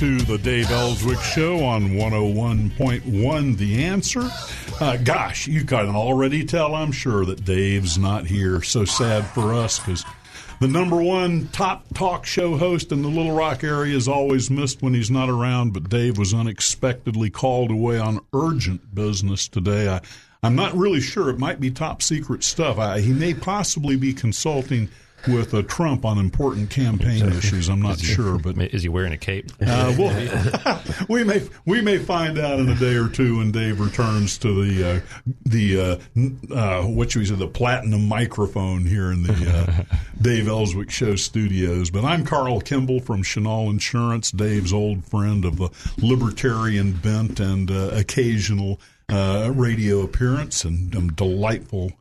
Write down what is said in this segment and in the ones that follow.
to the Dave Elswick Show on 101.1 The Answer. Uh, gosh, you can already tell, I'm sure, that Dave's not here. So sad for us because the number one top talk show host in the Little Rock area is always missed when he's not around, but Dave was unexpectedly called away on urgent business today. I, I'm not really sure. It might be top secret stuff. I, he may possibly be consulting with a Trump on important campaign issues. I'm not sure, but Is he wearing a cape? uh, well, we may we may find out in a day or two when Dave returns to the uh, the uh, uh, what should we say the platinum microphone here in the uh, Dave Elswick Show studios. But I'm Carl Kimball from Chenal Insurance, Dave's old friend of the libertarian bent and uh, occasional uh, radio appearance, and I'm delightful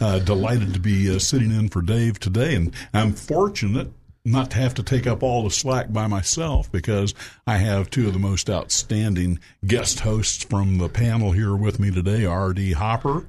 uh, delighted to be uh, sitting in for Dave today, and I'm fortunate not to have to take up all the slack by myself because I have two of the most outstanding guest hosts from the panel here with me today. R.D. Hopper,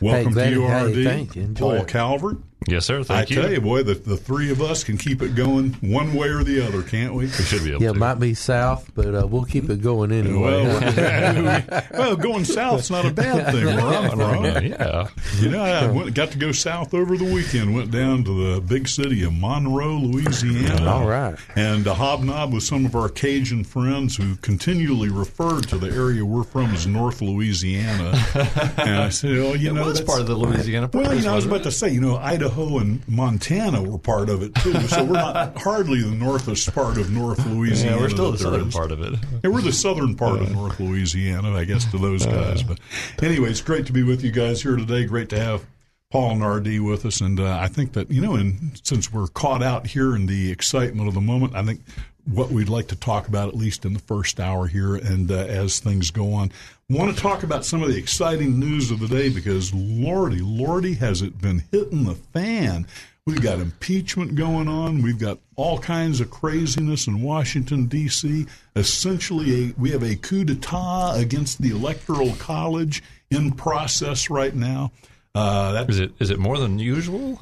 welcome glad- to you, hey, R.D. thank you. Paul it. Calvert. Yes, sir. I Thank you. I tell you, boy, the, the three of us can keep it going one way or the other, can't we? we should be able Yeah, it to. might be south, but uh, we'll keep it going anyway. Well, well, going south's not a bad thing where I'm from. yeah. You know, I went, got to go south over the weekend. Went down to the big city of Monroe, Louisiana. All right. And to hobnob with some of our Cajun friends who continually refer to the area we're from as North Louisiana. and I said, "Oh, you know, that's that's part of the Louisiana Well, you know, I was about to say, you know, Idaho and Montana were part of it too. So we're not hardly the northest part of North Louisiana. Yeah, we're still the southern is. part of it. Yeah, we're the southern part of North Louisiana, I guess, to those guys. But anyway, it's great to be with you guys here today. Great to have Paul and RD with us. And uh, I think that, you know, and since we're caught out here in the excitement of the moment, I think what we'd like to talk about, at least in the first hour here and uh, as things go on, want to talk about some of the exciting news of the day because, lordy, lordy, has it been hitting the fan. We've got impeachment going on. We've got all kinds of craziness in Washington, D.C. Essentially, a, we have a coup d'etat against the Electoral College in process right now. Uh, Is it is it more than usual?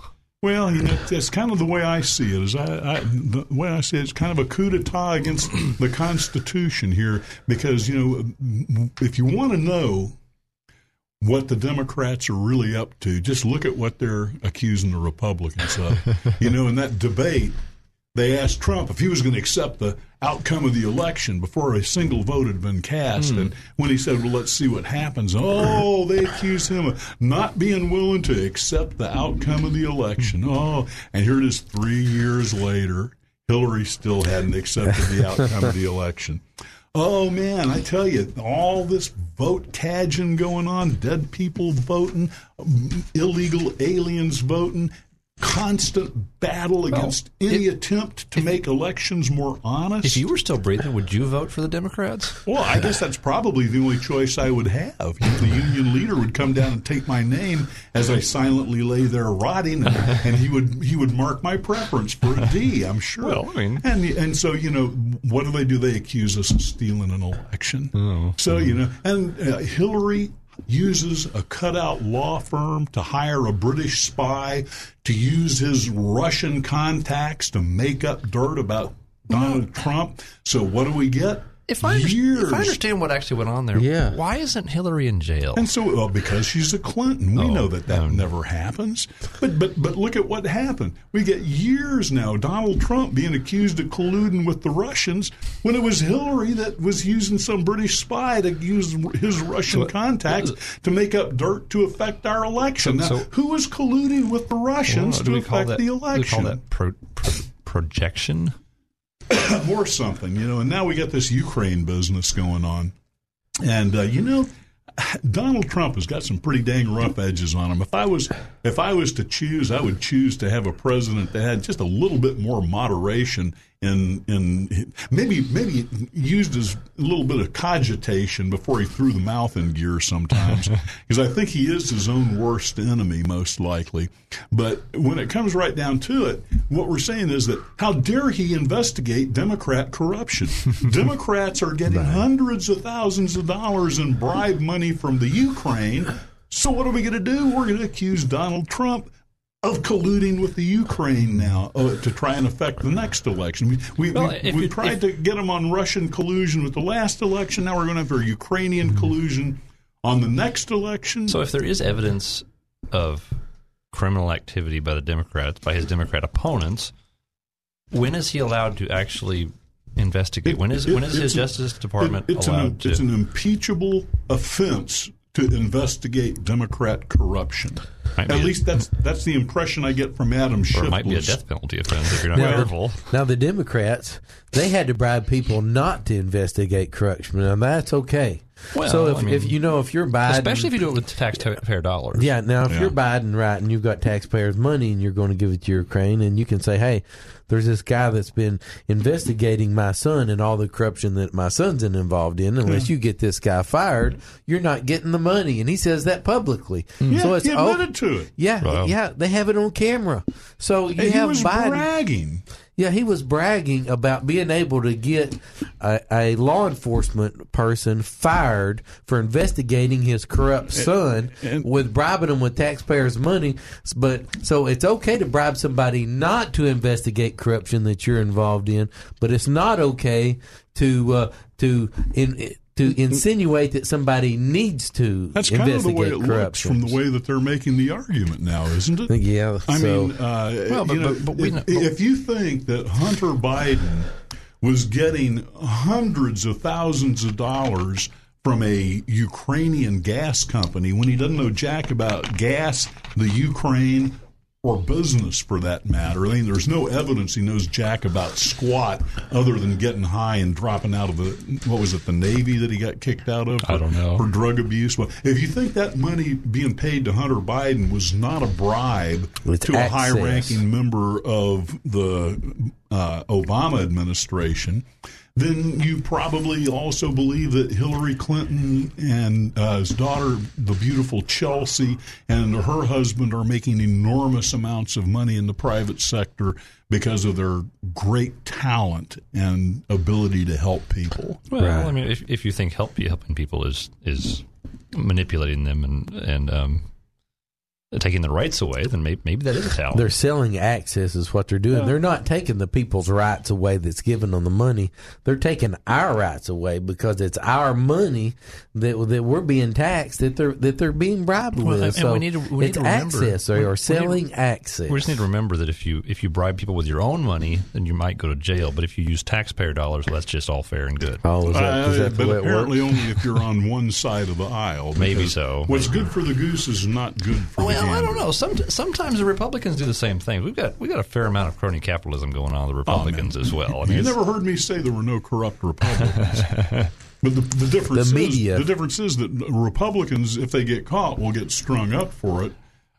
Well, you know, it's kind of the way I see it. Is I, I the way I see it, it's kind of a coup d'etat against the Constitution here, because you know, if you want to know what the Democrats are really up to, just look at what they're accusing the Republicans of. you know, in that debate, they asked Trump if he was going to accept the outcome of the election before a single vote had been cast. Hmm. And when he said, Well, let's see what happens, oh, they accused him of not being willing to accept the outcome of the election. Hmm. Oh, and here it is three years later. Hillary still hadn't accepted the outcome of the election. Oh man, I tell you, all this vote cadging going on, dead people voting, illegal aliens voting, constant battle against any attempt to make elections more honest. If you were still breathing, would you vote for the Democrats? well, I guess that's probably the only choice I would have. The union leader would come down and take my name as I silently lay there rotting, and, and he would he would mark my preference for a D. I'm sure. Well, I mean- and and so you know, what do they do? They accuse us of stealing an election. Oh. So you know, and uh, Hillary uses a cutout law firm to hire a British spy to use his Russian contacts to make up dirt about Donald Trump. So what do we get? If I, Years. if I understand what actually went on there, Yeah. why isn't Hillary in jail? And so, well, because she's a Clinton, we Oh, know that that oh, no. never happens. But but but look at what happened. We get years now. Donald Trump being accused of colluding with the Russians when it was Hillary that was using some British spy to use his Russian contacts to make up dirt to affect our election. So- now, so- who was colluding with the Russians Well, to do we call affect that, the do we call election? that pro, pro, projection? or something, you know. And now we got this Ukraine business going on, and uh, you know, Donald Trump has got some pretty dang rough edges on him. If I was if I was to choose, I would choose to have a president that had just a little bit more moderation in in maybe maybe used his a little bit of cogitation before he threw the mouth in gear sometimes because I think he is his own worst enemy most likely. But when it comes right down to it, what we're saying is that how dare he investigate Democrat corruption? Democrats are getting hundreds of thousands of dollars in bribe money from the Ukraine. So what are we going to do? We're going to accuse Donald Trump of colluding with the Ukraine now uh, to try and affect the next election. We we, Well, we, we it- tried to get them on Russian collusion with the last election. Now we're going to have our Ukrainian Mm-hmm. collusion on the next election. So if there is evidence of criminal activity by the Democrats, by his Democrat opponents, when is he allowed to actually investigate? It- when is it- when is his a- Justice Department allowed an, to? It's an impeachable offense to investigate Democrat corruption. Might At be a- least that's that's the impression I get from Adam Schiff. or it might be a death penalty offense if you're not Now, careful. now the Democrats, they had to bribe people not to investigate corruption. and that's okay. Well, so if, I mean, if you know if you're Biden, Especially if you do it with taxpayer dollars. Yeah, now if Yeah. you're Biden, right, and you've got taxpayers' money and you're going to give it to Ukraine, and you can say, hey, there's this guy that's been investigating my son and all the corruption that my son's in involved in. Unless you get this guy fired, you're not getting the money. And he says that publicly. Hmm. Yeah, so it's he oh, admitted to it. yeah, Wow. yeah, they have it on camera. So you And he have was Biden. bragging. Yeah, he was bragging about being able to get a, a law enforcement person fired for investigating his corrupt son and- with bribing him with taxpayers' money. But so it's okay to bribe somebody not to investigate corruption that you're involved in, but it's not okay to uh, to in, to insinuate that somebody needs to That's kind of the investigate way it looks corruption. from the way that they're making the argument now, isn't it? yeah, I so, mean, uh, Well, but- you know, but- but we if, if you think that Hunter Biden was getting hundreds of thousands of dollars from a Ukrainian gas company when he doesn't know jack about gas, the Ukraine, or business for that matter. I mean, there's no evidence he knows jack about squat other than getting high and dropping out of the what was it, the Navy that he got kicked out of? I don't know. For drug abuse. Well, if you think that money being paid to Hunter Biden was not a bribe It's to a high-ranking member of the uh, Obama administration, then you probably also believe that Hillary Clinton and uh, his daughter, the beautiful Chelsea, and her husband are making enormous amounts of money in the private sector because of their great talent and ability to help people. Well, Right. I mean, if if you think help helping people is is manipulating them and and um, taking the rights away, then maybe, maybe that is a talent. They're selling access, is what they're doing. They're not taking the people's rights away that's given them the money. They're taking our rights away because it's our money that that we're being taxed that they're that they're being bribed Well, with. and so we need to- we need it's to remember- access. They we- we are need- selling access. we just need to remember that if you if you bribe people with your own money, then you might go to jail. But if you use taxpayer dollars, well, that's just all fair and good. oh, is that, is Uh, that but way apparently only if you're on one side of the aisle. Maybe so. What's good for the goose is not good for the Well, I don't know. Some, sometimes the Republicans do the same thing. We've got we got a fair amount of crony capitalism going on in the oh, Republicans as well. I mean, You never heard me say there were no corrupt Republicans. but the, the difference The is the difference is that Republicans, if they get caught, will get strung up for it.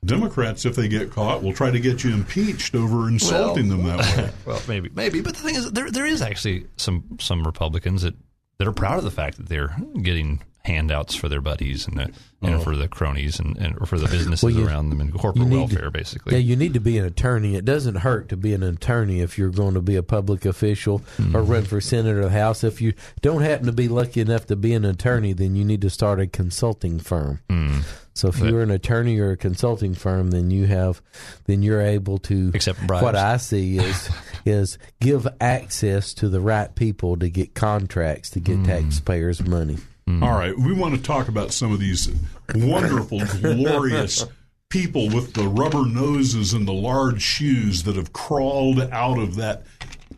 Democrats, if they get caught, will try to get you impeached over insulting them that way. well, maybe, maybe. But the thing is, there there is actually some some Republicans that that are proud of the fact that they're getting handouts for their buddies and the, know, uh-huh. for the cronies and, and for the businesses Well, you- around them and corporate need to- welfare, basically. Yeah, you need to be an attorney. It doesn't hurt to be an attorney if you're going to be a public official or mm-hmm. run for Senate or the House. If you don't happen to be lucky enough to be an attorney, then you need to start a consulting firm. Mm. So if you're an attorney or a consulting firm, then you have, then you're able to. Accept bribes. What I see is is give access to the right people to get contracts to get mm. taxpayers' money. All right, we want to talk about some of these wonderful, glorious people with the rubber noses and the large shoes that have crawled out of that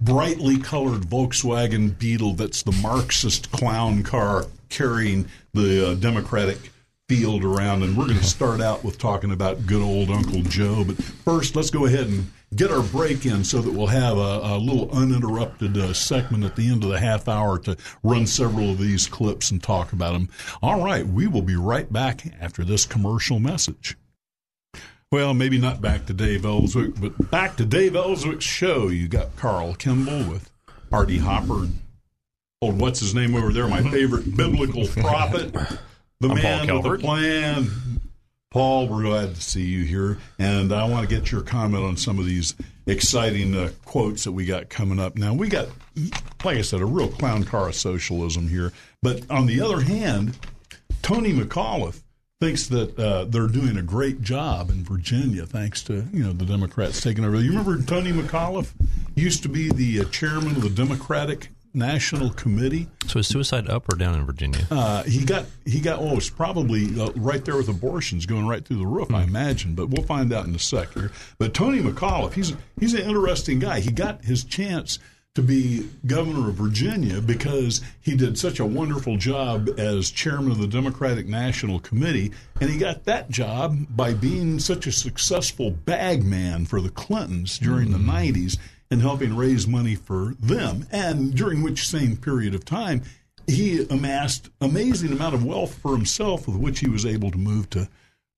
brightly colored Volkswagen Beetle that's the Marxist clown car carrying the uh, Democratic field around. And we're going to start out with talking about good old Uncle Joe. But first, let's go ahead and get our break in so that we'll have a, a little uninterrupted uh, segment at the end of the half hour to run several of these clips and talk about them. All right, we will be right back after this commercial message. Well, maybe not back to Dave Elswick, but back to Dave Elswick's show. You got Carl Kimball with Artie Hopper, and old what's his name over there, my favorite biblical prophet, the I'm man with the plan. Paul, we're glad to see you here, and I want to get your comment on some of these exciting uh, quotes that we got coming up. Now, we got, like I said, a real clown car of socialism here, but on the other hand, Tony McAuliffe thinks that uh, they're doing a great job in Virginia, thanks to you know the Democrats taking over. You remember Tony McAuliffe used to be the uh, chairman of the Democratic National Committee. So is suicide up or down in Virginia? Uh, he got he got oh, it's probably uh, right there with abortions going right through the roof, I imagine. But we'll find out in a sec here. But Tony McAuliffe, he's he's an interesting guy. He got his chance to be governor of Virginia because he did such a wonderful job as chairman of the Democratic National Committee, and he got that job by being such a successful bag man for the Clintons during the '90s and helping raise money for them, and during which same period of time he amassed amazing amount of wealth for himself with which he was able to move to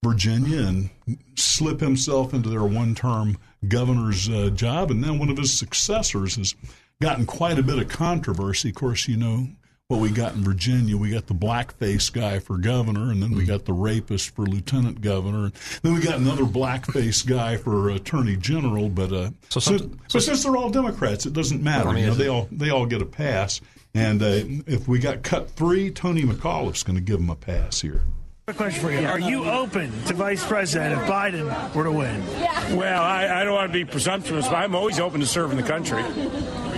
Virginia and slip himself into their one-term governor's uh, job. And then one of his successors has gotten quite a bit of controversy. Of course you know what we got in Virginia we got the blackface guy for governor and then we got the rapist for lieutenant governor and then we got another blackface guy for attorney general but uh So so, some- but since they're all Democrats it doesn't matter I mean, you know, they all they all get a pass. And uh, if we got cut three, Tony McAuliffe's going to give them a pass here. A question for you. Are you open to vice president if Biden were to win? Well, I, I don't want to be presumptuous, but I'm always open to serving the country.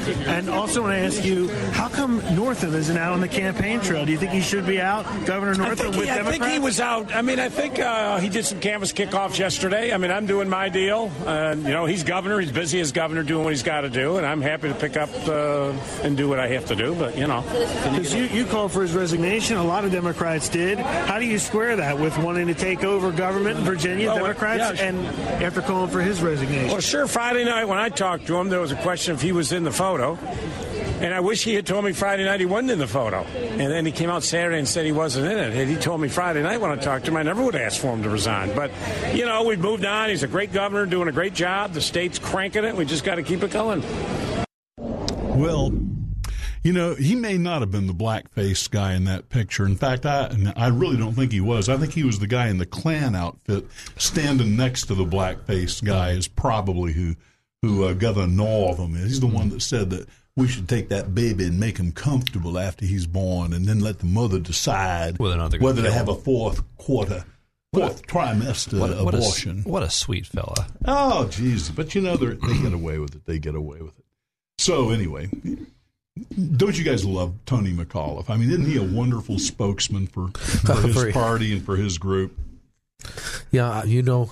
And also want to ask you, how come Northam isn't out on the campaign trail? Do you think he should be out, Governor I Northam, think, with he, I think he was out. I mean, I think uh, he did some canvass kickoffs yesterday. I mean, I'm doing my deal. Uh, you know, he's governor. He's busy as governor doing what he's got to do, and I'm happy to pick up uh, and do what I have to do. But, you know. Because you, you called for his resignation. A lot of Democrats did. How do you square that with wanting to take over government in Virginia, Well, Democrats, yeah. and after calling for his resignation? Well, sure, Friday night when I talked to him, there was a question if he was in the photo. And I wish he had told me Friday night he wasn't in the photo. And then he came out Saturday and said he wasn't in it. Had he told me Friday night when I talked to him, I never would have asked for him to resign. But, you know, we've moved on. He's a great governor, doing a great job. The state's cranking it. We just got to keep it going. Well, you know, he may not have been the blackface guy in that picture. In fact, I I really don't think he was. I think he was the guy in the Klan outfit standing next to the blackface guy is probably who who uh, Governor Northam is. He's the one that said that we should take that baby and make him comfortable after he's born, and then let the mother decide Whether or not they're gonna whether to have a fourth quarter, fourth trimester what, what abortion. s- what a sweet fella. Oh, Jesus! But you know they get away with it. They get away with it. So anyway, don't you guys love Tony McAuliffe? I mean, isn't he a wonderful spokesman for, for his For- party and for his group? Yeah, you know,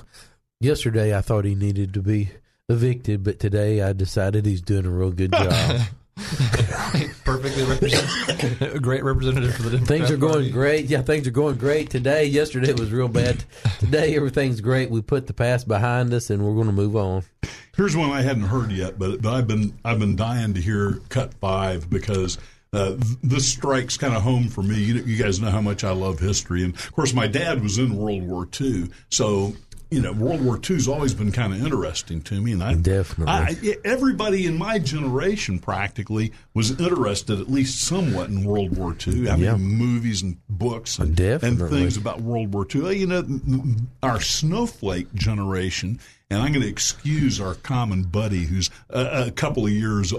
yesterday I thought he needed to be evicted, but today I decided he's doing a real good job. Perfectly representative. a great representative for the Democrat things are going Party. great. Yeah, things are going great today. Yesterday was real bad. Today everything's great. We put the past behind us and we're going to move on. Here's one I hadn't heard yet, but, but I've been I've been dying to hear cut five because uh, this strikes kind of home for me. You, you guys know how much I love history, and of course, my dad was in World War II, so you know World War II's always been kind of interesting to me. And I Definitely. I, everybody in my generation practically was interested at least somewhat in World War II. I mean, Yeah. movies and books and, and things about World War II. You know, our snowflake generation, and I'm going to excuse our common buddy who's a, a couple of years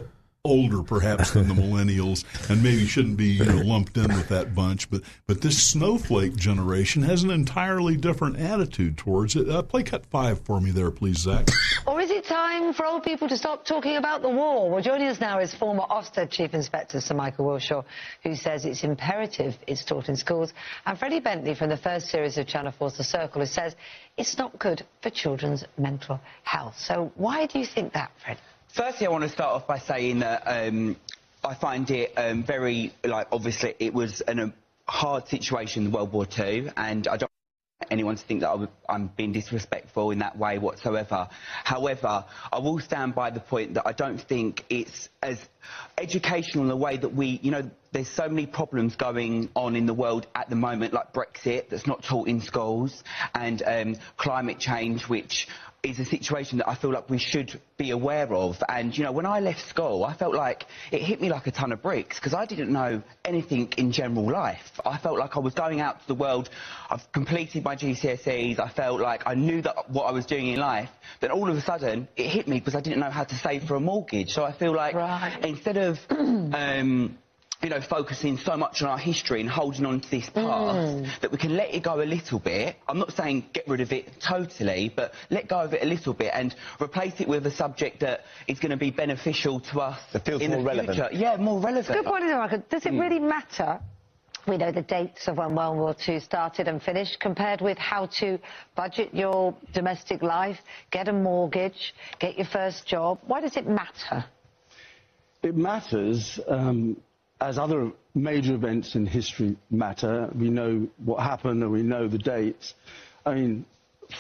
older perhaps than the millennials and maybe shouldn't be you know, lumped in with that bunch but but this snowflake generation has an entirely different attitude towards it uh, play cut five for me there please zach Or is it time for old people to stop talking about the war? Well, joining us now is former Ofsted Chief Inspector Sir Michael Wilshaw, who says it's imperative it's taught in schools, and Freddie Bentley from the first series of Channel 4's The Circle, who says it's not good for children's mental health. So why do you think that, Fred? Firstly, I want to start off by saying that um, I find it um, very, like, obviously it was an, a hard situation in World War II, and I don't want anyone to think that I'm being disrespectful in that way whatsoever. However, I will stand by the point that I don't think it's as educational in the way that we, you know, there's so many problems going on in the world at the moment, like Brexit, that's not taught in schools, and um, climate change, which is a situation that I feel like we should be aware of. And, you know, when I left school, I felt like it hit me like a ton of bricks because I didn't know anything in general life. I felt like I was going out to the world. I've completed my GCSEs. I felt like I knew that what I was doing in life. Then all of a sudden, it hit me because I didn't know how to save for a mortgage. So I feel like Right. instead of, um, you know, focusing so much on our history and holding on to this past, that we can let it go a little bit. I'm not saying get rid of it totally, but let go of it a little bit and replace it with a subject that is going to be beneficial to us That feels in more the relevant. future. Yeah, more relevant. Good point, isn't Michael? Does it really matter? We know the dates of when World War II started and finished compared with how to budget your domestic life, get a mortgage, get your first job. Why does it matter? it matters um, as other major events in history matter. We know what happened and we know the dates. I mean,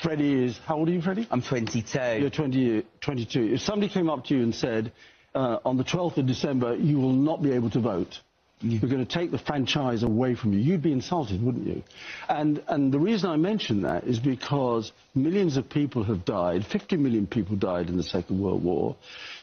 Freddie is, how old are you, Freddie? I'm 22. You're 20, 22. If somebody came up to you and said, uh, on the 12th of December, you will not be able to vote, we're going to take the franchise away from you, you'd be insulted, wouldn't you? And, and the reason I mention that is because millions of people have died, 50 million people died in the Second World War,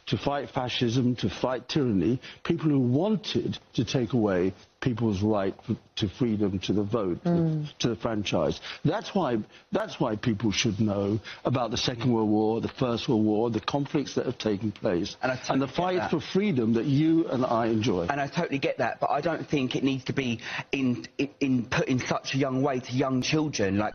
to fight fascism, to fight tyranny, people who wanted to take away people's right to freedom, to the vote, to, to the franchise. That's why, that's why people should know about the Second World War, the First World War, the conflicts that have taken place, And totally the get fight for freedom that you and I enjoy. And I totally get that, but I don't think it needs to be in, in, in put in such a young way to young children. Like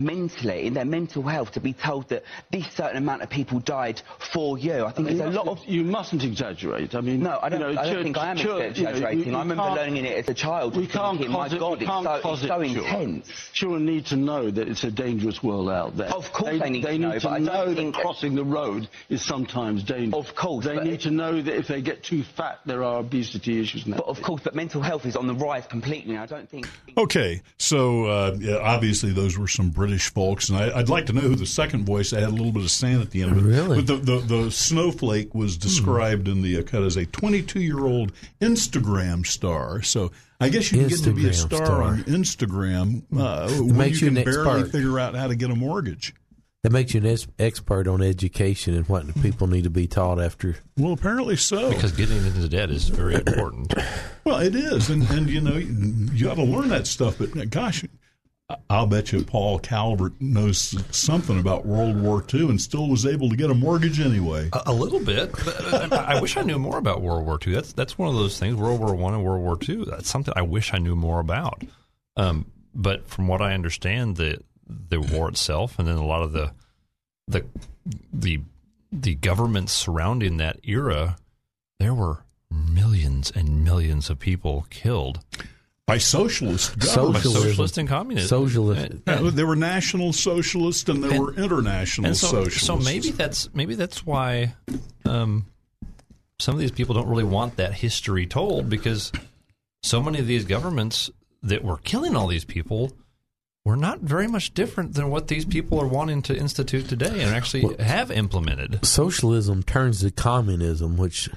mentally, in their mental health, to be told that this certain amount of people died for you. I think you, there's a lot of you mustn't exaggerate. I mean, No, I don't, you know, I don't chur- think I am chur- you know, exaggerating. you- I remember learning it as a child. We can't thinking, my closet, God, we it's can't so, it's so children. intense. Children need to know that it's a dangerous world out there. Of course they need to know, need but I to don't know think- that crossing the road is sometimes dangerous. Of course, They need it- to know that if they get too fat, there are obesity issues. But of course, but mental health is on the rise completely. I don't think. Okay, so uh, yeah, obviously those were some British folks, and I, I'd like to know who the second voice had a little bit of sand at the end of it. Really? But the, the, the snowflake was described in the uh, cut as a 22 year old Instagram star. So I guess you can get to be a star, star. on Instagram uh, when makes you you can an barely expert. figure out how to get a mortgage. That makes you an ex- expert on education and what people need to be taught after. Well, apparently so. Because getting into debt is very important. Well, it is, and and you know you, you got to learn that stuff. But gosh, I'll bet you Paul Calvert knows something about World War II and still was able to get a mortgage anyway. A, a little bit. I wish I knew more about World War II. That's that's one of those things. World War One and World War II. That's something I wish I knew more about. Um, but from what I understand, the the war itself, and then a lot of the the the the governments surrounding that era, there were millions and millions of people killed by socialist by governments. Socialism. socialists and communists. Socialist. Yeah, there were national socialists and there And- were international and so, socialists. so maybe that's maybe that's why um, some of these people don't really want that history told because so many of these governments that were killing all these people were not very much different than what these people are wanting to institute today and actually have implemented. Socialism turns to communism, which,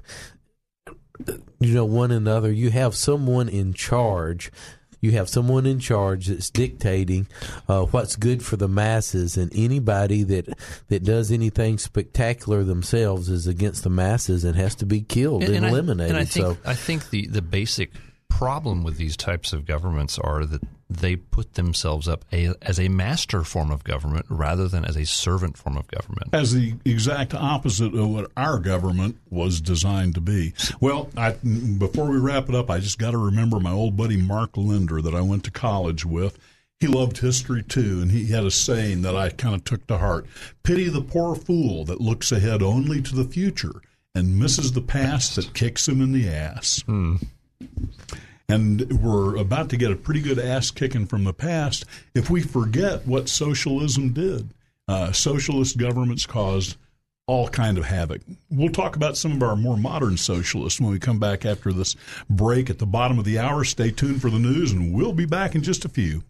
you know, one another. You have someone in charge. You have someone in charge that's dictating uh, what's good for the masses, and anybody that that does anything spectacular themselves is against the masses and has to be killed and, I- eliminated. and I think so, I think the the basic problem with these types of governments are that they put themselves up a, as a master form of government rather than as a servant form of government. as the exact opposite of what our government was designed to be. Well, I, before we wrap it up, I just got to remember my old buddy Mark Linder that I went to college with. He loved history too, and he had a saying that I kind of took to heart Pity the poor fool that looks ahead only to the future and misses the past that kicks him in the ass. Hmm. And we're about to get a pretty good ass kicking from the past if we forget what socialism did. Uh, socialist governments caused all kind of havoc. We'll talk about some of our more modern socialists when we come back after this break at the bottom of the hour. Stay tuned for the news, and we'll be back in just a few.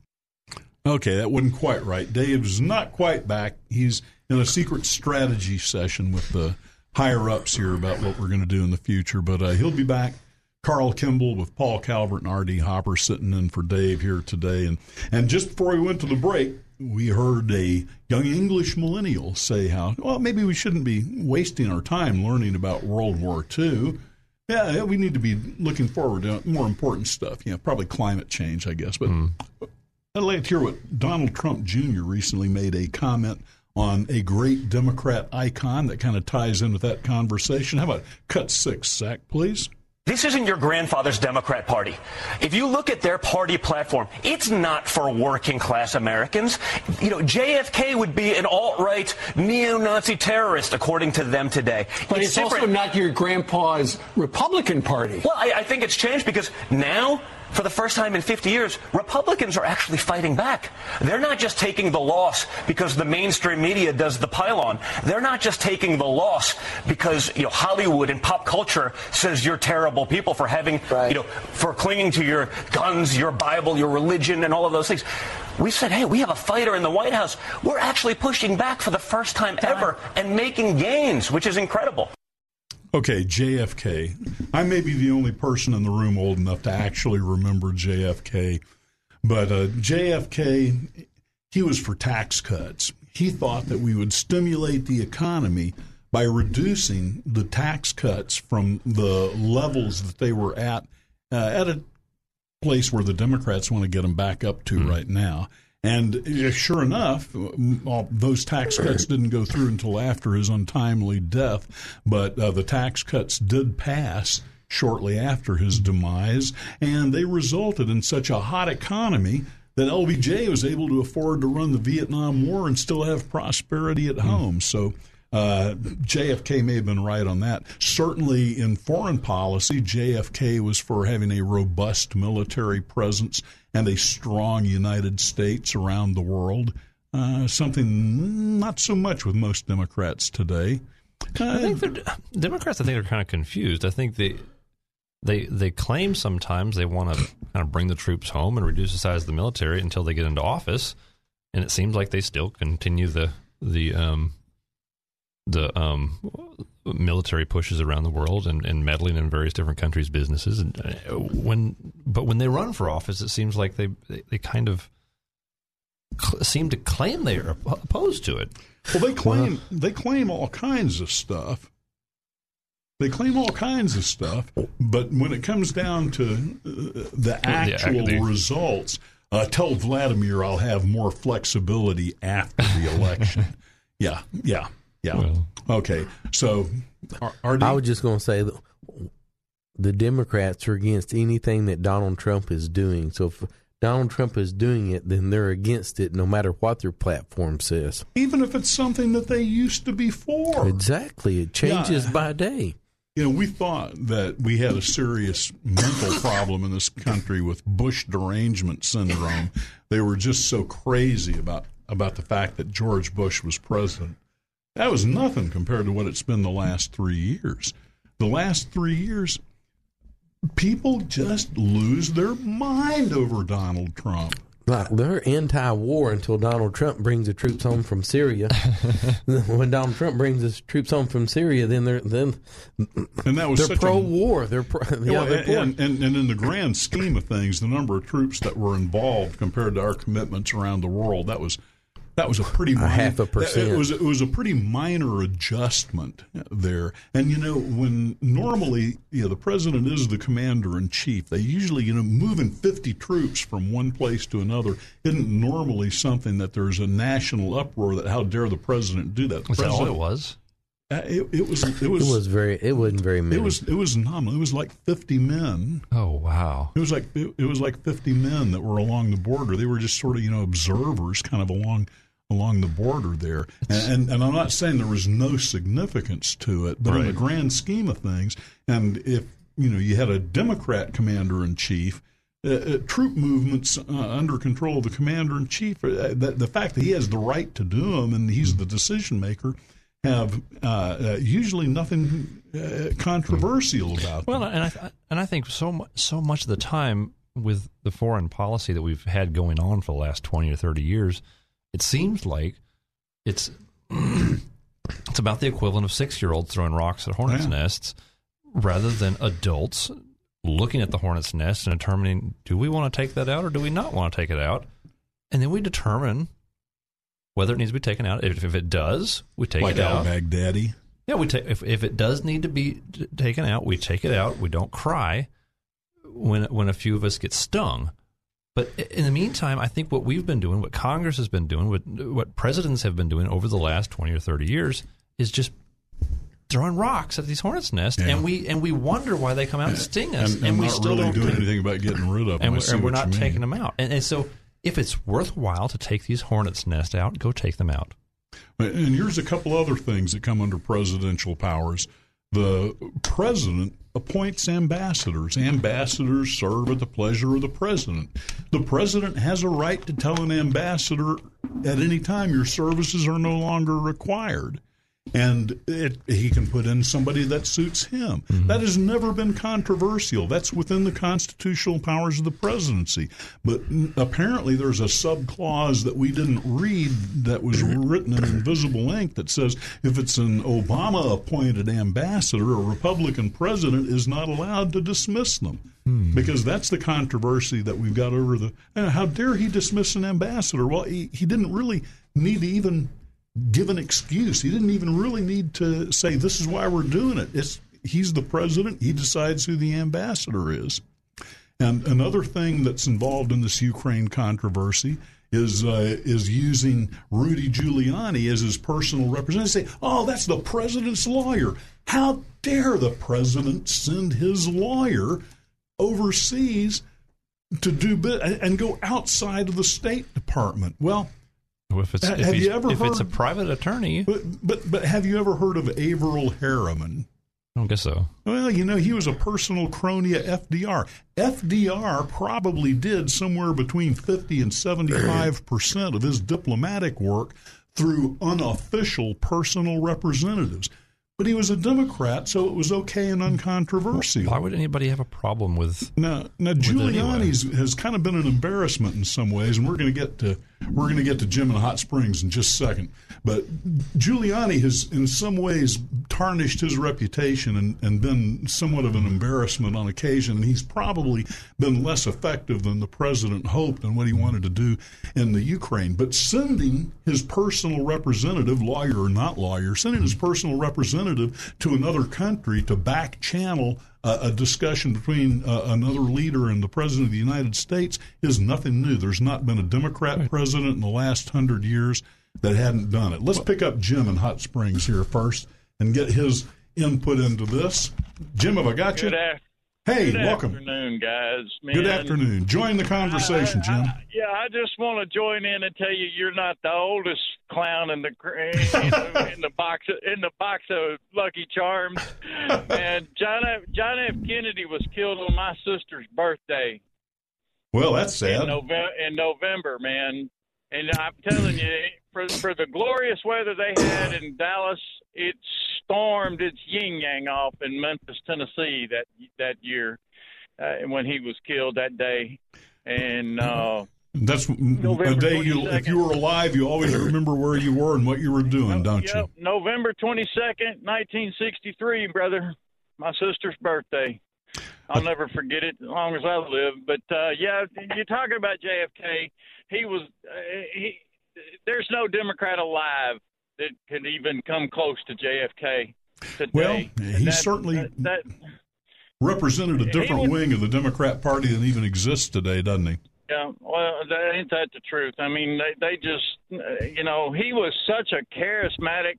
Okay, that wasn't quite right. Dave's not quite back. He's in a secret strategy session with the higher ups here about what we're going to do in the future, but uh, he'll be back. Carl Kimball with Paul Calvert and R.D. Hopper sitting in for Dave here today. And, and just before we went to the break, we heard a young English millennial say how, well, maybe we shouldn't be wasting our time learning about World War II. Yeah, we need to be looking forward to more important stuff. Yeah, probably climate change, I guess. But hmm. I'd like to hear what Donald Trump Jr. recently made a comment on a great Democrat icon that kind of ties in with that conversation. How about cut six, Zach, please? This isn't your grandfather's Democrat Party. If you look at their party platform, it's not for working class Americans. You know, JFK would be an alt-right neo-Nazi terrorist, according to them today. But it's, also not your grandpa's Republican Party. Well, I, I think it's changed because now, for the first time in 50 years, Republicans are actually fighting back. They're not just taking the loss because the mainstream media does the pylon. They're not just taking the loss because you know Hollywood and pop culture says you're terrible people for having you know for clinging to your guns, your Bible, your religion, and all of those things. We said, hey, we have a fighter in the White House. We're actually pushing back for the first time ever and making gains, which is incredible. Okay, JFK. I may be the only person in the room old enough to actually remember JFK, but uh, JFK, he was for tax cuts. He thought that we would stimulate the economy by reducing the tax cuts from the levels that they were at uh, at a place where the Democrats want to get them back up to right now. And sure enough, those tax cuts didn't go through until after his untimely death, but uh, the tax cuts did pass shortly after his demise, and they resulted in such a hot economy that LBJ was able to afford to run the Vietnam War and still have prosperity at home. So uh, JFK may have been right on that. Certainly in foreign policy, JFK was for having a robust military presence and a strong United States around the world. Uh, something not so much with most Democrats today. I think Democrats. I think are kind of confused. I think they they they claim sometimes they want to kind of bring the troops home and reduce the size of the military until they get into office, and it seems like they still continue the the um, the um, military pushes around the world and, and meddling in various different countries' businesses. And uh, when but when they run for office, it seems like they they, they kind of cl- seem to claim they are opposed to it. Well, they claim they claim all kinds of stuff. They claim all kinds of stuff, but when it comes down to uh, the actual the- results, uh, tell Vladimir I'll have more flexibility after the election. yeah, yeah, yeah. okay, so R- RD, I was just going to say that the Democrats are against anything that Donald Trump is doing. So if Donald Trump is doing it, then they're against it no matter what their platform says. even if it's something that they used to be for. Exactly. It changes Yeah. by day. You know, we thought that we had a serious mental problem in this country with Bush derangement syndrome. They were just so crazy about about the fact that George Bush was president. That was nothing compared to what it's been the last three years. The last three years, people just lose their mind over Donald Trump. Like they're anti-war until Donald Trump brings the troops home from Syria. when Donald Trump brings his troops home from Syria, then they're then And that was they're pro-war. They're pro, yeah, Well, they're and, and, and in the grand scheme of things, the number of troops that were involved compared to our commitments around the world, that was that was a pretty minor, half a percent. It was it was a pretty minor adjustment there. And you know, when normally you know the president is the commander in chief, they usually you know moving fifty troops from one place to another isn't normally something that there's a national uproar that how dare the president do that? The Is that all it was? Uh, It, it was it it was was very. It wasn't very many. it was it was nominal. It was like fifty men. Oh wow! It was like it, it was like fifty men that were along the border. They were just sort of you know observers, kind of along along the border there. And and, and I'm not saying there was no significance to it, but in the grand scheme of things, and if you know you had a Democrat commander in chief. Uh, uh, troop movements uh, under control of the commander in chief. Uh, the, the fact that he has the right to do them and he's the decision maker have uh, uh, usually nothing uh, controversial about them. Well, and I and I think so much so much of the time with the foreign policy that we've had going on for the last twenty or thirty years, it seems like it's it's about the equivalent of six year olds throwing rocks at hornets' Yeah. nests, rather than adults looking at the hornet's nest and determining do we want to take that out or do we not want to take it out, and then we determine whether it needs to be taken out. If, if it does, we take like it out. Baghdadi. Yeah, we take if if it does need to be taken out, we take it out. We don't cry when when a few of us get stung. But in the meantime, I think what we've been doing, what Congress has been doing, what what presidents have been doing over the last twenty or thirty years, is just throwing rocks at these hornets' nests, Yeah. and we and we wonder why they come out and sting us, and, and we not still really don't doing do- anything about getting rid of them. and we're, and we're not taking them out. And, and so, if it's worthwhile to take these hornets' nest out, go take them out. And here's a couple other things that come under presidential powers. The president appoints ambassadors. Ambassadors serve at the pleasure of the president. The president has a right to tell an ambassador at any time your services are no longer required. And it, he can put in somebody that suits him. Mm-hmm. That has never been controversial. That's within the constitutional powers of the presidency. But apparently, there's a subclause that we didn't read that was written in invisible ink that says if it's an Obama appointed ambassador, a Republican president is not allowed to dismiss them. Hmm. Because that's the controversy that we've got over the. How dare he dismiss an ambassador? Well, he, he didn't really need to even give an excuse. He didn't even really need to say this is why we're doing it. It's he's the president. He decides who the ambassador is. And another thing that's involved in this Ukraine controversy is uh, is using Rudy Giuliani as his personal representative. Say, oh, that's the president's lawyer. How dare the president send his lawyer overseas to do bit and go outside of the State Department? Well, Well, If it's if, have you ever if it's a private attorney, but but but have you ever heard of Averell Harriman? I don't guess so. Well, you know, he was a personal crony of FDR. FDR probably did somewhere between 50 and 75 percent of his diplomatic work through unofficial personal representatives. But he was a Democrat, so it was okay and uncontroversial. Why would anybody have a problem with? Now, now it Giuliani's has kind of been an embarrassment in some ways, and we're going to get to we're going to get to Jim in Hot Springs in just a second. But Giuliani has, in some ways, tarnished his reputation and, and been somewhat of an embarrassment on occasion. And he's probably been less effective than the president hoped and what he wanted to do in the Ukraine. But sending his personal representative, lawyer or not lawyer, sending his personal representative to another country to back channel a, a discussion between uh, another leader and the president of the United States is nothing new. There's not been a Democrat president in the last hundred years that hadn't done it. Let's pick up Jim in Hot Springs here first and get his input into this. Jim, have I got you? Good, af- Hey, good welcome. Good afternoon, guys. Man, Good afternoon. Join the conversation, Jim. Yeah, I just want to join in and tell you you're not the oldest clown in the in, the- in the box in the box of Lucky Charms. And John F. John F. Kennedy was killed on my sister's birthday Well, that's in sad. November. In November, man. And I'm telling you, for for the glorious weather they had in Dallas, it stormed its yin yang off in Memphis, Tennessee that that year uh, when he was killed that day. And uh, That's November day you, if you were alive, you always remember where you were and what you were doing, don't you? November 22nd, 1963, brother. My sister's birthday. I'll never forget it as long as I live. But uh, yeah, you're talking about JFK. He was uh, he. There's no Democrat alive that could even come close to JFK today. Well, he that- certainly that, that represented a different was- wing of the Democrat Party than even exists today, doesn't he? Yeah, well, that, ain't that the truth? I mean, they they just, you know, he was such a charismatic,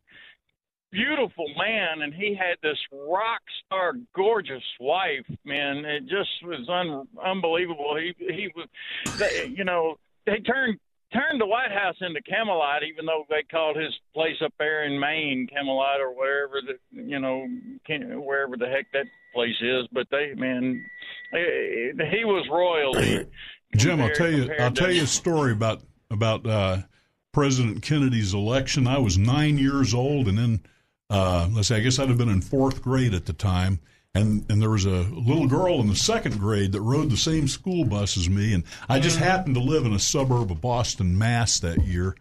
beautiful man, and he had this rock star, gorgeous wife. Man, it just was un, unbelievable. He he was, they, you know, they turned turned the White House into Camelot, even though they called his place up there in Maine Camelot or wherever the you know wherever the heck that place is. But they, man, eh, he was royalty. Jim, I'll tell you, I'll tell you a story about about uh, President Kennedy's election. I was nine years old, and then uh, let's say I guess I'd have been in fourth grade at the time, and and there was a little girl in the second grade that rode the same school bus as me, and I just happened to live in a suburb of Boston, Mass. that year.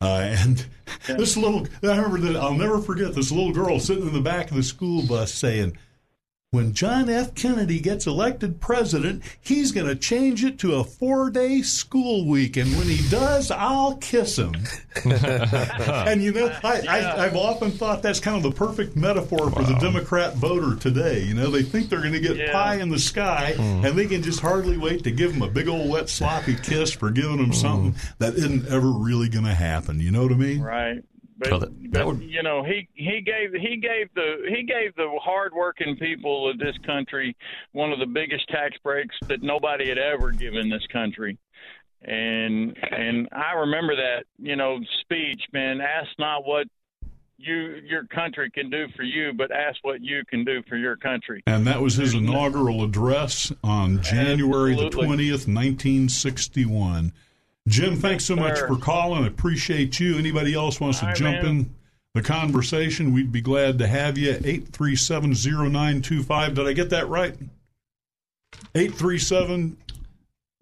Uh, and this little, I remember that I'll never forget this little girl sitting in the back of the school bus saying, when John F. Kennedy gets elected president, he's going to change it to a four day school week. And when he does, I'll kiss him. and you know, I, I, I've often thought that's kind of the perfect metaphor for the Democrat voter today. You know, they think they're going to get Yeah. pie in the sky, hmm. and they can just hardly wait to give him a big old wet sloppy kiss for giving them hmm. something that isn't ever really going to happen. You know what I mean? Right. But, Well, that- that would- you know he he gave he gave the he gave the hardworking people of this country one of the biggest tax breaks that nobody had ever given this country. And and I remember that you know speech man ask not what you your country can do for you but ask what you can do for your country. And that was his inaugural address on January the 20th, 1961. Jim, thanks so much for calling. Appreciate you. Anybody else wants to All right, jump man. in the conversation, we'd be glad to have you. 8370925. Did I get that right? 837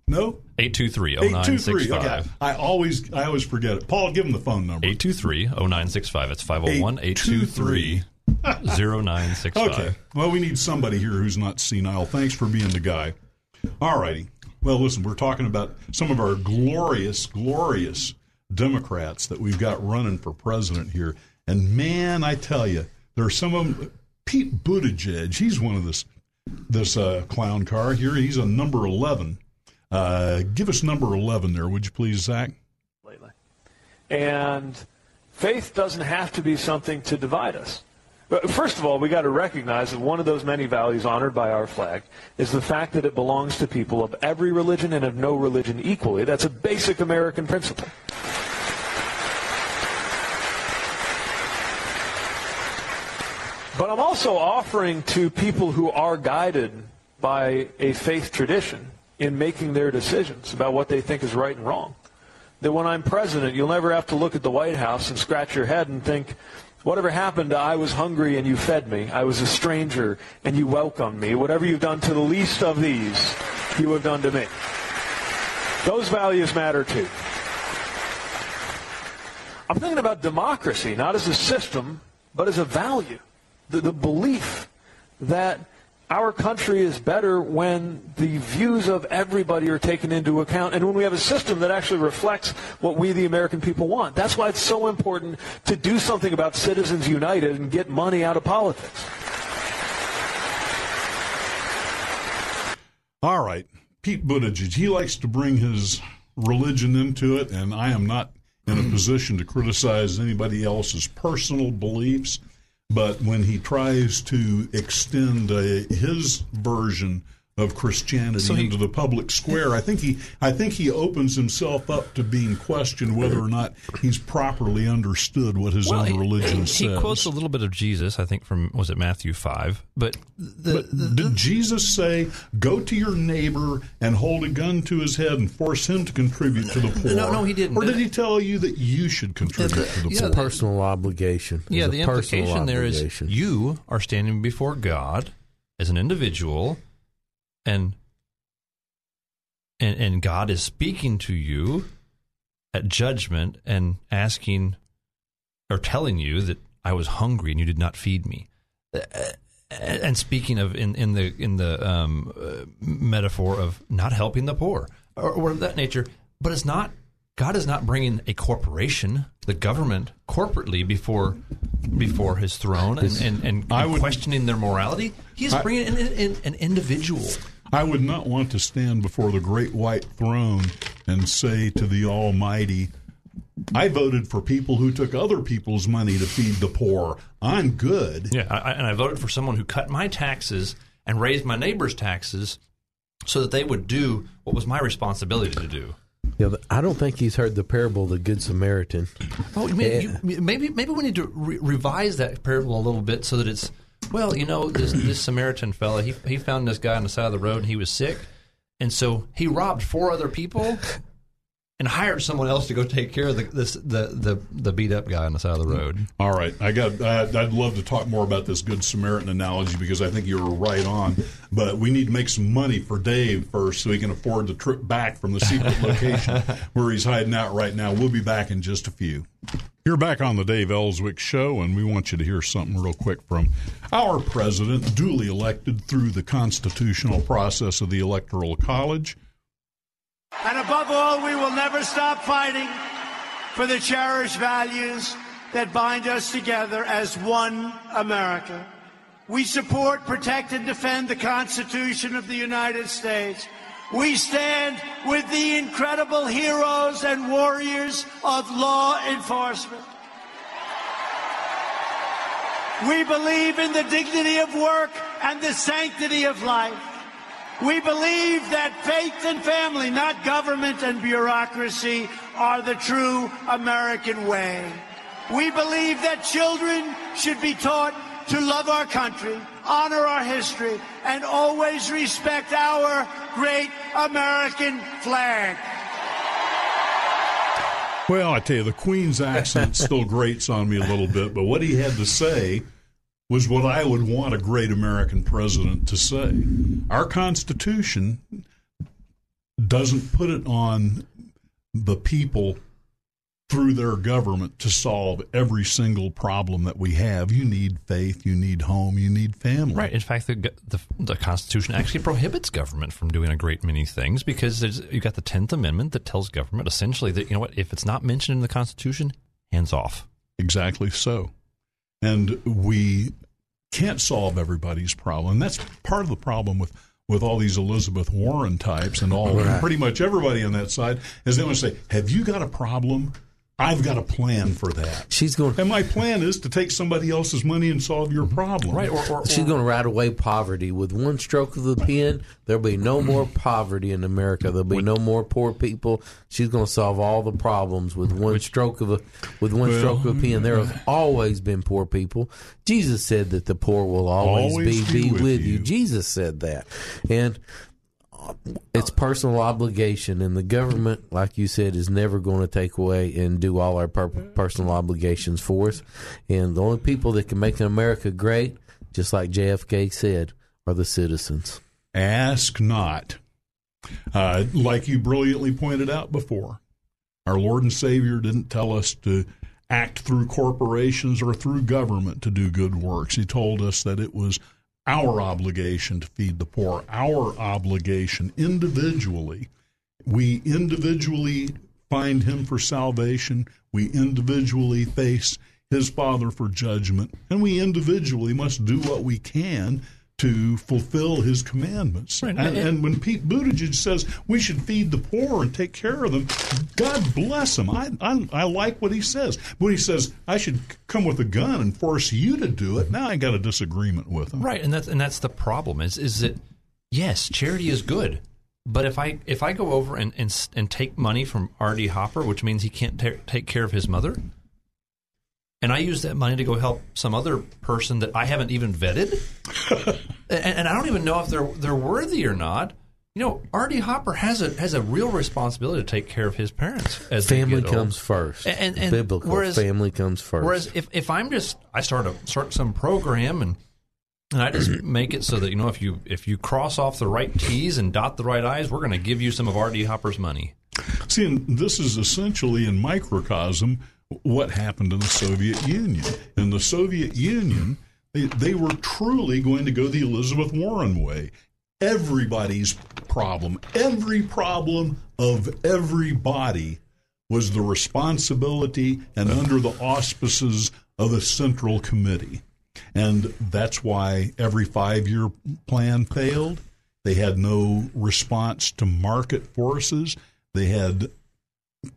No? 823 823. Okay. I always I always forget it. Paul, give him the phone number. 823 0965. It's 501 823 0965. Okay. Well, we need somebody here who's not senile. Thanks for being the guy. All righty. Well, listen, we're talking about some of our glorious, glorious Democrats that we've got running for president here. And man, I tell you, there are some of them. Pete Buttigieg, he's one of this this uh, clown car here. He's a number 11. Uh, give us number 11 there, would you please, Zach? Lately, And faith doesn't have to be something to divide us. First of all, we got to recognize that one of those many values honored by our flag is the fact that it belongs to people of every religion and of no religion equally. That's a basic American principle. But I'm also offering to people who are guided by a faith tradition in making their decisions about what they think is right and wrong. That when I'm president, you'll never have to look at the White House and scratch your head and think, whatever happened I was hungry and you fed me, I was a stranger and you welcomed me, whatever you've done to the least of these, you have done to me. Those values matter too. I'm thinking about democracy, not as a system, but as a value. The, the belief that our country is better when the views of everybody are taken into account and when we have a system that actually reflects what we, the American people, want. That's why it's so important to do something about Citizens United and get money out of politics. All right. Pete Buttigieg, he likes to bring his religion into it, and I am not in a position to criticize anybody else's personal beliefs. But when he tries to extend his version of Christianity So he- into the public square, I think he I think he opens himself up to being questioned whether or not he's properly understood what his own religion he, says. He quotes a little bit of Jesus, I think, from, was it Matthew 5? But the, But did Jesus say, "Go to your neighbor and hold a gun to his head and force him to contribute to the poor"? No, no, he didn't. Or did he tell you that you should contribute the- to the yeah, poor? the- Personal obligation. Yeah, the a personal implication there is you are standing before God as an individual, and and and God is speaking to you at judgment and asking or telling you that I was hungry and you did not feed me. And speaking of in, in the in the um, uh, metaphor of not helping the poor or, or of that nature, but it's not. God is not bringing a corporation, the government, corporately before before His throne and and, and, and would- questioning their morality. He's bringing in, in, in an individual. I would not want to stand before the great white throne and say to the Almighty, "I voted for people who took other people's money to feed the poor. I'm good." Yeah, I, I- and I voted for someone who cut my taxes and raised my neighbor's taxes so that they would do what was my responsibility to do. Yeah, but I don't think he's heard the parable of the Good Samaritan. Oh, you mean, eh. you, maybe maybe we need to re- revise that parable a little bit so that it's well, you know, this this Samaritan fella he he found this guy on the side of the road and he was sick, and so he robbed four other people and hired someone else to go take care of the this the the, the beat up guy on the side of the road. All right, I got. I'd, I'd love to talk more about this Good Samaritan analogy because I think you're right on. But we need to make some money for Dave first, so he can afford the trip back from the secret location where he's hiding out right now. We'll be back in just a few. You're back on the Dave Elswick Show, and we want you to hear something real quick from our president, duly elected through the constitutional process of the Electoral College. And above all, we will never stop fighting for the cherished values that bind us together as one America. We support, protect, and defend the Constitution of the United States. We stand with the incredible heroes and warriors of law enforcement. We believe in the dignity of work and the sanctity of life. We believe that faith and family, not government and bureaucracy, are the true American way. We believe that children should be taught to love our country, honor our history, and always respect our great American flag. Well, I tell you, the Queen's accent still grates on me a little bit, but what he had to say was what I would want a great American president to say. Our Constitution doesn't put it on the people through their government to solve every single problem that we have. You need faith, you need home, you need family. Right. In fact, the, the, the Constitution actually prohibits government from doing a great many things because there's, you've got the Tenth Amendment that tells government essentially that you know what if it's not mentioned in the Constitution, hands off. Exactly so. And we can't solve everybody's problem. That's part of the problem with with all these Elizabeth Warren types and all Right. pretty much everybody on that side is they want to say, "Have you got a problem? I've got a plan for that." She's going, and my plan is to take somebody else's money and solve your problem. Right. Or, or, She's going to ride away poverty with one stroke of the pen. There'll be no more poverty in America. There'll be no more poor people. She's going to solve all the problems with one stroke of a with one Well, stroke of a pen. There have mm-hmm. always been poor people. Jesus said that the poor will always, Always be, be be with with you. you. Jesus said that, and it's personal obligation, and the government, like you said, is never going to take away and do all our per- personal obligations for us. And the only people that can make America great, just like JFK said, are the citizens. Ask not. Uh, like you brilliantly pointed out before, our Lord and Savior didn't tell us to act through corporations or through government to do good works. He told us that it was our obligation to feed the poor, our obligation individually. We individually find Him for salvation, we individually face His Father for judgment, and we individually must do what we can to fulfill his commandments. Right. And, and when Pete Buttigieg says we should feed the poor and take care of them, God bless him. I, I, I like what he says. When he says I should come with a gun and force you to do it, now I got a disagreement with him. Right, and that's and that's the problem is is that yes, charity is good, but if I if I go over and and, and take money from R.D. Hopper, which means he can't ta take care of his mother, and I use that money to go help some other person that I haven't even vetted, and, and I don't even know if they're they're worthy or not. You know, Artie Hopper has a has a real responsibility to take care of his parents as they Family get old. comes first. And, and Biblical whereas, family comes first. Whereas if, if I'm just I start a start some program and and I just make it so that you know if you if you cross off the right T's and dot the right I's, we're going to give you some of R.D. Hopper's money. See, and this is essentially in microcosm what happened in the Soviet Union. In the Soviet Union, they, they were truly going to go the Elizabeth Warren way. Everybody's problem, every problem of everybody was the responsibility and under the auspices of the Central Committee. And that's why every five year plan failed. They had no response to market forces. They had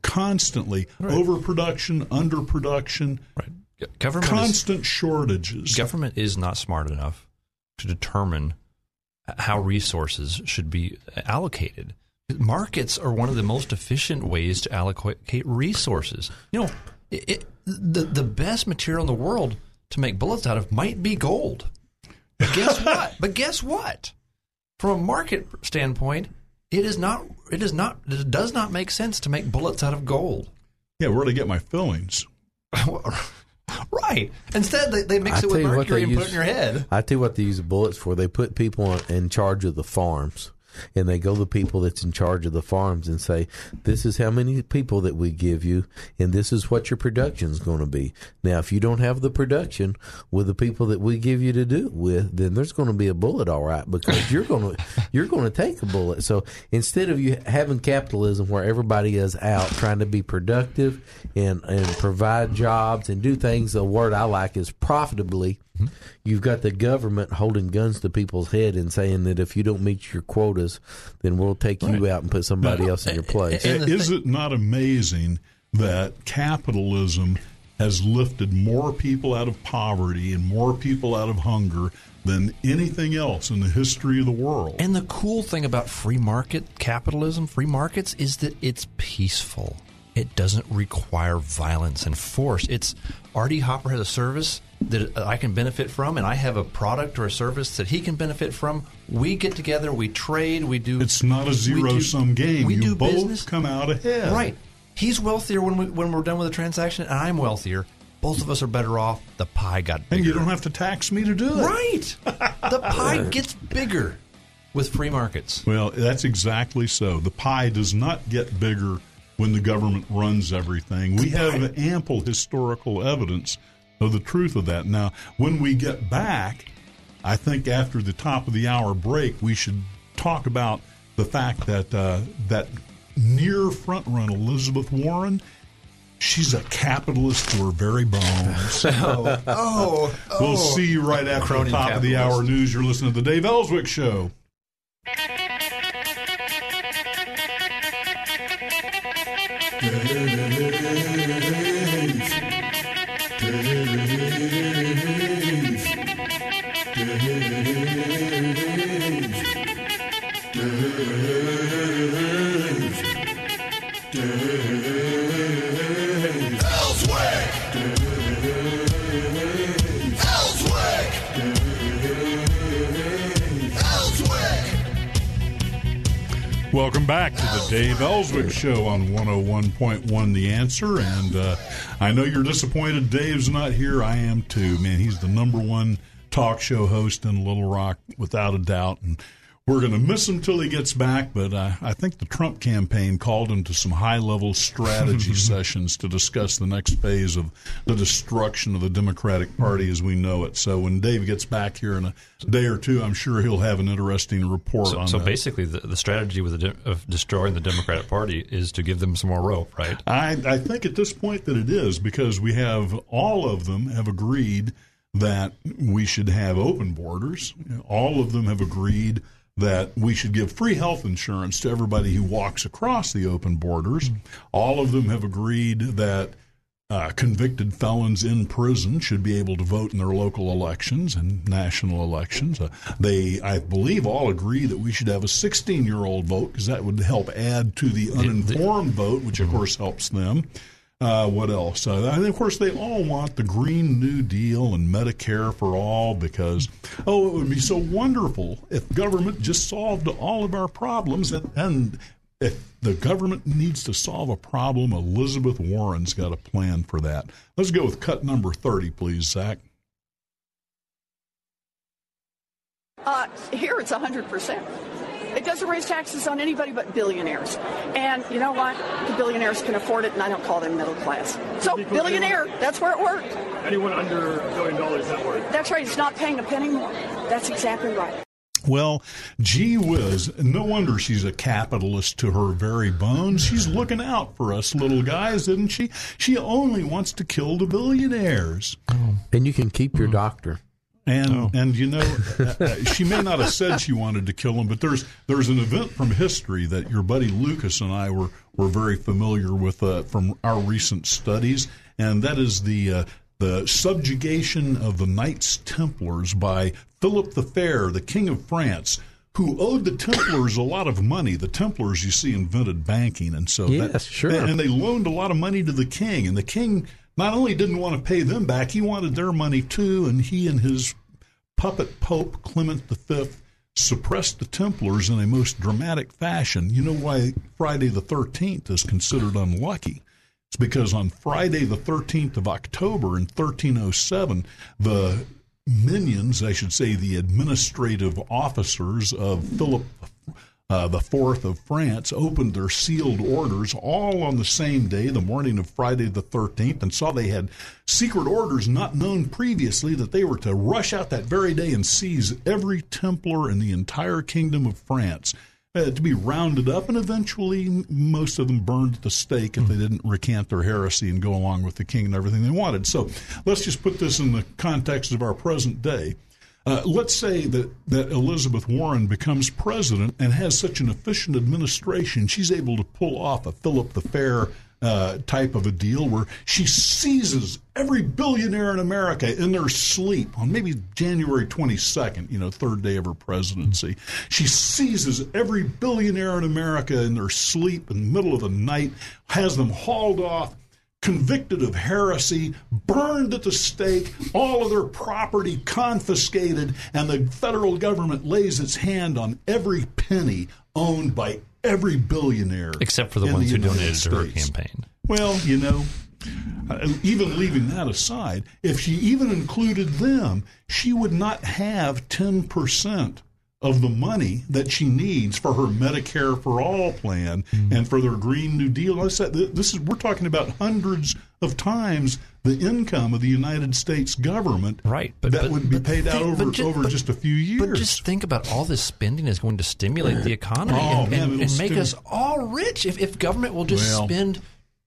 constantly overproduction, underproduction, Government constant shortages. government is not smart enough to determine how resources should be uh, allocated. Markets are one of the most efficient ways to allocate resources. You know, it, it, the the best material in the world to make bullets out of might be gold. But guess what? But guess what? From a market standpoint, it is not. It is not. It does not make sense to make bullets out of gold. Yeah, where to get my fillings? right. Instead, they, they mix I it with you mercury they and put it in your head. I tell you what they use bullets for. They put people on, in charge of the farms. And they go to the people that's in charge of the farms and say, "This is how many people that we give you, and this is what your production is going to be." Now, if you don't have the production with the people that we give you to do it with, then there's going to be a bullet, all right, because you're going to you're going to take a bullet. So instead of you having capitalism where everybody is out trying to be productive and and provide jobs and do things, the word I like is profitably. Mm-hmm. You've got the government holding guns to people's head and saying that if you don't meet your quotas, then we'll take you out and put somebody else in your place. Is it not amazing that capitalism has lifted more people out of poverty and more people out of hunger than anything else in the history of the world? And the cool thing about free market capitalism, free markets, is that it's peaceful. It doesn't require violence and force. It's Artie Hopper has a service that I can benefit from, and I have a product or a service that he can benefit from. We get together, we trade, we do. It's not a zero sum game. We you do both business. come out ahead. Right. He's wealthier when we when we're done with the transaction, and I'm wealthier. Both of us are better off. The pie got bigger. And you don't have to tax me to do it. Right. the pie gets bigger with free markets. Well, that's exactly so. The pie does not get bigger when the government runs everything. We have ample historical evidence of the truth of that. Now, when we get back, I think after the top of the hour break, we should talk about the fact that uh, that near front run Elizabeth Warren. She's a capitalist to her very bones. Oh, oh, We'll oh. see you right after the Crony top of the hour news. You're listening to the Dave Elswick Show. Welcome back to the Dave Elswick Show on 101.1 The Answer. And uh, I know you're disappointed Dave's not here. I am too. Man, he's the number one talk show host in Little Rock, without a doubt. And we're going to miss him till he gets back, but uh, I think the Trump campaign called him to some high level strategy sessions to discuss the next phase of the destruction of the Democratic Party as we know it. So when Dave gets back here in a day or two, I'm sure he'll have an interesting report So, on so that. basically, the, the strategy with the de- of destroying the Democratic Party is to give them some more rope, right? I, I think at this point that it is because we have all of them have agreed that we should have open borders. All of them have agreed that we should give free health insurance to everybody who walks across the open borders. All of them have agreed that uh, convicted felons in prison should be able to vote in their local elections and national elections. Uh, they, I believe, all agree that we should have a 16 year old vote because that would help add to the uninformed vote, which of course helps them. Uh, what else? Uh, and of course, they all want the Green New Deal and Medicare for all because, oh, it would be so wonderful if government just solved all of our problems. And, and if the government needs to solve a problem, Elizabeth Warren's got a plan for that. Let's go with cut number 30, please, Zach. Uh, here it's 100%. It doesn't raise taxes on anybody but billionaires. And you know what? The billionaires can afford it, and I don't call them middle class. So, billionaire, that's where it worked. Anyone under a billion dollars net worth. That's right, It's not paying a penny more. That's exactly right. Well, gee whiz, no wonder she's a capitalist to her very bones. She's looking out for us little guys, isn't she? She only wants to kill the billionaires. And you can keep your doctor. And and you know, uh, she may not have said she wanted to kill him, but there's there's an event from history that your buddy Lucas and I were were very familiar with uh, from our recent studies, and that is the uh, the subjugation of the Knights Templars by Philip the Fair, the King of France. Who owed the Templars a lot of money? The Templars, you see, invented banking, and so that, Yes, sure. and they loaned a lot of money to the king, and the king not only didn't want to pay them back, he wanted their money too, and he and his puppet pope Clement V suppressed the Templars in a most dramatic fashion. You know why Friday the 13th is considered unlucky? It's because on Friday the 13th of October in 1307, the minions, I should say, the administrative officers of Philip uh, the fourth of France opened their sealed orders all on the same day, the morning of Friday the 13th, and saw they had secret orders not known previously that they were to rush out that very day and seize every Templar in the entire kingdom of France. Uh, to be rounded up, and eventually most of them burned at the stake if they didn't recant their heresy and go along with the king and everything they wanted. So let's just put this in the context of our present day. Uh, let's say that, that Elizabeth Warren becomes president and has such an efficient administration, she's able to pull off a Philip the Fair uh, type of a deal where she seizes every billionaire in America in their sleep on maybe January 22nd, you know, third day of her presidency. She seizes every billionaire in America in their sleep in the middle of the night, has them hauled off convicted of heresy, burned at the stake, all of their property confiscated, and the federal government lays its hand on every penny owned by every billionaire. Except for the ones who United donated to her campaign. Well, you know, uh, even leaving that aside, if she even included them, she would not have 10% of the money that she needs for her Medicare for All plan and for their Green New Deal. I said this is we're talking about hundreds of times the income of the United States government right, but, that but- would be paid out over but ju- over but- just a few years. But just think about all this spending is going to stimulate the economy Oh, and, man, and, and make us all rich. If, if government will just Well- spend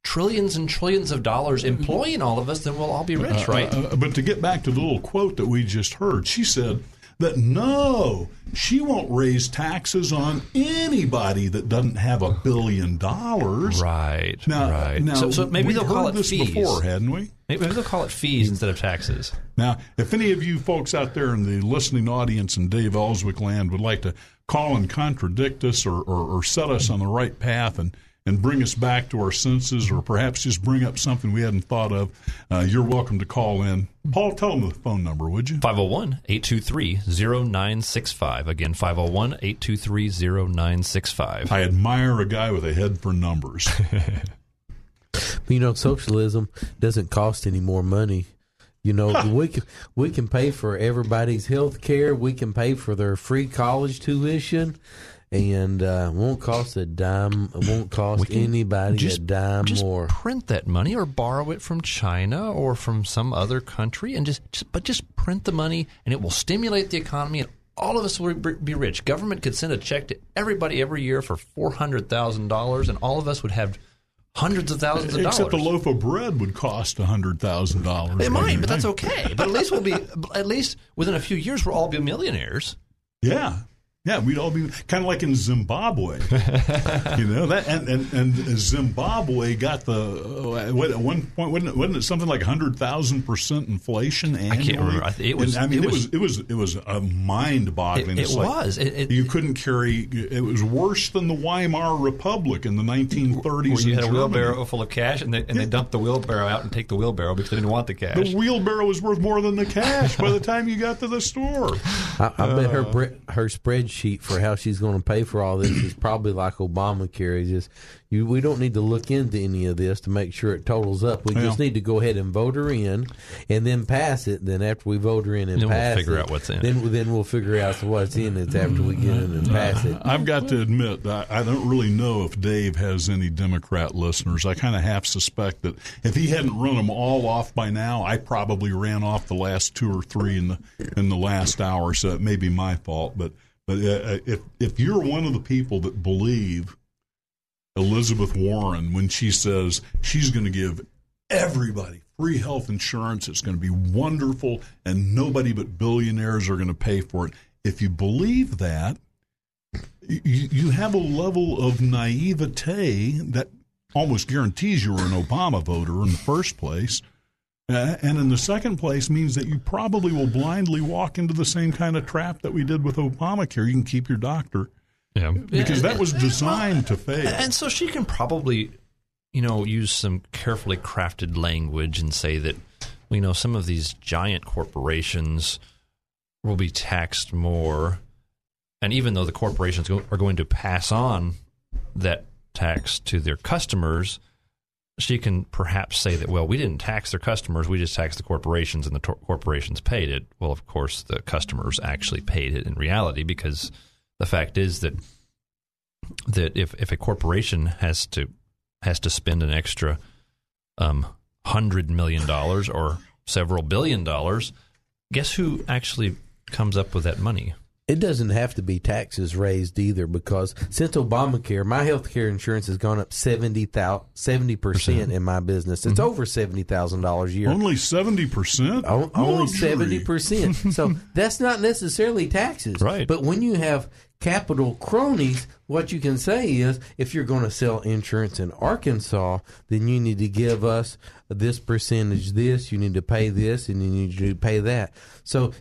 trillions and trillions of dollars employing all of us, then we'll all be rich, Uh, right? uh, uh, but to get back to the little quote that we just heard, she said that no, she won't raise taxes on anybody that doesn't have a billion dollars. Right. Now, right. now so, so maybe they'll call heard it this fees before, hadn't we? Maybe they'll call it fees instead of taxes. Now, if any of you folks out there in the listening audience in Dave Elswick land would like to call and contradict us or, or, or set us on the right path and, and bring us back to our senses or perhaps just bring up something we hadn't thought of, uh, you're welcome to call in. Paul, tell them the phone number, would you? 501 823 0965. Again, 501 823 0965. I admire a guy with a head for numbers. You know, socialism doesn't cost any more money. You know, we can we can pay for everybody's health care. We can pay for their free college tuition, and uh, won't cost a dime. Won't cost anybody just- a dime just more. print that money or borrow it from China or from some other country and just, just but just print the money and it will stimulate the economy and all of us will be be rich. Government could send a check to everybody every year for four hundred thousand dollars, and all of us would have hundreds of thousands of dollars. Except a loaf of bread would cost hundred thousand dollars. It might, but that's okay. But at least we'll be at least within a few years we'll all be millionaires. Yeah. Yeah, we'd all be kind of like in Zimbabwe, you know that, and, and, and Zimbabwe got the uh, what, at one point wasn't it, wasn't it something like hundred thousand percent inflation annually? can't remember. I it was- And, I mean, it it was, it was it was a mind boggling. It- it was. It- it- you couldn't carry. It was worse than the Weimar Republic in the nineteen Where thirties. you had a wheelbarrow full of cash, and they, and they dumped the wheelbarrow out and take the wheelbarrow because they didn't want the cash. The wheelbarrow was worth more than the cash by the time you got to the store. I, I bet her her spreadsheet for how she's going to pay for all this is probably like Obamacare. It's just you, we don't need to look into any of this to make sure it totals up. We just need to go ahead and vote her in, and then pass it. Then after we vote her in and Then we'll figure it, out what's in it. Then then we'll figure out what's in it after we get in and uh, pass it. I've got to admit, I, I don't really know if Dave has any Democrat listeners. I kind of half suspect that if he hadn't run them all off by now, I probably ran off the last two or three in the in the last hour. So it may be my fault. But but uh, if if you're one of the people that believe Elizabeth Warren when she says she's going to give everybody free health insurance. It's going to be wonderful, and nobody but billionaires are going to pay for it. If you believe that, you, you have a level of naivete that almost guarantees you were an Obama voter in the first place. Uh, and in the second place means that you probably will blindly walk into the same kind of trap that we did with Obamacare. You can keep your doctor. Yeah. Because that was designed to fail. And so she can probably, you know, use some carefully crafted language and say that, you know, some of these giant corporations will be taxed more. And even though the corporations are going to pass on that tax to their customers, she can perhaps say that, well, we didn't tax their customers, we just taxed the corporations and the tor- corporations paid it. Well, of course, the customers actually paid it in reality because the fact is that that if if a corporation has to has to spend an extra um, hundred million dollars or several billion dollars, guess who actually comes up with that money? It doesn't have to be taxes raised either because since Obamacare, my health care insurance has gone up 70 percent in my business. It's mm-hmm. over seventy thousand dollars a year. Only seventy percent. Only seventy percent. So that's not necessarily taxes, Right. But when you have capital cronies, what you can say is, if you're going to sell insurance in Arkansas, then you need to give us this percentage. This you need to pay this, and you need to pay that. So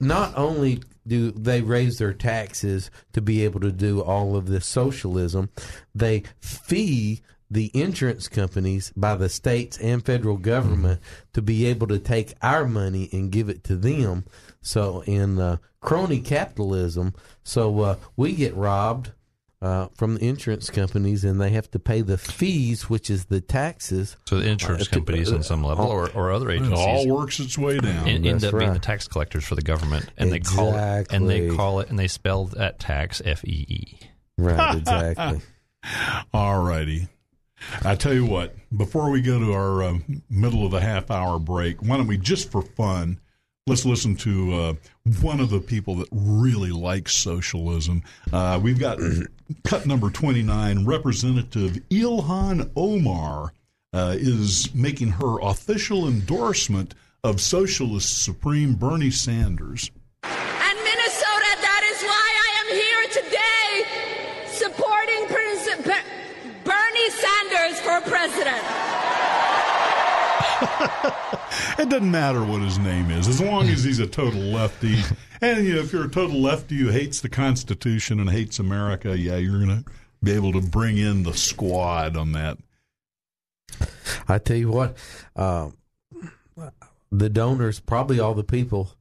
not only do they raise their taxes to be able to do all of this socialism, they fee the insurance companies by the states and federal government to be able to take our money and give it to them. So in uh, crony capitalism, so uh, we get robbed uh, from the insurance companies, and they have to pay the fees, which is the taxes. So the insurance Uh, to- companies on some level, or, or other It agencies, all works its way down. en- end That's up being the tax collectors for the government, and they call it and they call it and they spell that tax F E E. Right, exactly. All righty. I tell you what, before we go to our uh, middle of the half hour break, why don't we, just for fun, let's listen to uh, one of the people that really likes socialism. Uh, we've got cut number 29, Representative Ilhan Omar uh, is making her official endorsement of Socialist Supreme Bernie Sanders. And Minnesota, that is why I am here today supporting Pres- Ber- Bernie Sanders for president. It doesn't matter what his name is, as long as he's a total lefty. And you know, if you're a total lefty who hates the Constitution and hates America, yeah, you're going to be able to bring in the squad on that. I tell you what, uh, the donors, probably all the people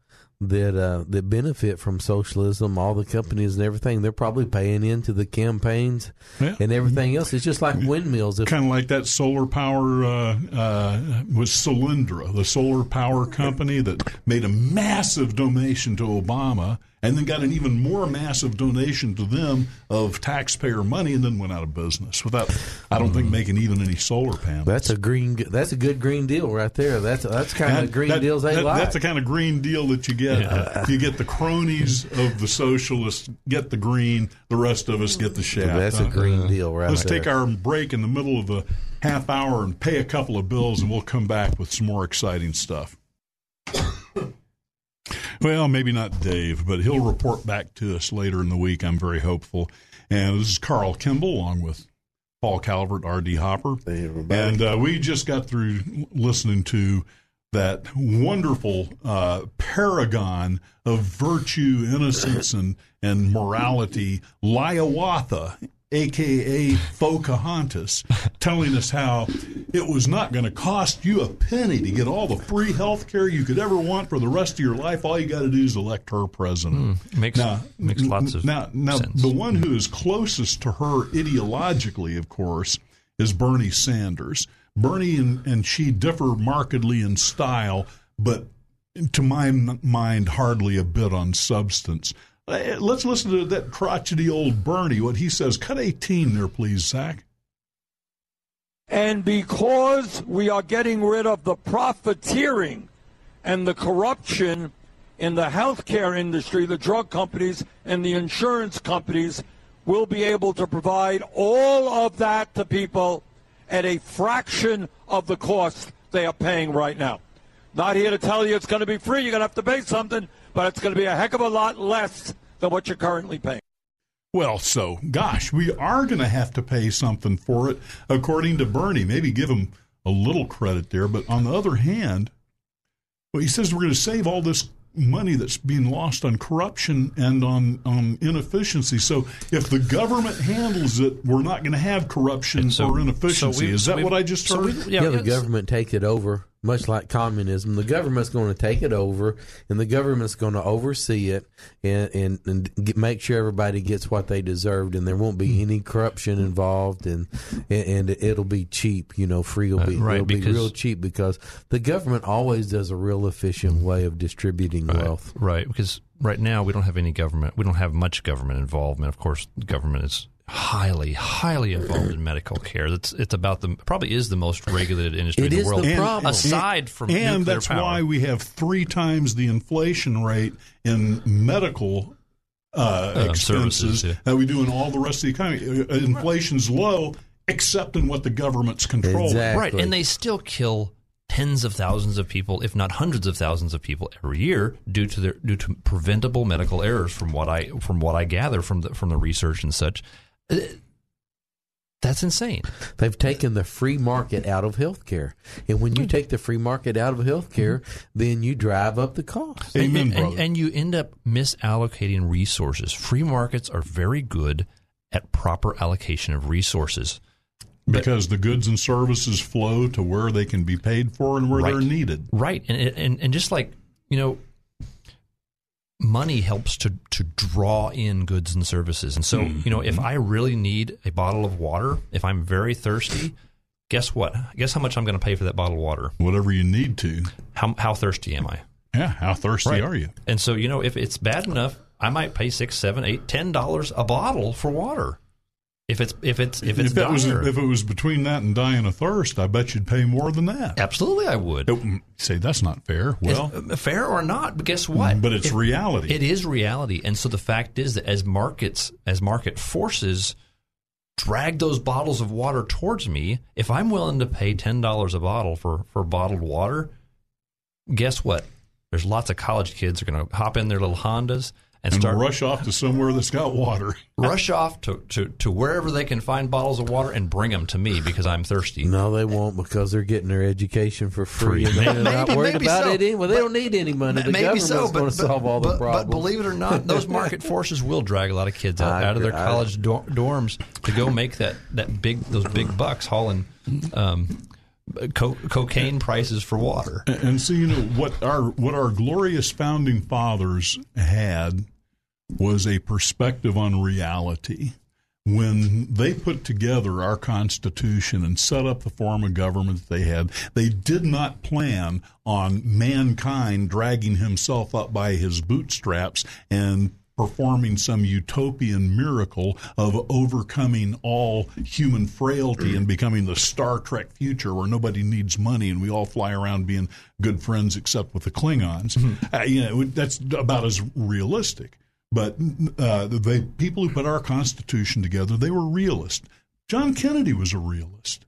that uh, that benefit from socialism, all the companies and everything, they're probably paying into the campaigns Yeah. and everything else. It's just like windmills. Kind of like that solar power uh, uh, was Solyndra, the solar power company that made a massive donation to Obama and then got an even more massive donation to them of taxpayer money and then went out of business without, I don't think, making even any solar panels. that's a green, that's a good green deal right there. That's that's kind That- of green that- deals they that- like. That's the kind of green deal that you get. Uh, you get the cronies of the socialists get the green, the rest of us get the shaft. That's a green deal right Let's there. take our break in the middle of the half hour and pay a couple of bills, and we'll come back with some more exciting stuff. Well, maybe not Dave, but he'll report back to us later in the week. I'm very hopeful. And this is Carl Kimball along with Paul Calvert, R.D. Hopper. And uh, we just got through listening to that wonderful uh, paragon of virtue, innocence, and, and morality, Liawatha, aka Pocahontas, telling us how it was not going to cost you a penny to get all the free health care you could ever want for the rest of your life. All you got to do is elect her president. Hmm, makes now, makes lots of now, now sense. the one who is closest to her ideologically, of course, is Bernie Sanders. Bernie and, and she differ markedly in style, but to my m- mind, hardly a bit on substance. Uh, Let's listen to that crotchety old Bernie. What he says. Cut eighteen there, please, Zach. And because we are getting rid of the profiteering and the corruption in the healthcare industry, the drug companies and the insurance companies will be able to provide all of that to people at a fraction of the cost they are paying right now. Not here to tell you it's going to be free, you're going to have to pay something, but it's going to be a heck of a lot less than what you're currently paying. Well, so gosh, we are going to have to pay something for it, according to Bernie. Maybe give him a little credit there, but on the other hand, well, he says we're going to save all this money that's being lost on corruption and on on inefficiency. So if the government handles it, we're not going to have corruption so- or inefficiency. so we- Is that we- what I just heard? so we- yeah, Yeah, the government take it over, much like communism. The government's going to take it over, and the government's going to oversee it and and, and get, make sure everybody gets what they deserved, and there won't be any corruption involved, and and, and it'll be cheap. You know, free will be Uh, right, it'll be real cheap because the government always does a real efficient way of distributing wealth. Right, because right now we don't have any government. We don't have much government involvement. Of course, government is highly, highly involved in medical care. It's it's about the probably is the most regulated industry It in is the world. the problem. Aside from and nuclear that's power. why we have three times the inflation rate in medical uh, Uh, expenses services, yeah. that we do in all the rest of the economy. Uh, Inflation's low, except in what the government's controlling. Right, and they still kill tens of thousands of people, if not hundreds of thousands of people every year due to their due to preventable medical errors. From what I from what I gather from the from the research and such, Uh, that's insane. They've taken the free market out of healthcare, and when you hmm. take the free market out of healthcare, then you drive up the cost. and, and, and, and you end up misallocating resources. Free markets are very good at proper allocation of resources. Because the goods and services flow to where they can be paid for and where Right. they're needed. Right, and and and just like you know, money helps to to draw in goods and services. And so you know, if mm-hmm. I really need a bottle of water, if I'm very thirsty, guess what? Guess how much I'm going to pay for that bottle of water? Whatever you need to. How how thirsty am I? Yeah, how thirsty Right. are you? And so you know, if it's bad enough, I might pay six, seven, eight, ten dollars a bottle for water. If it's if it's if it's that was if it was between that and dying of thirst, I bet you'd pay more than that. Absolutely, I would. say that's not fair. Well, It's, fair or not, but guess what? But it's If- reality. It is reality, and so the fact is that as markets, as market forces drag those bottles of water towards me, if I'm willing to pay ten dollars a bottle for for bottled water, guess what? There's lots of college kids are going to hop in their little Hondas and, and start rush off to somewhere that's got water. rush off to, to, to wherever they can find bottles of water and bring them to me because I'm thirsty. No, they won't because they're getting their education for free. Free. They're not worried about so. it anyway. They don't need any money. The Maybe government's so, but, going to but- solve all the problems. But believe it or not, those market forces will drag a lot of kids out, I out of their. I- college dor- dorms to go make that, that big those big bucks hauling um, co- cocaine prices for water. And, and so you know what our what our glorious founding fathers had was a perspective on reality. When they put together our Constitution and set up the form of government that they had, they did not plan on mankind dragging himself up by his bootstraps and performing some utopian miracle of overcoming all human frailty and becoming the Star Trek future where nobody needs money and we all fly around being good friends except with the Klingons. Uh, you know, that's about as realistic. But uh, the people who put our Constitution together, they were realists. John Kennedy was a realist.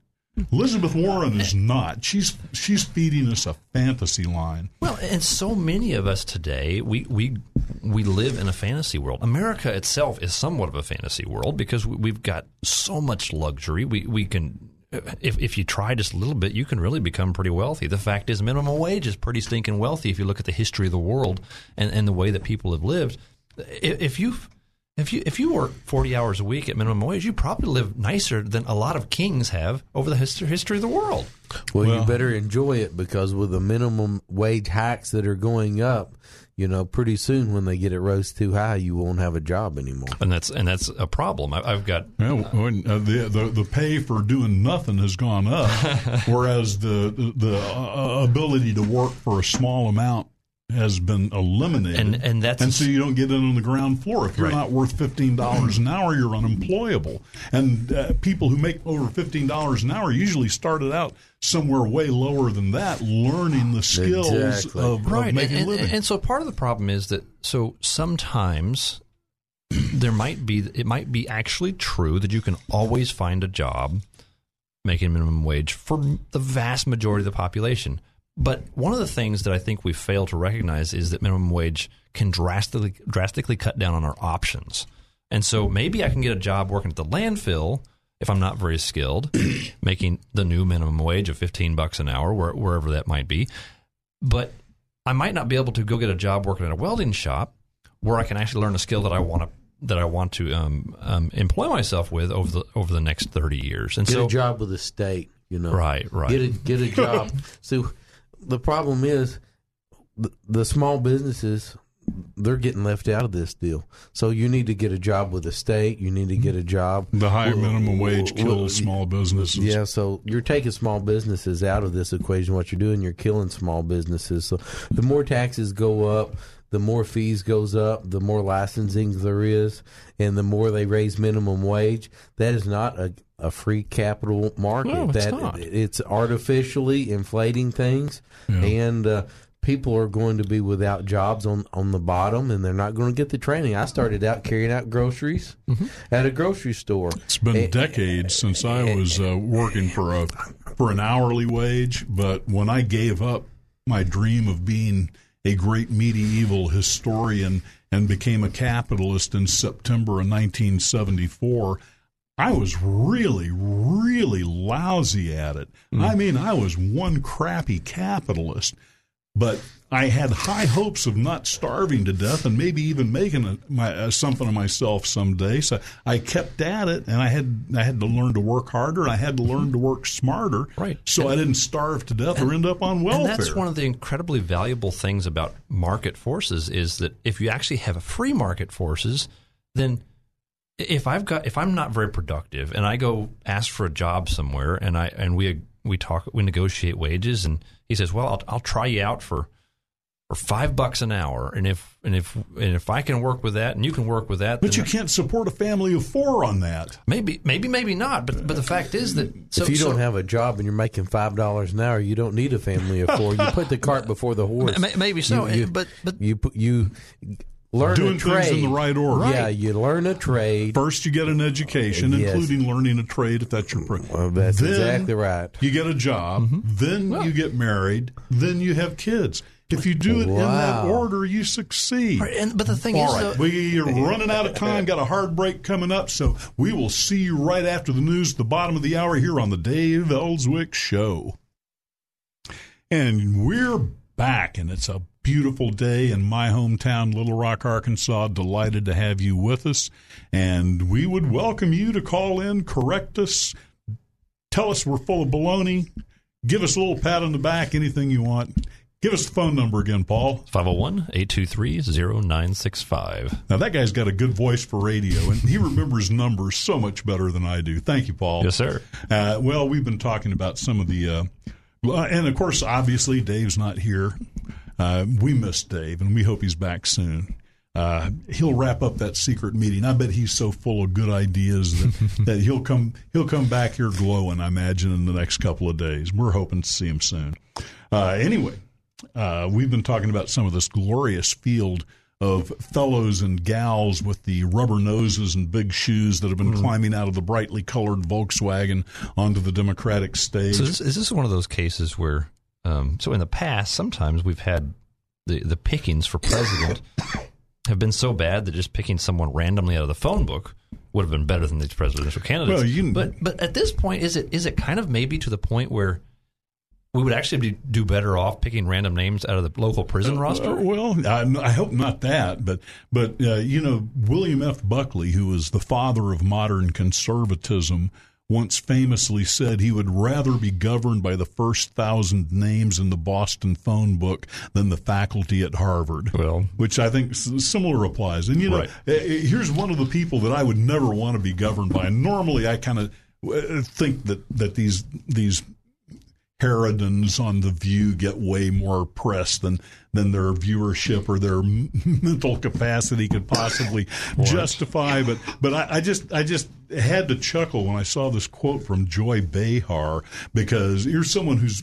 Elizabeth Warren is not. She's she's feeding us a fantasy line. Well, and so many of us today, we, we we live in a fantasy world. America itself is somewhat of a fantasy world because we- we've got so much luxury. We we can, if if you try just a little bit, you can really become pretty wealthy. The fact is, minimum wage is pretty stinking wealthy if you look at the history of the world and, and the way that people have lived. If if you if you if you work forty hours a week at minimum wage, you probably live nicer than a lot of kings have over the history history of the world. Well, Well- you better enjoy it because with the minimum wage hikes that are going up, you know, pretty soon when they get it rose too high, you won't have a job anymore. And that's and that's a problem. I, I've got Well, when, uh, the, the the pay for doing nothing has gone up, whereas the the uh, ability to work for a small amount has been eliminated. And- and that's- and so you don't get in on the ground floor. If you're Right. not worth fifteen dollars an hour, you're unemployable. And uh, people who make over fifteen dollars an hour usually started out somewhere way lower than that, learning the skills Exactly. of, of making and, a living. and, and so part of the problem is that so sometimes there might be it might be actually true that you can always find a job making minimum wage for the vast majority of the population but one of the things that I think we fail to recognize is that minimum wage can drastically drastically cut down on our options. And so maybe I can get a job working at the landfill if I'm not very skilled, making the new minimum wage of 15 bucks an hour where, wherever that might be. But I might not be able to go get a job working at a welding shop where I can actually learn a skill that I want to that I want to um, um, employ myself with over the over the next 30 years. And Get so a job with the state, you know. Right, right. Get a get a job. so the problem is the, the small businesses they're getting left out of this deal. So you need to get a job with the state. You need to get a job. the higher Well, minimum wage well, kills small businesses. Yeah, so you're taking small businesses out of this equation. What you're doing, you're killing small businesses. So the more taxes go up, the more fees goes up, the more licensing there is, and the more they raise minimum wage. That is not a, a free capital market. No, it's that not. it's artificially inflating things, and uh, people are going to be without jobs on on the bottom, and they're not going to get the training. I started out carrying out groceries at a grocery store. It's been decades since I was uh, working for a for an hourly wage, but when I gave up my dream of being a great medieval historian and became a capitalist in September of 1974, I was really, really lousy at it. I mean, I was one crappy capitalist, but I had high hopes of not starving to death and maybe even making a, my, uh, something of myself someday. So I kept at it, and I had I had to learn to work harder. I had to learn to work smarter, Right. So I didn't starve to death or end up on welfare. And that's one of the incredibly valuable things about market forces is that if you actually have a free market forces, then if I've got if I'm not very productive and I go ask for a job somewhere and I and we we talk we negotiate wages and he says, well, I'll, I'll try you out for for five bucks an hour and if and if and if I can work with that and you can work with that, but then you can't support a family of four on that. maybe maybe maybe not. But but the fact is that so, if you so- don't have a job and you're making five dollars an hour, you don't need a family of four. You put the cart before the horse. Maybe so, You, you- but- but- you put- you learn Doing a trade things in the right order. Yeah, you learn a trade. First, you get an education, Yes. including learning a trade if that's your. Pro- Well, that's Then exactly right. You get a job, mm-hmm. then you get married, then you have kids. If you do it in that order, you succeed. Right, and- but the thing All is, right, though- we are running out of time. Got a hard break coming up, so we will see you right after the news at the bottom of the hour here on the Dave Elswick Show. And we're back, and it's a beautiful day in my hometown, Little Rock, Arkansas. Delighted to have you with us, and we would welcome you to call in, correct us, tell us we're full of baloney, give us a little pat on the back, anything you want. Give us the phone number again, Paul. 501 823 0965. Now that guy's got a good voice for radio, and he remembers numbers so much better than I do. Thank you, Paul. Yes, sir. Uh, well, we've been talking about some of the, uh, and of course, obviously, Dave's not here. Uh, we miss Dave, and we hope he's back soon. Uh, he'll wrap up that secret meeting. I bet he's so full of good ideas that, that he'll come he'll come back here glowing. I imagine in the next couple of days. We're hoping to see him soon. Uh, anyway, uh, we've been talking about some of this glorious field of fellows and gals with the rubber noses and big shoes that have been climbing out of the brightly colored Volkswagen onto the Democratic stage. So this, is this one of those cases where, um, so in the past, sometimes we've had the, the pickings for president have been so bad that just picking someone randomly out of the phone book would have been better than these presidential candidates. Well, you- but but at this point, is it is it kind of maybe to the point where we would actually be, do better off picking random names out of the local prison roster? Uh, well, I, I hope not that, but but uh, you know, William F. Buckley, who was the father of modern conservatism, once famously said he would rather be governed by the first thousand names in the Boston phone book than the faculty at Harvard. Well, which I think similar applies. And you know, Right. uh, uh, here's one of the people that I would never want to be governed by. Normally, I kind of uh, think that that these these Harridans on the View get way more press than than their viewership or their mental capacity could possibly justify. But but I, I just I just had to chuckle when I saw this quote from Joy Behar because here's someone who's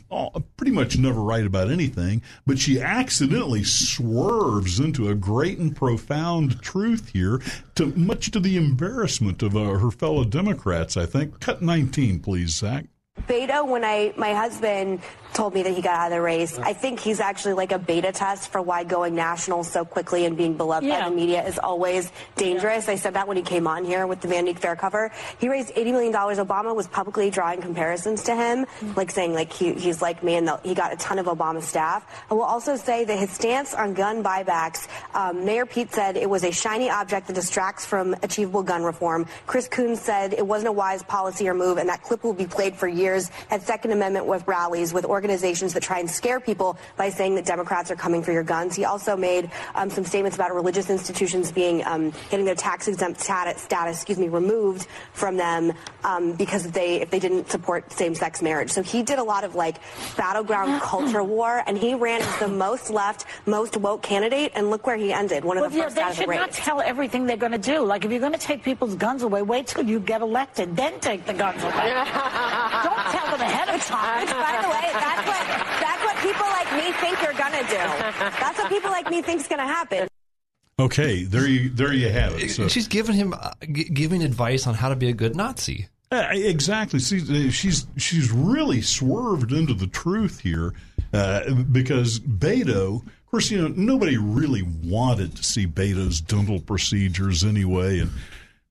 pretty much never right about anything, but she accidentally swerves into a great and profound truth here, to much to the embarrassment of uh, her fellow Democrats. I think. Cut 19, please, Zach. Beto, when I my husband told me that he got out of the race, I think he's actually like a beta test for why going national so quickly and being beloved by the media is always dangerous. I said that when he came on here with the Vanity Fair cover. He raised $80 million. Obama was publicly drawing comparisons to him, like saying like he, he's like me and the, he got a ton of Obama staff. I will also say that his stance on gun buybacks, um, Mayor Pete said it was a shiny object that distracts from achievable gun reform. Chris Coons said it wasn't a wise policy or move and that clip will be played for years years had Second Amendment with rallies with organizations that try and scare people by saying that Democrats are coming for your guns. He also made um, some statements about religious institutions being um, getting their tax exempt status, status, excuse me, removed from them um, because they if they didn't support same sex marriage. So he did a lot of like battleground culture war, and he ran as the most left, most woke candidate, and look where he ended, one of well, the first yeah, out they of the should race. not tell everything they're going to do. Like, if you're going to take people's guns away, wait till you get elected, then take the guns away. Don't tell them ahead of time. By the way, that's what that's what people like me think you're gonna do. That's what people like me think's gonna happen. Okay, there you there you have it. So. She's giving him uh, g- giving advice on how to be a good Nazi. Uh, exactly. See, uh, she's she's really swerved into the truth here uh, because Beto. Of course, you know nobody really wanted to see Beto's dental procedures anyway, and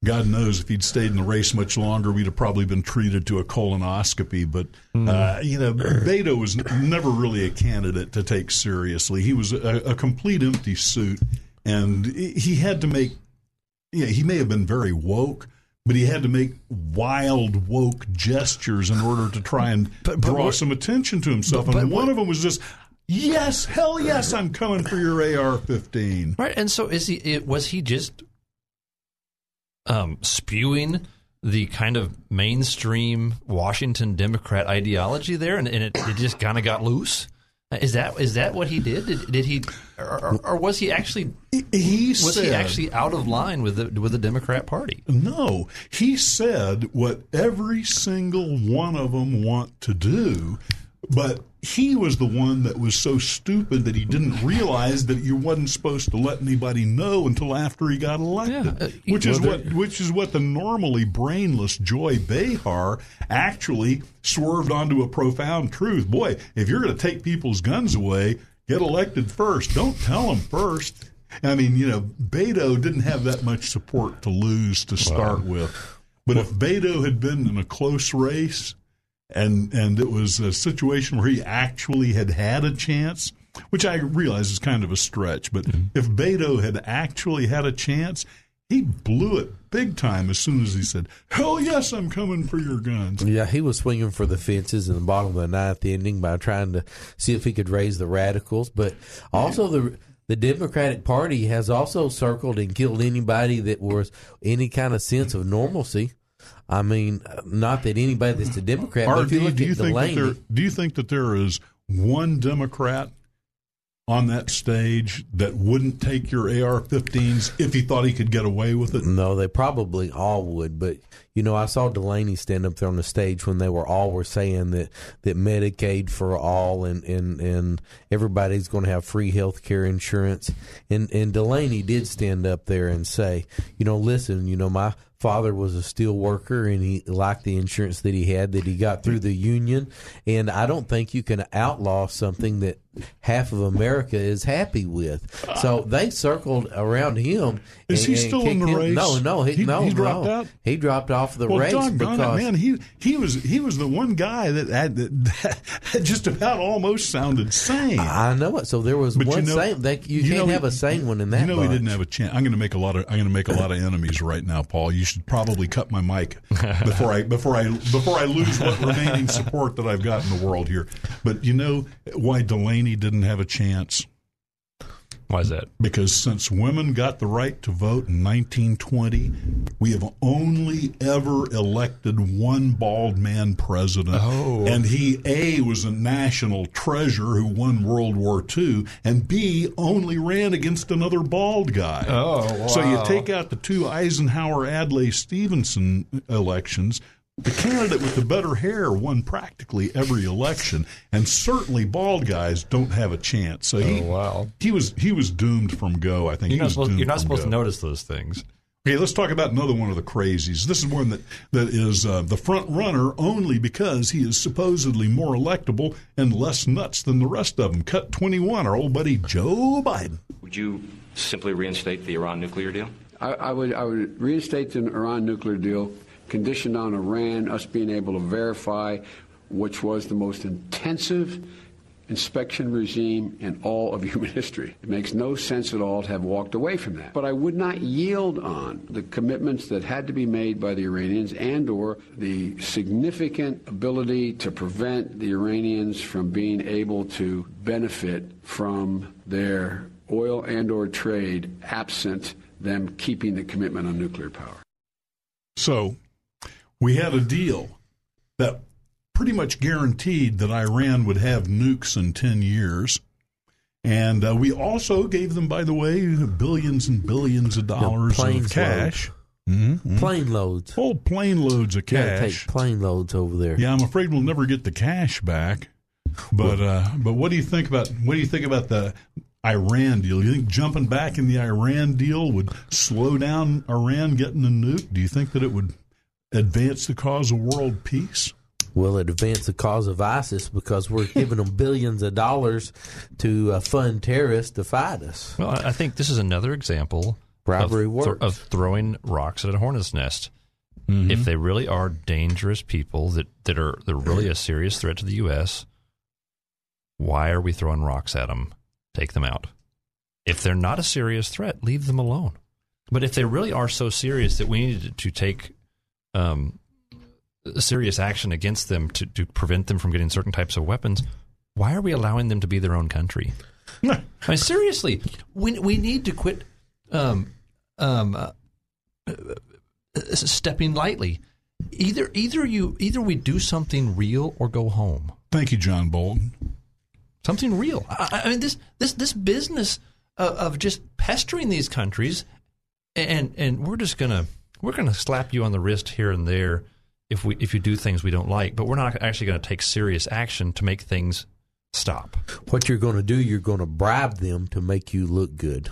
God knows if he'd stayed in the race much longer, we'd have probably been treated to a colonoscopy. But uh, you know, Beto was never really a candidate to take seriously. He was a, a complete empty suit, and he had to make. Yeah, he may have been very woke, but he had to make wild woke gestures in order to try and draw what- some attention to himself. but- and one of them was just, "Yes, hell yes, I'm coming for your AR-15." Right, and so is he? Was he just um, spewing the kind of mainstream Washington Democrat ideology there, and, and it, it just kind of got loose? Is that is that what he did? Did, did he, or, or, was he actually? He was he actually out of line with the with the Democrat Party? No, he said what every single one of them want to do, but he was the one that was so stupid that he didn't realize that you wasn't supposed to let anybody know until after he got elected. uh, which is what which is what the normally brainless Joy Behar actually swerved onto a profound truth. Boy, if you're going to take people's guns away, get elected first. Don't tell them first. I mean, you know, Beto didn't have that much support to lose to start with. But if Beto had been in a close race and and it was a situation where he actually had had a chance, which I realize is kind of a stretch, but mm-hmm. if Beto had actually had a chance, he blew it big time as soon as he said, "Hell yes, I'm coming for your guns." Yeah, he was swinging for the fences in the bottom of the ninth inning by trying to see if he could raise the radicals. But also the the Democratic Party has also circled and killed anybody that was any kind of sense of normalcy. I mean, not that anybody that's a Democrat, but if you look do you think that there do you think that there is one Democrat on that stage that wouldn't take your AR-15s if he thought he could get away with it? No, they probably all would, but you know, I saw Delaney stand up there on the stage when they were all were saying that that Medicaid for all and and and everybody's going to have free health care insurance, and and Delaney did stand up there and say, you know, listen, you know, my father was a steel worker and he liked the insurance that he had that he got through the union. And I don't think you can outlaw something that half of America is happy with. So they circled around him. Is he still in the him- race? No, no, he, He- no, he dropped no. out? He dropped off the well, race because it, man, he he was he was the one guy that had that, that just about almost sounded sane. I know it. So there was But you one know- sane. They, you, you can't know have a sane one in that. You know, he didn't have a chance. I'm going to make a lot of I'm going to make a lot of enemies right now, Paul. You should probably cut my mic before I before I before I lose what remaining support that I've got in the world here. But you know why Delaney didn't have a chance? Why is that? Because since women got the right to vote in 1920, we have only ever elected one bald man president. Oh. And he, A, was a national treasure who won World War II, and B, only ran against another bald guy. Oh, So you take out the two Eisenhower Adlai Stevenson elections. The candidate with the better hair won practically every election, and certainly bald guys don't have a chance. So he, Oh, wow. he was he was doomed from go. I think You're he not supposed, you're not supposed to notice those things. Okay, let's talk about another one of the crazies. This is one that that is uh, the front runner only because he is supposedly more electable and less nuts than the rest of them. Cut twenty one, our old buddy Joe Biden. Would you simply reinstate the Iran nuclear deal? I, I would I would reinstate the Iran nuclear deal, conditioned on Iran us being able to verify which was the most intensive inspection regime in all of human history. It makes no sense at all to have walked away from that. But I would not yield on the commitments that had to be made by the Iranians and or the significant ability to prevent the Iranians from being able to benefit from their oil and or trade absent them keeping the commitment on nuclear power. So we had a deal that pretty much guaranteed that Iran would have nukes in 10 years. And uh, we also gave them, by the way, billions and billions of dollars of cash. Mm-hmm. Plane loads. Whole plane loads of cash. plane loads over there. Yeah, I'm afraid we'll never get the cash back. But uh, but what do you think about what do you think about the Iran deal? You think jumping back in the Iran deal would slow down Iran getting a nuke? Do you think that it would advance the cause of world peace? Will it advance the cause of ISIS because we're giving them billions of dollars to uh, fund terrorists to fight us? Well, I I think this is another example Bribery of, works. of throwing rocks at a hornet's nest. If they really are dangerous people that, that are they're really a serious threat to the U.S., why are we throwing rocks at them? Take them out. If they're not a serious threat, leave them alone. But if they really are so serious that we need to take um, serious action against them to, to prevent them from getting certain types of weapons, why are we allowing them to be their own country? I mean, seriously, we we need to quit um, um, uh, uh, stepping lightly. Either either you either we do something real or go home. Thank you, John Bolton. Something real. I, I mean this this this business of, of just pestering these countries, and and we're just gonna we're gonna slap you on the wrist here and there if we if you do things we don't like, but we're not actually going to take serious action to make things stop. What you're going to do, you're going to bribe them to make you look good.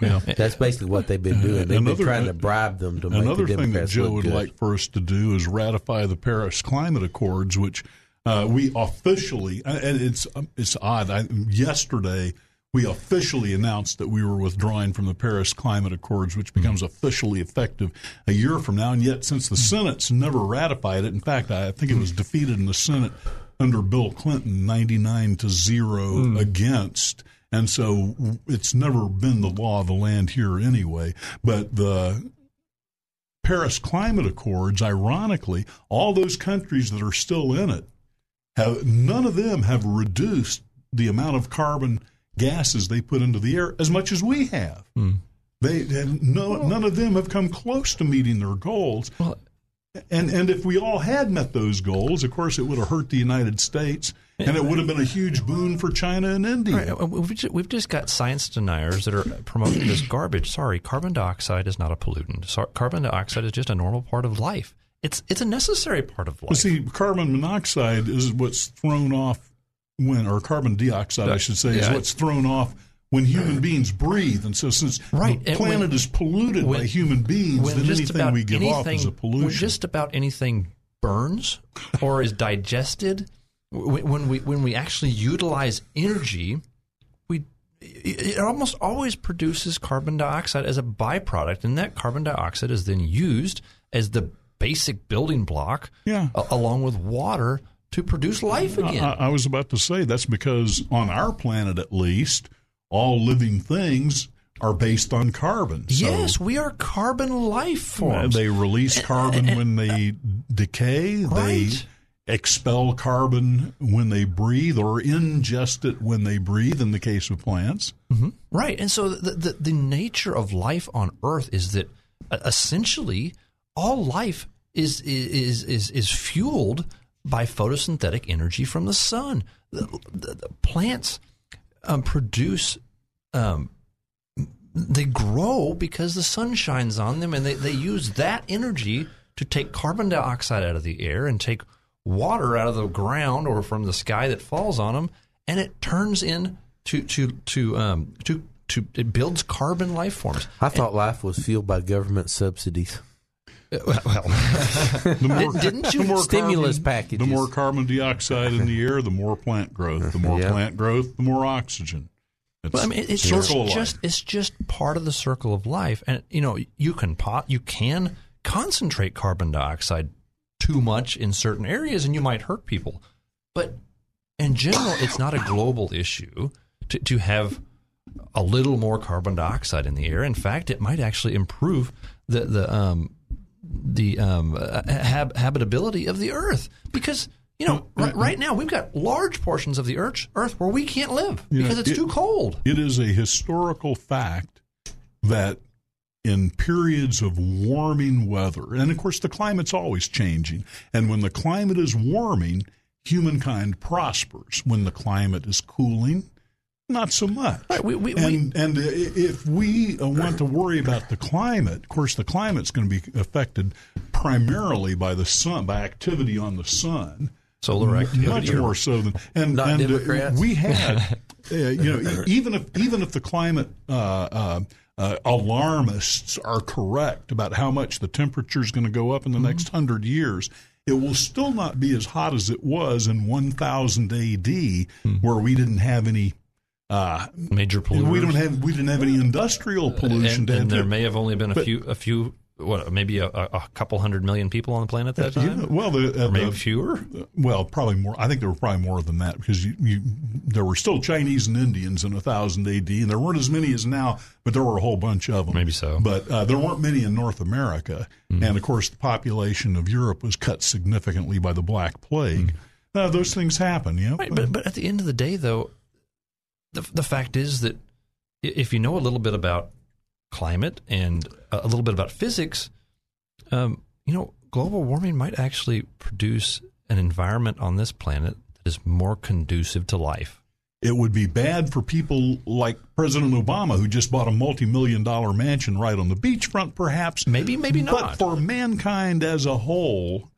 Yeah. That's basically what they've been doing. They've been trying to bribe them to make you look good. Another the thing that Democrats Joe look would good. like for us to do is ratify the Paris Climate Accords, which uh, we officially and it's um, it's odd. I, yesterday we officially announced that we were withdrawing from the Paris Climate Accords, which becomes mm-hmm. officially effective a year from now. And yet, since the mm-hmm. Senate's never ratified it, in fact, I think it was mm-hmm. defeated in the Senate under Bill Clinton, ninety nine to zero mm. against. And so it's never been the law of the land here anyway. But the Paris Climate Accords, ironically, all those countries that are still in it have none of them have reduced the amount of carbon gases they put into the air as much as we have. They and no, none of them have come close to meeting their goals. Well, and and if we all had met those goals, of course, it would have hurt the United States, and it would have been a huge boon for China and India. Right. uh, We've just, we've just got science deniers that are promoting this garbage. Sorry, carbon dioxide is not a pollutant. So, carbon dioxide is just a normal part of life. It's it's a necessary part of life. Well, see, carbon monoxide is what's thrown off when, or carbon dioxide, I should say, is Yeah. what's thrown off when human beings breathe. And so, since Right, the planet when- is polluted when- by human beings, then anything we give off is a anything- pollution. When just about anything burns or is digested, when, we when we actually utilize energy, we it, it almost always produces carbon dioxide as a byproduct, and that carbon dioxide is then used as the basic building block, Yeah. a- along with water, to produce life again. I, I was about to say that's because on our planet, at least, all living things are based on carbon. So, yes, we are carbon life forms. they release carbon when they decay. Right. They expel carbon when they breathe, or ingest it when they breathe. In the case of plants, Right. And so the, the, the nature of life on Earth is that uh, essentially all life is, is, is, is fueled by photosynthetic energy from the sun. The, the, the plants um, produce, um, they grow because the sun shines on them and they, they use that energy to take carbon dioxide out of the air and take water out of the ground or from the sky that falls on them and it turns in to to to um to to it builds carbon life forms. I thought life was fueled by government subsidies. Well, the more, Didn't you- the more Stimulus carbon, packages. the more carbon dioxide in the air, the more plant growth. The more Yeah. plant growth, the more oxygen. It's Well, I mean, it's circle just, just it's just part of the circle of life, and you know you can pot you can concentrate carbon dioxide too much in certain areas, and you might hurt people. But in general, it's not a global issue to, to have a little more carbon dioxide in the air. In fact, it might actually improve the the um, the um, uh, hab- habitability of the Earth because you know right, right now we've got large portions of the Earth Earth where we can't live You know, because it's it- too cold. It is a historical fact that in periods of warming weather, and of course the climate's always changing, and when the climate is warming, humankind prospers. When the climate is cooling, not so much. and and if we uh, want to worry about the climate, of course, the climate's going to be affected primarily by the sun, by activity on the sun. Solar activity much more so than and, Not and uh, we had uh, you know even if even if the climate uh, uh, uh, alarmists are correct about how much the temperature is going to go up in the Mm-hmm. next hundred years, it will still not be as hot as it was in 1000 A.D., where we didn't have any. Uh. Major We don't have. We didn't have any industrial pollution. and, and there may have only been a but- few a few what maybe a, a couple hundred million people on the planet at that Yeah, time. well, the, uh, maybe the- fewer. Well, probably more. I think there were probably more than that because you, you, there were still Chinese and Indians in 1000 AD, and there weren't as many as now, but there were a whole bunch of them. Maybe so. But uh, there weren't many in North America, and of course, the population of Europe was cut significantly by the Black Plague. Uh, those things happen, you know. Right, but but at the end of the day, though, the the fact is that if you know a little bit about climate and a little bit about physics, um, you know, global warming might actually produce an environment on this planet that is more conducive to life. it would be bad for people like President Obama, who just bought a multi-million dollar mansion right on the beachfront, perhaps. Maybe, maybe not. But for mankind as a whole,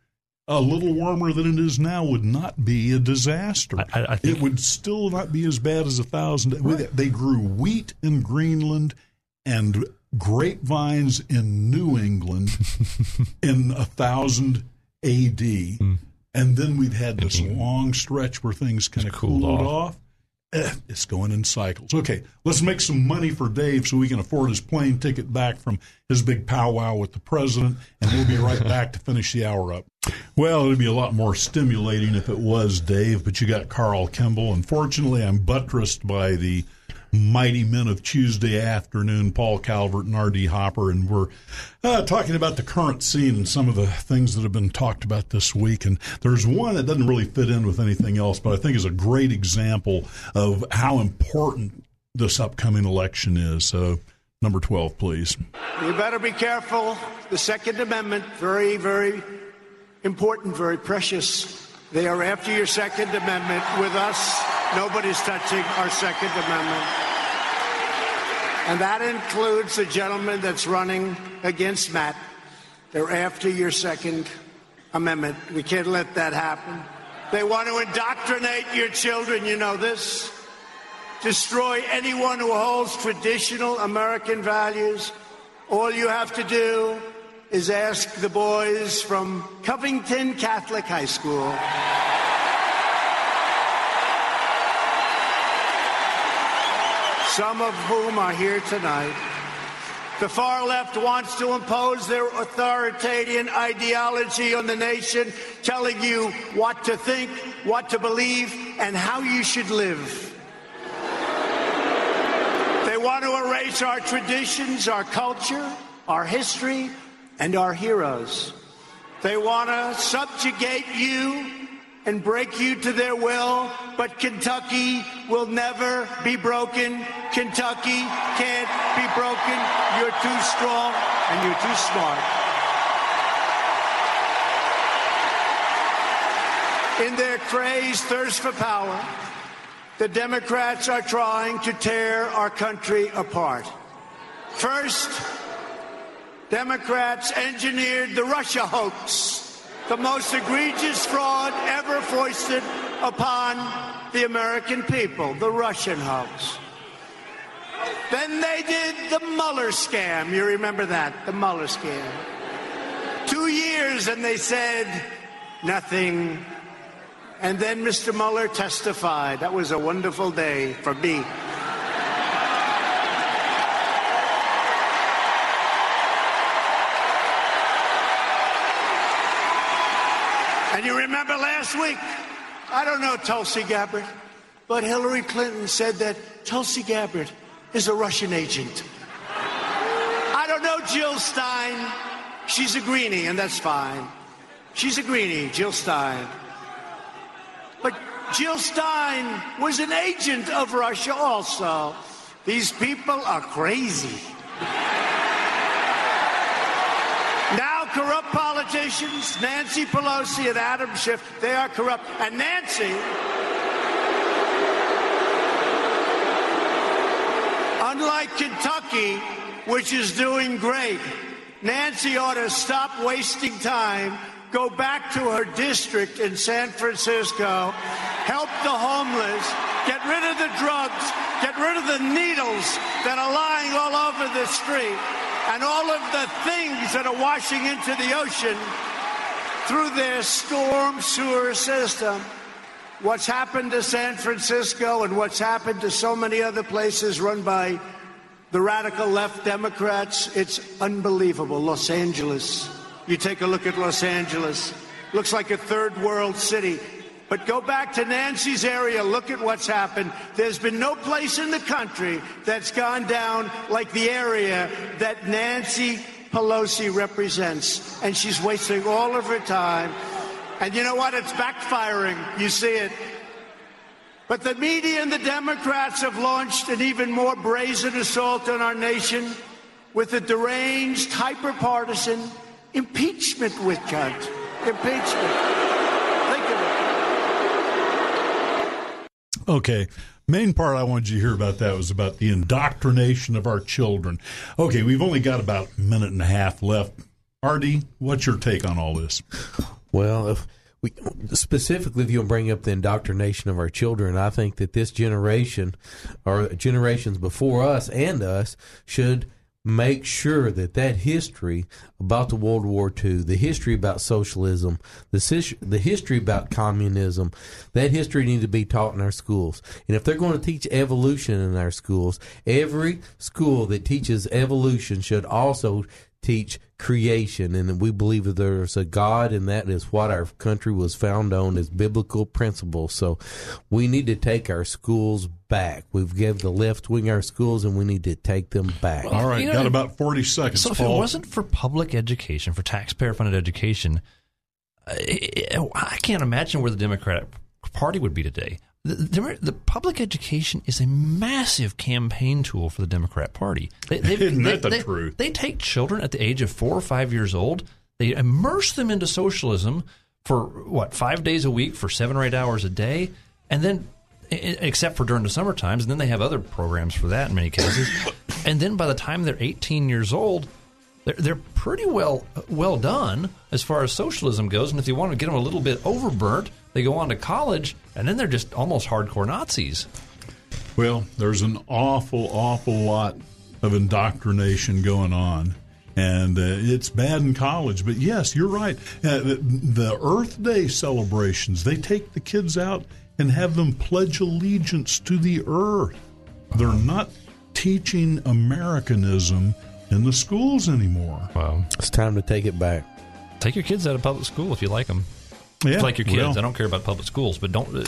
a little warmer than it is now would not be a disaster. I, I it would still not be as bad as a thousand. They grew wheat in Greenland and grapevines in New England in a thousand A.D. Hmm. And then we've had this long stretch where things kind of cooled, off. Eh, it's going in cycles. Okay, let's make some money for Dave so we can afford his plane ticket back from his big powwow with the president, and we'll be right back to finish the hour up. Well, it'd be a lot more stimulating if it was Dave, but you got Carl Kimball. Unfortunately, I'm buttressed by the mighty men of Tuesday afternoon, Paul Calvert and R.D. Hopper, and we're uh, talking about the current scene and some of the things that have been talked about this week. And there's one that doesn't really fit in with anything else, but I think is a great example of how important this upcoming election is. So, number 12, please. You better be careful. The Second Amendment, very, very important, very precious. They are after your Second Amendment. With us, nobody's touching our Second Amendment. And that includes the gentleman that's running against Matt. They're after your Second Amendment. We can't let that happen. They want to indoctrinate your children, you know this. Destroy anyone who holds traditional American values. All you have to do is ask the boys from Covington Catholic High School. Some of whom are here tonight. The far left wants to impose their authoritarian ideology on the nation, telling you what to think, what to believe, and how you should live. They want to erase our traditions, our culture, our history, and our heroes. They want to subjugate you and break you to their will, but Kentucky will never be broken. Kentucky can't be broken. You're too strong and you're too smart. In their crazed thirst for power, the Democrats are trying to tear our country apart. First, Democrats engineered the Russia hoax, the most egregious fraud ever foisted upon the American people, the Russian hoax. Then they did the Mueller scam. You remember that, the Mueller scam. Two years and they said nothing. And then Mr. Mueller testified. That was a wonderful day for me. And you remember last week, I don't know Tulsi Gabbard, but Hillary Clinton said that Tulsi Gabbard is a Russian agent. I don't know Jill Stein. She's a greenie, and that's fine. She's a greenie, Jill Stein. But Jill Stein was an agent of Russia also. These people are crazy. Corrupt politicians, Nancy Pelosi and Adam Schiff, they are corrupt. And Nancy, unlike Kentucky, which is doing great, Nancy ought to stop wasting time, go back to her district in San Francisco, help the homeless, get rid of the drugs, get rid of the needles that are lying all over the street, and all of the things that are washing into the ocean through their storm sewer system. What's happened to San Francisco and what's happened to so many other places run by the radical left Democrats, it's unbelievable. Los Angeles. You take a look at Los Angeles. Looks like a third world city. But go back to Nancy's area, look at what's happened. There's been no place in the country that's gone down like the area that Nancy Pelosi represents. And she's wasting all of her time. And you know what? It's backfiring. You see it. But the media and the Democrats have launched an even more brazen assault on our nation with a deranged, hyper-partisan impeachment witch hunt. Impeachment. Okay. Main part I wanted you to hear about that was about the indoctrination of our children. Okay, we've only got about a minute and a half left. Artie, what's your take on all this? Well, if we specifically, if you'll bring up the indoctrination of our children, I think that this generation, or generations before us and us, should make sure that that history about the World War II, the history about socialism, the the history about communism, that history needs to be taught in our schools. And if they're going to teach evolution in our schools, every school that teaches evolution should also teach creation. And we believe that there's a god and that is what our country was found on is biblical principles. So we need to take our schools back. We've given the left wing our schools and we need to take them back. Well, all right you know, got about 40 seconds so if Paul. it wasn't for public education for taxpayer funded education I can't imagine where the democratic party would be today the, the, the, public education is a massive campaign tool for the Democrat Party. They, Isn't they, that the they, truth? They take children at the age of four or five years old, they immerse them into socialism for what five days a week for seven or eight hours a day, and then except for during the summer times, and then they have other programs for that in many cases. and then by the time they're 18 years old, they're, they're pretty well well done as far as socialism goes. And if you want to get them a little bit overburnt, they go on to college, and then they're just almost hardcore Nazis. Well, there's an awful, awful lot of indoctrination going on. And uh, it's bad in college, but yes, you're right. Uh, the, the Earth Day celebrations, they take the kids out and have them pledge allegiance to the earth. They're not teaching Americanism in the schools anymore. Well, it's time to take it back. Take your kids out of public school if you like them. Yeah, like your kids. well. I don't care about public schools, but don't.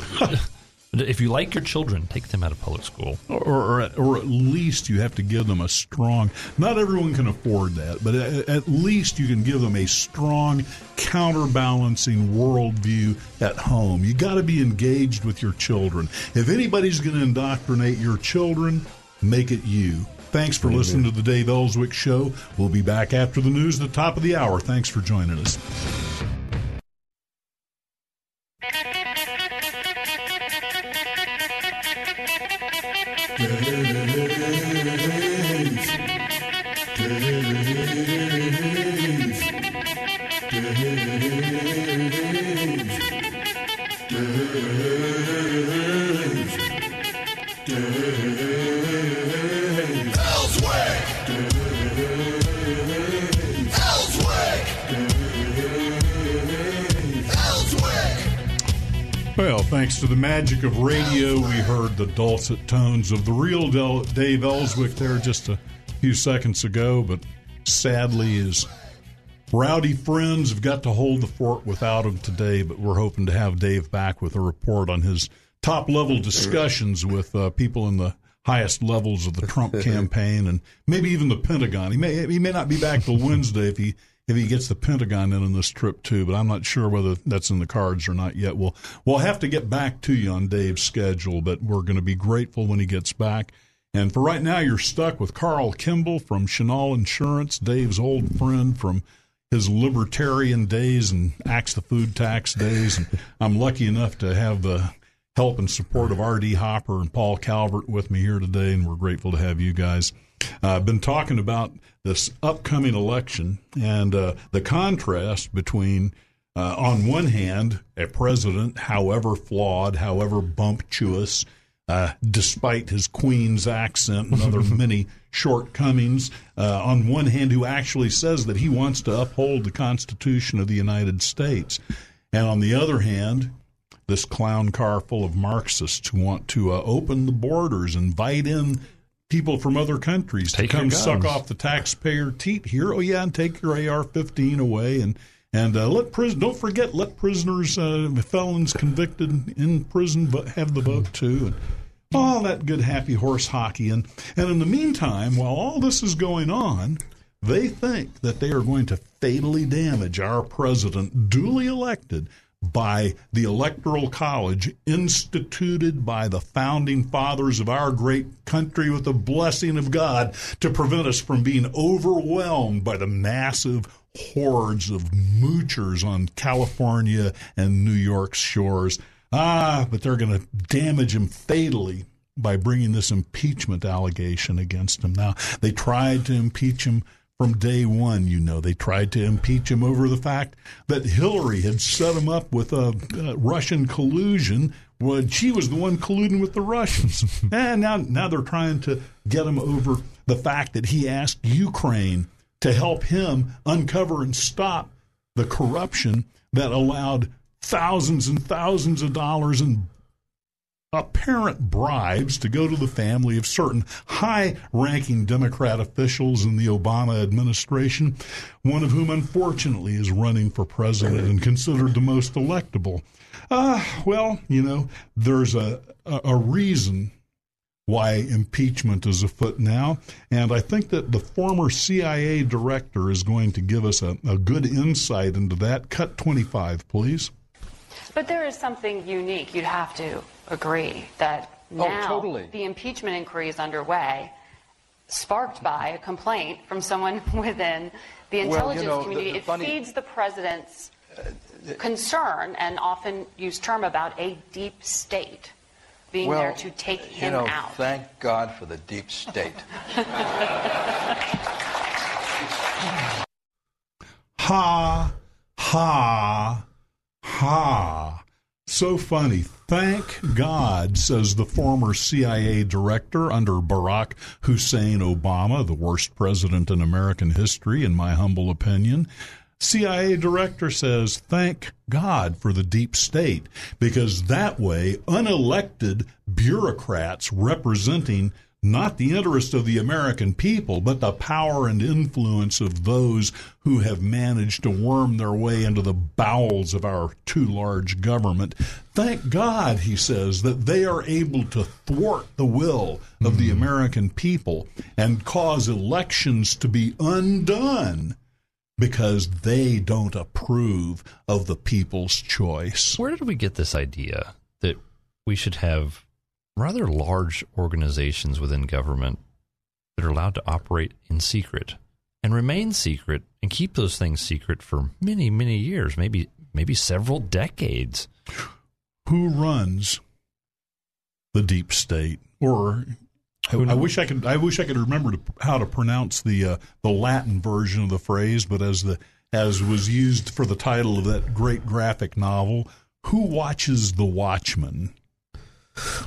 if you like your children, take them out of public school. Or, or, at, or at least you have to give them a strong. Not everyone can afford that, but at, at least you can give them a strong counterbalancing worldview at home. You got to be engaged with your children. If anybody's going to indoctrinate your children, make it you. Thanks for listening to the Dave Elswick Show. We'll be back after the news at the top of the hour. Thanks for joining us. Magic of radio, we heard the dulcet tones of the real Del- Dave Elswick there just a few seconds ago, but sadly his Rowdy friends have got to hold the fort without him today, but we're hoping to have Dave back with a report on his top level discussions with uh, people in the highest levels of the Trump campaign and maybe even the Pentagon. He may he may not be back till Wednesday if he if he gets the Pentagon in on this trip too, but I'm not sure whether that's in the cards or not yet. We'll we'll have to get back to you on Dave's schedule, but we're going to be grateful when he gets back. And for right now, you're stuck with Carl Kimball from Chenal Insurance, Dave's old friend from his libertarian days and axe the food tax days. And I'm lucky enough to have the help and support of R.D. Hopper and Paul Calvert with me here today, and we're grateful to have you guys. Uh, I've been talking about this upcoming election and uh, the contrast between, uh, on one hand, a president, however flawed, however bumptious, uh, despite his Queen's accent and other many shortcomings, uh, on one hand, who actually says that he wants to uphold the Constitution of the United States. And on the other hand, this clown car full of Marxists who want to uh, open the borders, invite in people from other countries Take to come suck off the taxpayer teat here. Oh yeah, and take your AR-15 away and and uh, let prison. Don't forget, let prisoners, uh, felons convicted in prison, vo- have the vote too. And all that good happy horse hockey. And and in the meantime, while all this is going on, they think that they are going to fatally damage our president, duly elected by the Electoral College, instituted by the founding fathers of our great country with the blessing of God to prevent us from being overwhelmed by the massive hordes of moochers on California and New York's shores. Ah, but they're going to damage him fatally by bringing this impeachment allegation against him. Now, they tried to impeach him from day one, you know. They tried to impeach him over the fact that Hillary had set him up with a uh, Russian collusion when she was the one colluding with the Russians. and now, now they're trying to get him over the fact that he asked Ukraine to help him uncover and stop the corruption that allowed thousands and thousands of dollars in apparent bribes to go to the family of certain high ranking Democrat officials in the Obama administration, one of whom unfortunately is running for president and considered the most electable. Uh, well, you know, there's a, a, a reason why impeachment is afoot now. And I think that the former CIA director is going to give us a, a good insight into that. Cut 25, please. But there is something unique. You'd have to agree that Oh, now totally. the impeachment inquiry is underway, sparked by a complaint from someone within the Well, you intelligence know, community. the it funny- feeds the president's uh, concern and often used term about a deep state being well, there to take him you him know, out. Thank God for the deep state. Ha, ha, ha. So funny. Thank God, says the former CIA director under Barack Hussein Obama, the worst president in American history, in my humble opinion. CIA director says, thank God for the deep state, because that way unelected bureaucrats representing not the interest of the American people, but the power and influence of those who have managed to worm their way into the bowels of our too large government. Thank God, he says, that they are able to thwart the will of the hmm. American people and cause elections to be undone because they don't approve of the people's choice. Where did we get this idea that we should have rather large organizations within government that are allowed to operate in secret and remain secret and keep those things secret for many, many years, maybe maybe several decades? Who runs the deep state? Or I, I wish I could. I wish I could remember to, how to pronounce the uh, the Latin version of the phrase, but as the as was used for the title of that great graphic novel, "Who watches the Watchman?"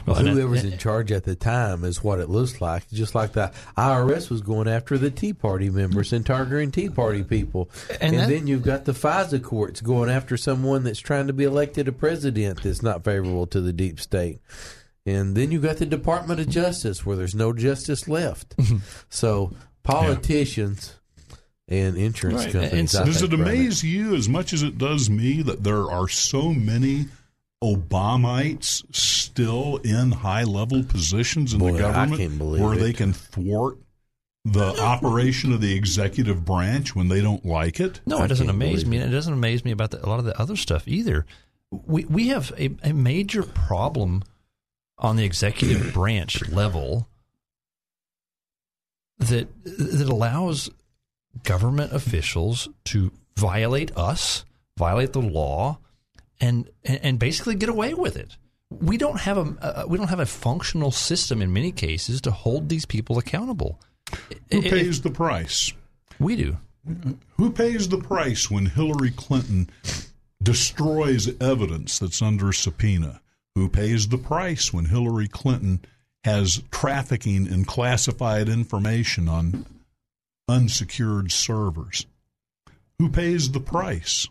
Well, whoever's in charge at the time is what it looks like. Just like the IRS was going after the Tea Party members and targeting Tea Party people, and, And that- then you've got the FISA courts going after someone that's trying to be elected a president that's not favorable to the deep state, and then you've got the Department of Justice where there's no justice left. Mm-hmm. so politicians and insurance Right. companies. I does it run amaze you as much as it does me that there are so many Obamites still in high level positions in Boy, the I government can't believe where it. they can thwart the operation of the executive branch when they don't like it? No, it doesn't amaze me. And it doesn't amaze me about the, a lot of the other stuff either. We we have a, a major problem on the executive branch level that that allows government officials to violate us, violate the law, and and, basically get away with it. We don't have a uh, we don't have a functional system in many cases to hold these people accountable. Who If- pays the price? We do. Who pays the price when Hillary Clinton destroys evidence that's under subpoena? Who pays the price when Hillary Clinton has trafficking in classified information on unsecured servers? Who pays the price?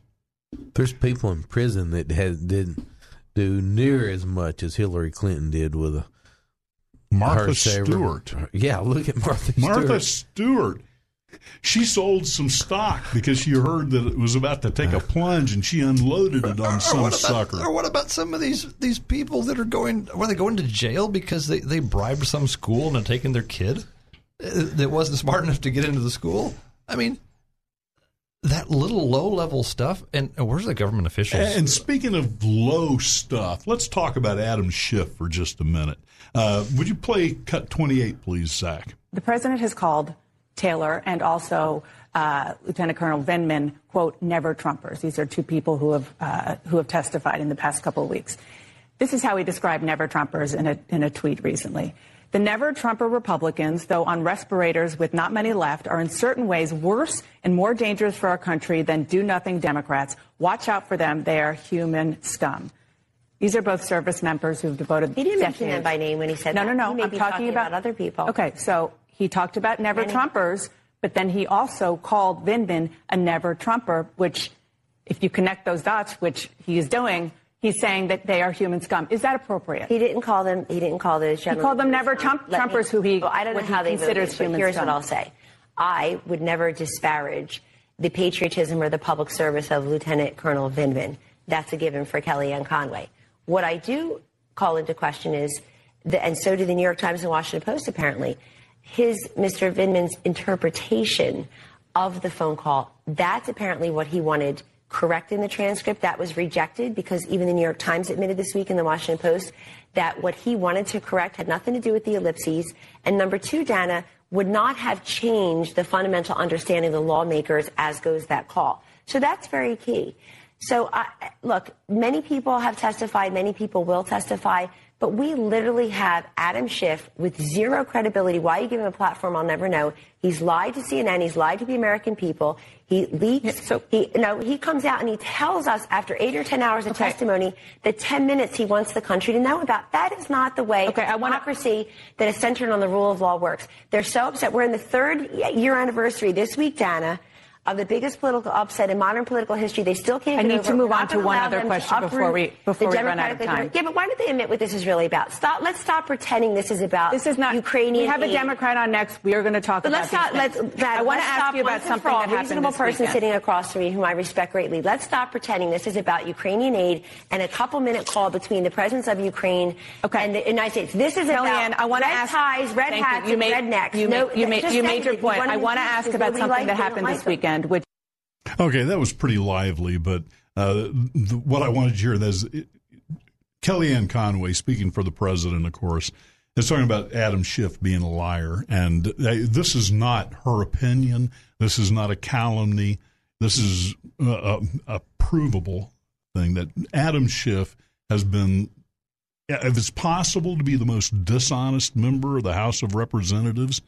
There's people in prison that has, didn't do near as much as Hillary Clinton did with a Martha Stewart. Yeah, look at Martha. Stewart. Martha Stewart. Stewart. She sold some stock because she heard that it was about to take a plunge and she unloaded it on some what sucker. Or what about some of these these people that are going? Were they going to jail because they, they bribed some school and had taken their kid uh, that wasn't smart enough to get into the school? I mean, that little low level stuff. And uh, where's the government officials? And speaking of low stuff, let's talk about Adam Schiff for just a minute. Uh, would you play cut 28, please, Zach? The president has called Taylor and also uh, Lieutenant Colonel Vindman, quote, never Trumpers. These are two people who have, uh, who have testified in the past couple of weeks. This is how he described never Trumpers in a, in a tweet recently. The never Trumper Republicans, though on respirators with not many left, are in certain ways worse and more dangerous for our country than do nothing Democrats. Watch out for them. They are human scum. These are both service members who've devoted. He didn't mention them by name when he said no, that. No, no, may I'm talking, talking about, about other people. Okay, so he talked about never Many- Trumpers, but then he also called Vindman a never Trumper, which, if you connect those dots, which he is doing, he's saying that they are human scum. Is that appropriate? He didn't call them. He didn't call those He called them never. Trump, Let me- Trumpers, who he Well, I don't know how they considers voted, human here's scum. what I'll say. I would never disparage the patriotism or the public service of Lieutenant Colonel Vindman. That's a given for Kellyanne Conway. What I do call into question is, the, and so do the New York Times and Washington Post apparently, his Mr. Vindman's interpretation of the phone call. That's apparently what he wanted correct in the transcript. That was rejected because even the New York Times admitted this week in the Washington Post that what he wanted to correct had nothing to do with the ellipses. And number two, Dana, would not have changed the fundamental understanding of the lawmakers as goes that call. So that's very key. So, uh, look, many people have testified, many people will testify, but we literally have Adam Schiff with zero credibility. Why you give him a platform, I'll never know. He's lied to CNN, he's lied to the American people. He leaks. so he no, he comes out and he tells us after eight or ten hours of testimony the ten minutes he wants the country to know about. That is not the way okay, democracy that is centered on the rule of law works. They're so upset. We're in the third year anniversary this week, Dana. Of the biggest political upset in modern political history, they still can't. I need to move on to one other question before we- before the we run out of time. Yeah, but why don't they admit what this is really about? Stop. Let's stop pretending this is about. This is not Ukrainian. We have a. Democrat on next. We are going to talk But about. let's these Let's. That, I want to ask you about something that happened Reasonable person weekend. sitting across from me, whom I respect greatly. Let's stop pretending this is about Ukrainian aid and a couple-minute call between the presidents of Ukraine and the United States. This is Kellyanne, about I wanna red ask- ties, red you. hats, You and made- rednecks. you no, made- you made- you made your that if you point. I want to ask about something that happened this them. Weekend, which Okay, that was pretty lively, but uh, the, what I wanted to hear is it, Kellyanne Conway, speaking for the president, of course, is talking about Adam Schiff being a liar. And uh, this is not her opinion. This is not a calumny. This is a, a, a provable thing that Adam Schiff has been, if it's possible to be the most dishonest member of the House of Representatives,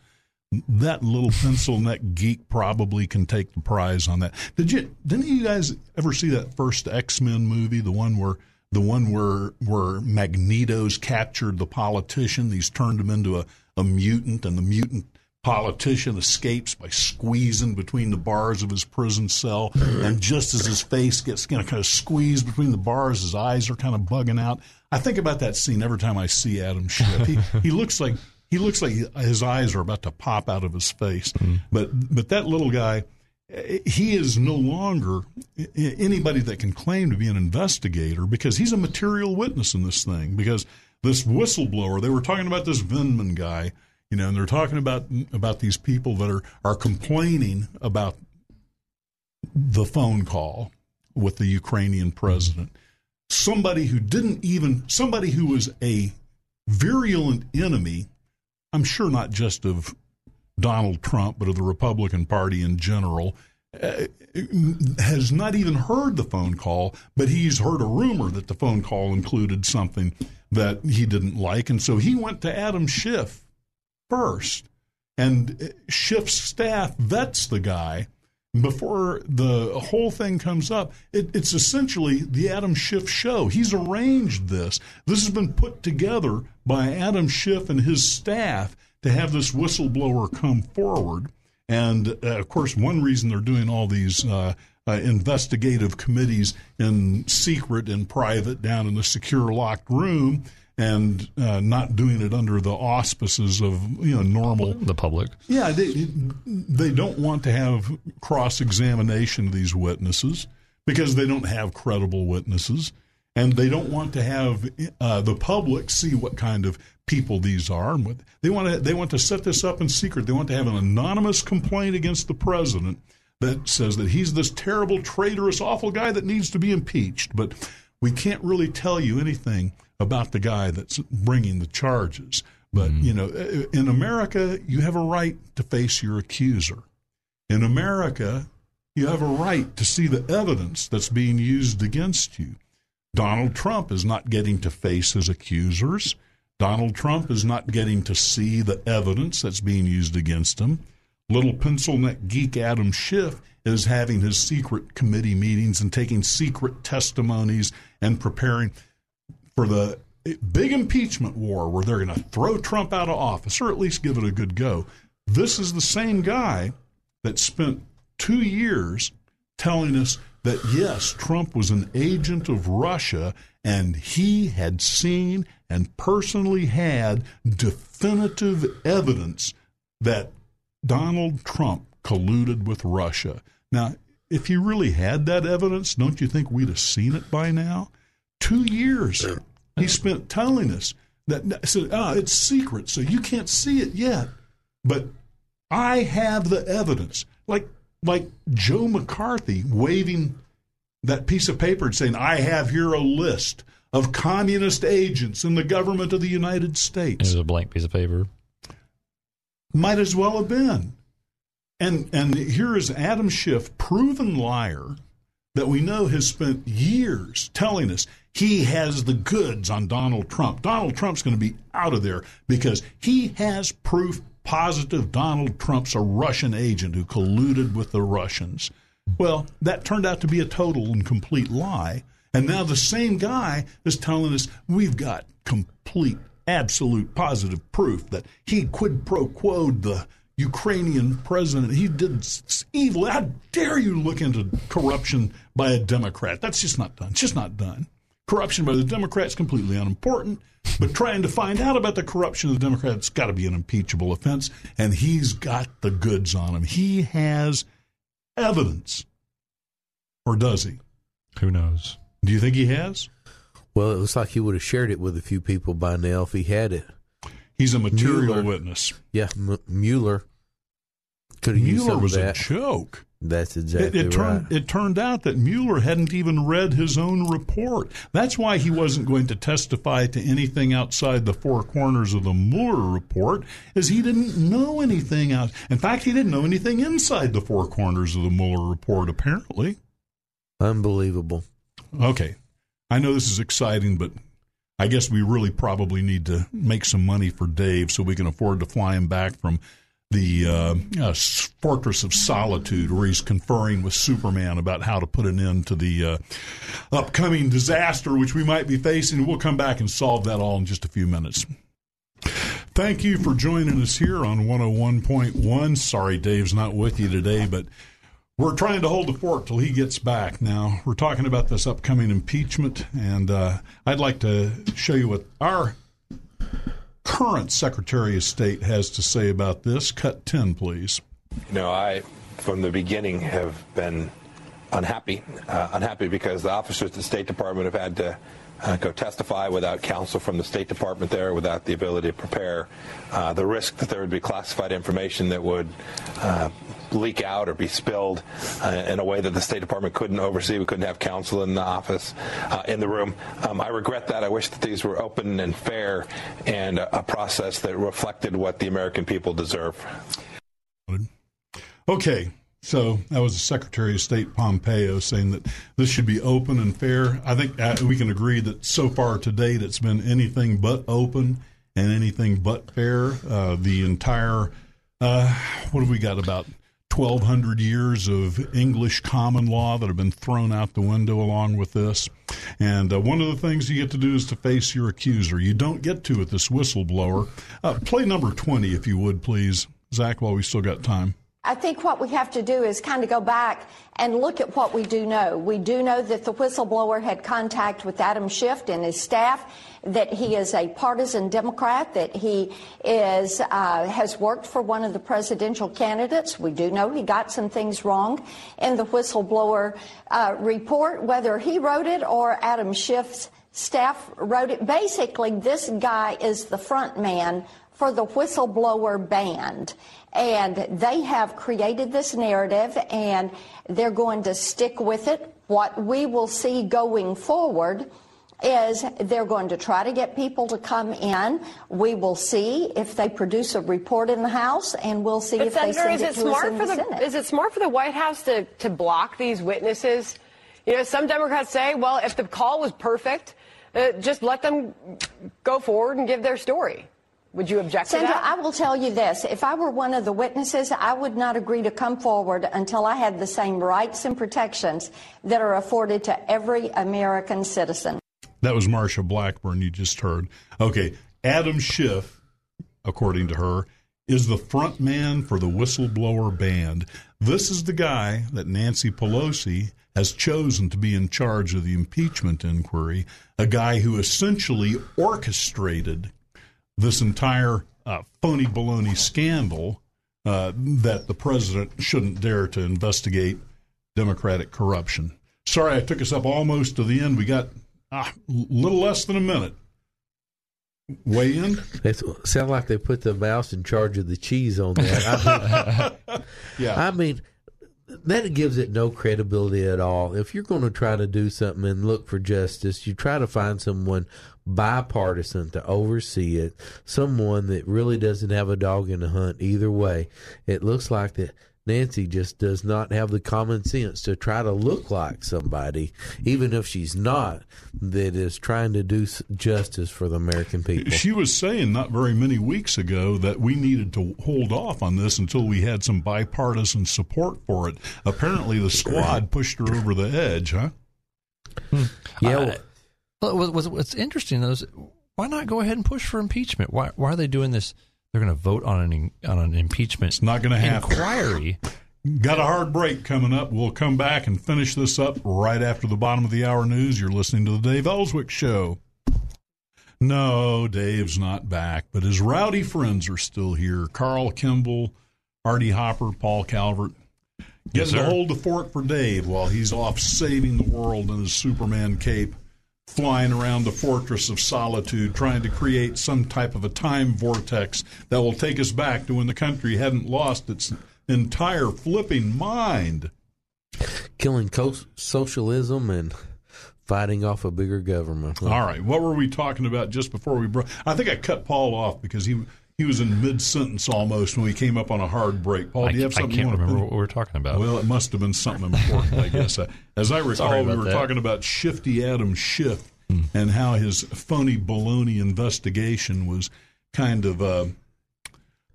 that little pencil neck geek probably can take the prize on that. Did you? Didn't you guys ever see that first X Men movie? The one where the one where where Magneto's captured the politician. He's turned him into a, a mutant, and the mutant politician escapes by squeezing between the bars of his prison cell. and just as his face gets you know, kind of squeezed between the bars, his eyes are kind of bugging out. I think about that scene every time I see Adam Schiff. He, he looks like he looks like his eyes are about to pop out of his face. But but that little guy, he is no longer anybody that can claim to be an investigator because he's a material witness in this thing. Because this whistleblower, they were talking about this Vindman guy, you know, and they're talking about about these people that are are complaining about the phone call with the Ukrainian president. Somebody who didn't even somebody who was a virulent enemy, I'm sure not just of Donald Trump, but of the Republican Party in general, uh, has not even heard the phone call, but he's heard a rumor that the phone call included something that he didn't like. And so he went to Adam Schiff first. And Schiff's staff vets the guy before the whole thing comes up. It, it's essentially the Adam Schiff show. He's arranged this. This has been put together by Adam Schiff and his staff to have this whistleblower come forward. And uh, of course, one reason they're doing all these uh, uh, investigative committees in secret and private down in the secure locked room and uh, not doing it under the auspices of you know normal the public. Yeah, they they don't want to have cross examination of these witnesses because they don't have credible witnesses, and they don't want to have uh, the public see what kind of people these are. And what, they want to they want to set this up in secret. They want to have an anonymous complaint against the president that says that he's this terrible, traitorous, awful guy that needs to be impeached. But we can't really tell you anything about the guy that's bringing the charges. But, mm-hmm. you know, in America, you have a right to face your accuser. In America, you have a right to see the evidence that's being used against you. Donald Trump is not getting to face his accusers. Donald Trump is not getting to see the evidence that's being used against him. Little pencil neck geek Adam Schiff is having his secret committee meetings and taking secret testimonies and preparing for the big impeachment war where they're going to throw Trump out of office or at least give it a good go. This is the same guy that spent two years telling us that yes, Trump was an agent of Russia and he had seen and personally had definitive evidence that Donald Trump colluded with Russia. Now, if he really had that evidence, don't you think we'd have seen it by now? Two years he spent telling us that said, ah, it's secret, so you can't see it yet. But I have the evidence. Like like Joe McCarthy waving that piece of paper and saying, I have here a list of communist agents in the government of the United States. It was a blank piece of paper. Might as well have been. And and here is Adam Schiff, proven liar, that we know has spent years telling us he has the goods on Donald Trump. Donald Trump's going to be out of there because he has proof positive Donald Trump's a Russian agent who colluded with the Russians. Well, that turned out to be a total and complete lie. And now the same guy is telling us we've got complete, absolute, positive proof that he quid pro quoed the Ukrainian president. He did evil. How dare you look into corruption by a Democrat? That's just not done. It's just not done. Corruption by the Democrats completely unimportant, but trying to find out about the corruption of the Democrats got to be an impeachable offense, and he's got the goods on him. He has evidence, or does he? Who knows? Do you think he has? Well, it looks like he would have shared it with a few people by now if he had it. He's a material Mueller. witness. Yeah, M- Mueller could Mueller was a joke. That's exactly it, it right. Turned, it turned out that Mueller hadn't even read his own report. That's why he wasn't going to testify to anything outside the four corners of the Mueller report, is he didn't know anything out. In fact, he didn't know anything inside the four corners of the Mueller report. Apparently, unbelievable. Okay, I know this is exciting, but I guess we really probably need to make some money for Dave so we can afford to fly him back from the uh, uh, Fortress of Solitude, where he's conferring with Superman about how to put an end to the uh, upcoming disaster which we might be facing. We'll come back and solve that all in just a few minutes. Thank you for joining us here on 101.1. Sorry, Dave's not with you today, but we're trying to hold the fort till he gets back. Now, we're talking about this upcoming impeachment, and uh, I'd like to show you what our current Secretary of State has to say about this. Cut 10, please. You know, I from the beginning have been unhappy. Uh, unhappy because the officers at the State Department have had to uh, go testify without counsel from the State Department there, without the ability to prepare. Uh, the risk that there would be classified information that would uh, leak out or be spilled uh, in a way that the State Department couldn't oversee. We couldn't have counsel in the office, uh, in the room. Um, I regret that. I wish that these were open and fair and a, a process that reflected what the American people deserve. Okay, so that was the Secretary of State Pompeo saying that this should be open and fair. I think uh, we can agree that so far to date it's been anything but open and anything but fair. Uh, the entire, uh, what have we got, about 1,200 years of English common law that have been thrown out the window along with this. And uh, one of the things you get to do is to face your accuser. You don't get to with this whistleblower. Uh, play number 20, if you would, please, Zach, while we still got time. I think what we have to do is kind of go back and look at what we do know. We do know that the whistleblower had contact with Adam Schiff and his staff, that he is a partisan Democrat, that he is uh, has worked for one of the presidential candidates. We do know he got some things wrong in the whistleblower uh, report, whether he wrote it or Adam Schiff's staff wrote it. Basically, this guy is the front man for the whistleblower band. And they have created this narrative and they're going to stick with it. What we will see going forward is they're going to try to get people to come in. We will see if they produce a report in the House, and we'll see But if they send is it it smart in for the, the Senate. is it smart for the White House to to block these witnesses? You know, some Democrats say, well, if the call was perfect, uh, just let them go forward and give their story. Would you object Sandra, to that? I will tell you this. If I were one of the witnesses, I would not agree to come forward until I had the same rights and protections that are afforded to every American citizen. That was Marsha Blackburn you just heard. Okay, Adam Schiff, according to her, is the front man for the whistleblower band. This is the guy that Nancy Pelosi has chosen to be in charge of the impeachment inquiry, a guy who essentially orchestrated this entire uh, phony baloney scandal uh, that the president shouldn't dare to investigate Democratic corruption. Sorry, I took us up almost to the end. We got ah, a little less than a minute. Weigh in? They sound like they put the mouse in charge of the cheese on that. I mean, yeah. I mean, that gives it no credibility at all. If you're going to try to do something and look for justice, you try to find someone bipartisan to oversee it, someone that really doesn't have a dog in the hunt either way. It looks like that Nancy just does not have the common sense to try to look like somebody, even if she's not, that is trying to do justice for the American people. She was saying not very many weeks ago that we needed to hold off on this until we had some bipartisan support for it. Apparently, the squad pushed her over the edge, huh? Yeah. Uh, well, what's, what's interesting though is why not go ahead and push for impeachment? Why why are they doing this? They're going to vote on an on an impeachment. It's not going to happen. inquiry. Got a hard break coming up. We'll come back and finish this up right after the bottom of the hour news. You're listening to the Dave Elswick Show. No, Dave's not back, but his rowdy friends are still here. Carl Kimball, Artie Hopper, Paul Calvert. Yes, Getting to hold the fort for Dave while he's off saving the world in his Superman cape, flying around the fortress of solitude, trying to create some type of a time vortex that will take us back to when the country hadn't lost its entire flipping mind. Killing co- socialism and fighting off a bigger government. All right, what were we talking about just before we broke? I think I cut Paul off because he he was in mid sentence almost when we came up on a hard break. Paul, I, do you have something? I can't remember what we were talking about. Well, it must have been something important, I guess. Uh, As I recall, we were that. talking about Shifty Adam Schiff and how his phony baloney investigation was kind of uh,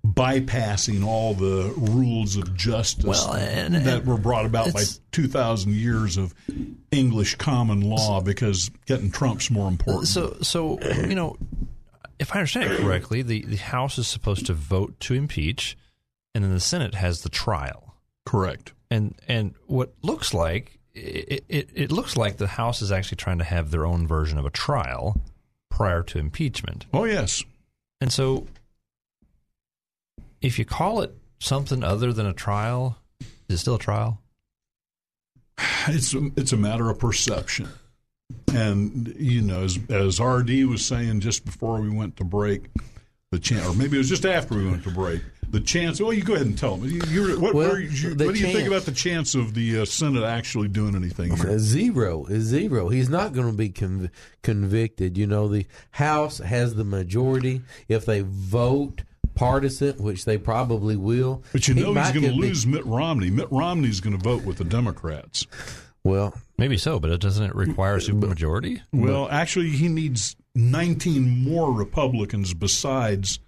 bypassing all the rules of justice Well, and- and that were brought about by 2,000 years of English common law because getting Trump's more important. So, so you know, if I understand it correctly, the, the House is supposed to vote to impeach, and then the Senate has the trial. Correct. And and what looks like it, it, it looks like the House is actually trying to have their own version of a trial prior to impeachment. Oh yes. And so, if you call it something other than a trial, Is it still a trial? It's it's a matter of perception, and you know, as as RD was saying just before we went to break, the chance, or maybe it was just after we went to break. The chance. Well, you go ahead and tell them. You, what, Well, you, the what do you think about the chance of the uh, Senate actually doing anything? Here? Uh, Zero is zero. He's not going to be conv- convicted. You know, the House has the majority. If they vote partisan, which they probably will, But you he know he's going to get be- lose Mitt Romney. Mitt Romney's going to vote with the Democrats. Well, maybe so, but it doesn't it require a supermajority? Well, actually, he needs 19 more Republicans besides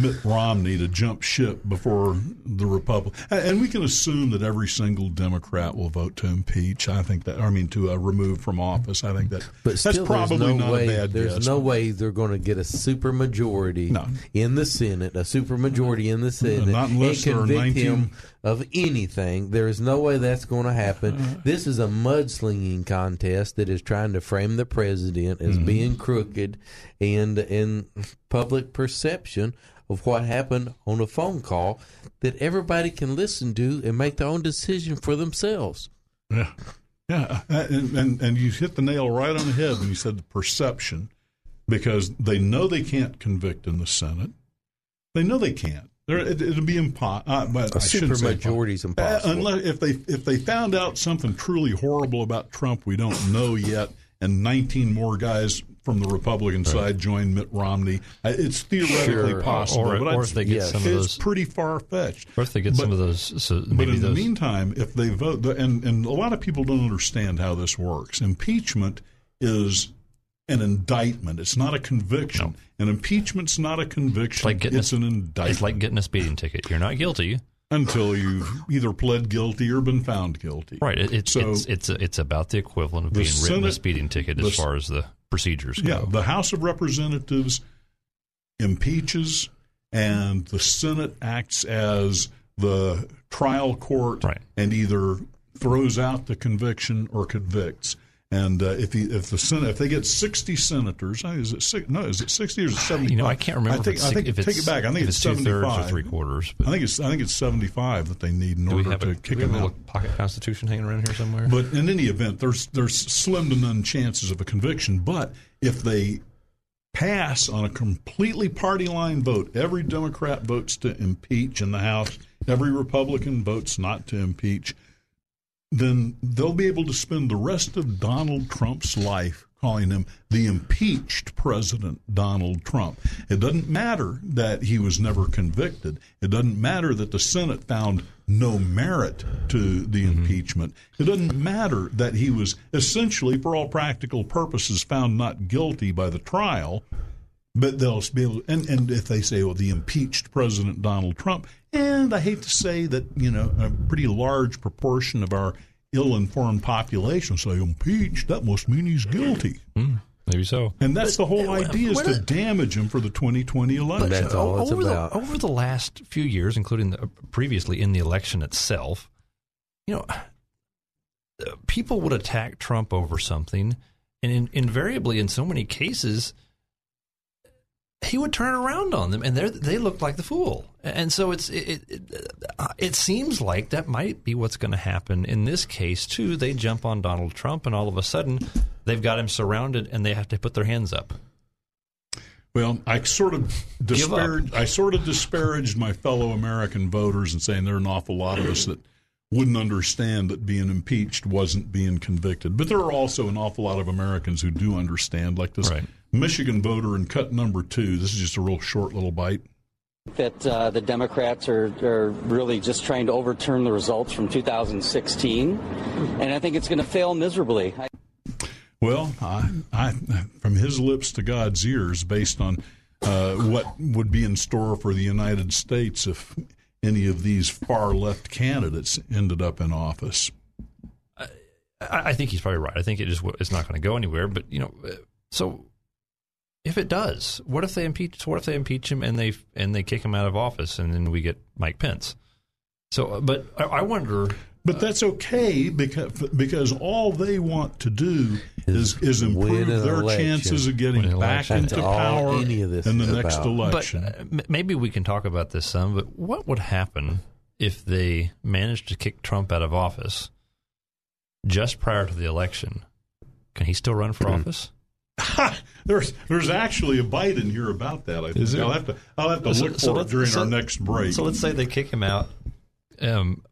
Mitt Romney to jump ship before the Republic. And we can assume that every single Democrat will vote to impeach. I think that, I mean, to uh, remove from office. I think that But that's still, probably there's no not way, a bad There's guess. no way they're going to get a super majority in the Senate, a super majority in the Senate, not unless and convict 19 him of anything. There is no way that's going to happen. Uh-huh. this is a mudslinging contest that is trying to frame the president as Mm-hmm. being crooked, and in public perception of what happened on a phone call that everybody can listen to and make their own decision for themselves. Yeah, yeah, uh, and, and and you hit the nail right on the head when you said the perception, because they know they can't convict in the Senate. They know they can't. There, it, it'll be impossible. Uh, but A I shouldn't say supermajority is impo- uh, impossible. unless if they if they found out something truly horrible about Trump we don't know yet, and 19 more guys from the Republican side join Mitt Romney. uh, It's theoretically Sure. possible, Or- but or I'd- if they get some of it's those- pretty far fetched. Or if they get some of those, so But maybe in the meantime, if they vote, and and a lot of people don't understand how this works. Impeachment is an indictment. It's not a conviction. An impeachment's not a conviction. like getting it's a, an indictment. It's like getting a speeding ticket. You're not guilty. until you've either pled guilty or been found guilty. Right. It, it's So- it's it's it's about the equivalent of being written a speeding ticket the as far as the procedures go. Yeah, the House of Representatives impeaches, and the Senate acts as the trial court, and either throws out the conviction or convicts. And uh, if he, if the Senate if they get sixty senators, is it six, no is it sixty or is it seventy? You know, I can't remember I think, it's I think if take it back. I think it's, it's two-thirds or three-quarters, I think it's I think it's seventy five that they need in order to a, kick do we have a pocket constitution hanging around here somewhere? But in any event, there's there's slim to none chances of a conviction. But if they pass on a completely party line vote, every Democrat votes to impeach in the House, every Republican votes not to impeach, then they'll be able to spend the rest of Donald Trump's life calling him the impeached President Donald Trump. It doesn't matter that he was never convicted. It doesn't matter that the Senate found no merit to the mm-hmm. impeachment. It doesn't matter that he was essentially, for all practical purposes, found not guilty by the trial. But they'll be able, and, and if they say, well, the impeached President Donald Trump, and I hate to say that, you know, a pretty large proportion of our ill informed population say impeached, that must mean he's guilty. Maybe so. And that's the whole idea is to are- damage him for the 2020 election. O- over The, over the last few years, including the, previously in the election itself, you know, uh, people would attack Trump over something, and in, invariably, in so many cases, he would turn around on them, and they they look like the fool. And so it's it it, uh, it seems like that might be what's going to happen in this case too. They jump on Donald Trump, and all of a sudden, they've got him surrounded, and they have to put their hands up. Well, I sort of disparaged. I sort of disparaged my fellow American voters and saying there are an awful lot of us that wouldn't understand that being impeached wasn't being convicted. But there are also an awful lot of Americans who do understand, like this Michigan voter in cut number two. This is just a real short little bite. that uh, the Democrats are, are really just trying to overturn the results from 2016, and I think it's going to fail miserably. I- Well, I, I, from his lips to God's ears, based on uh, what would be in store for the United States if any of these far left candidates ended up in office. I, I think he's probably right. I think it just it's not going to go anywhere. But you know, uh, so if it does, what if they impeach? What if they impeach him and they and they kick him out of office, and then we get Mike Pence? So, but I, I wonder. But that's okay because because all they want to do is is improve their election. chances of getting back into power any of this in the is next election. But uh, maybe we can talk about this some. But what would happen if they manage to kick Trump out of office just prior to the election, can he still run for office? There's there's actually a bite in here about that. I think. I'll have to I'll have to So- look so for it during so- our next break. So let's say they kick him out um,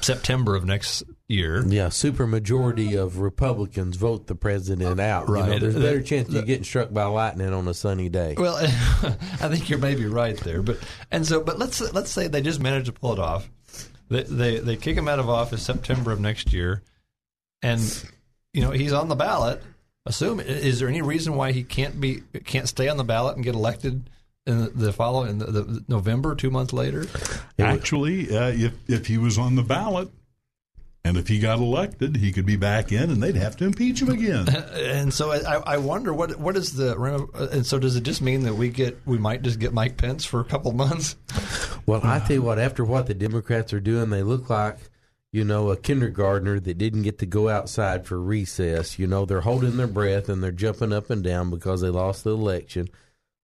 September of next year. Yeah, super majority of Republicans vote the president out. You know, Right. there's a better The- chance of you getting struck by lightning on a sunny day. Well, I think you're maybe right there, but and so, but let's let's say they just manage to pull it off. They they, they kick him out of office September of next year, and you know he's on the ballot. Assume is there any reason why he can't be can't stay on the ballot and get elected in the, the following the, the November two months later? Actually, uh, if if he was on the ballot, and if he got elected, he could be back in, and they'd have to impeach him again. And so I, I wonder what what is the and so does it just mean that we get we might just get Mike Pence for a couple months? Well, I tell you what, after what the Democrats are doing, they look like, you know, a kindergartner that didn't get to go outside for recess. You know, they're holding their breath and they're jumping up and down because they lost the election.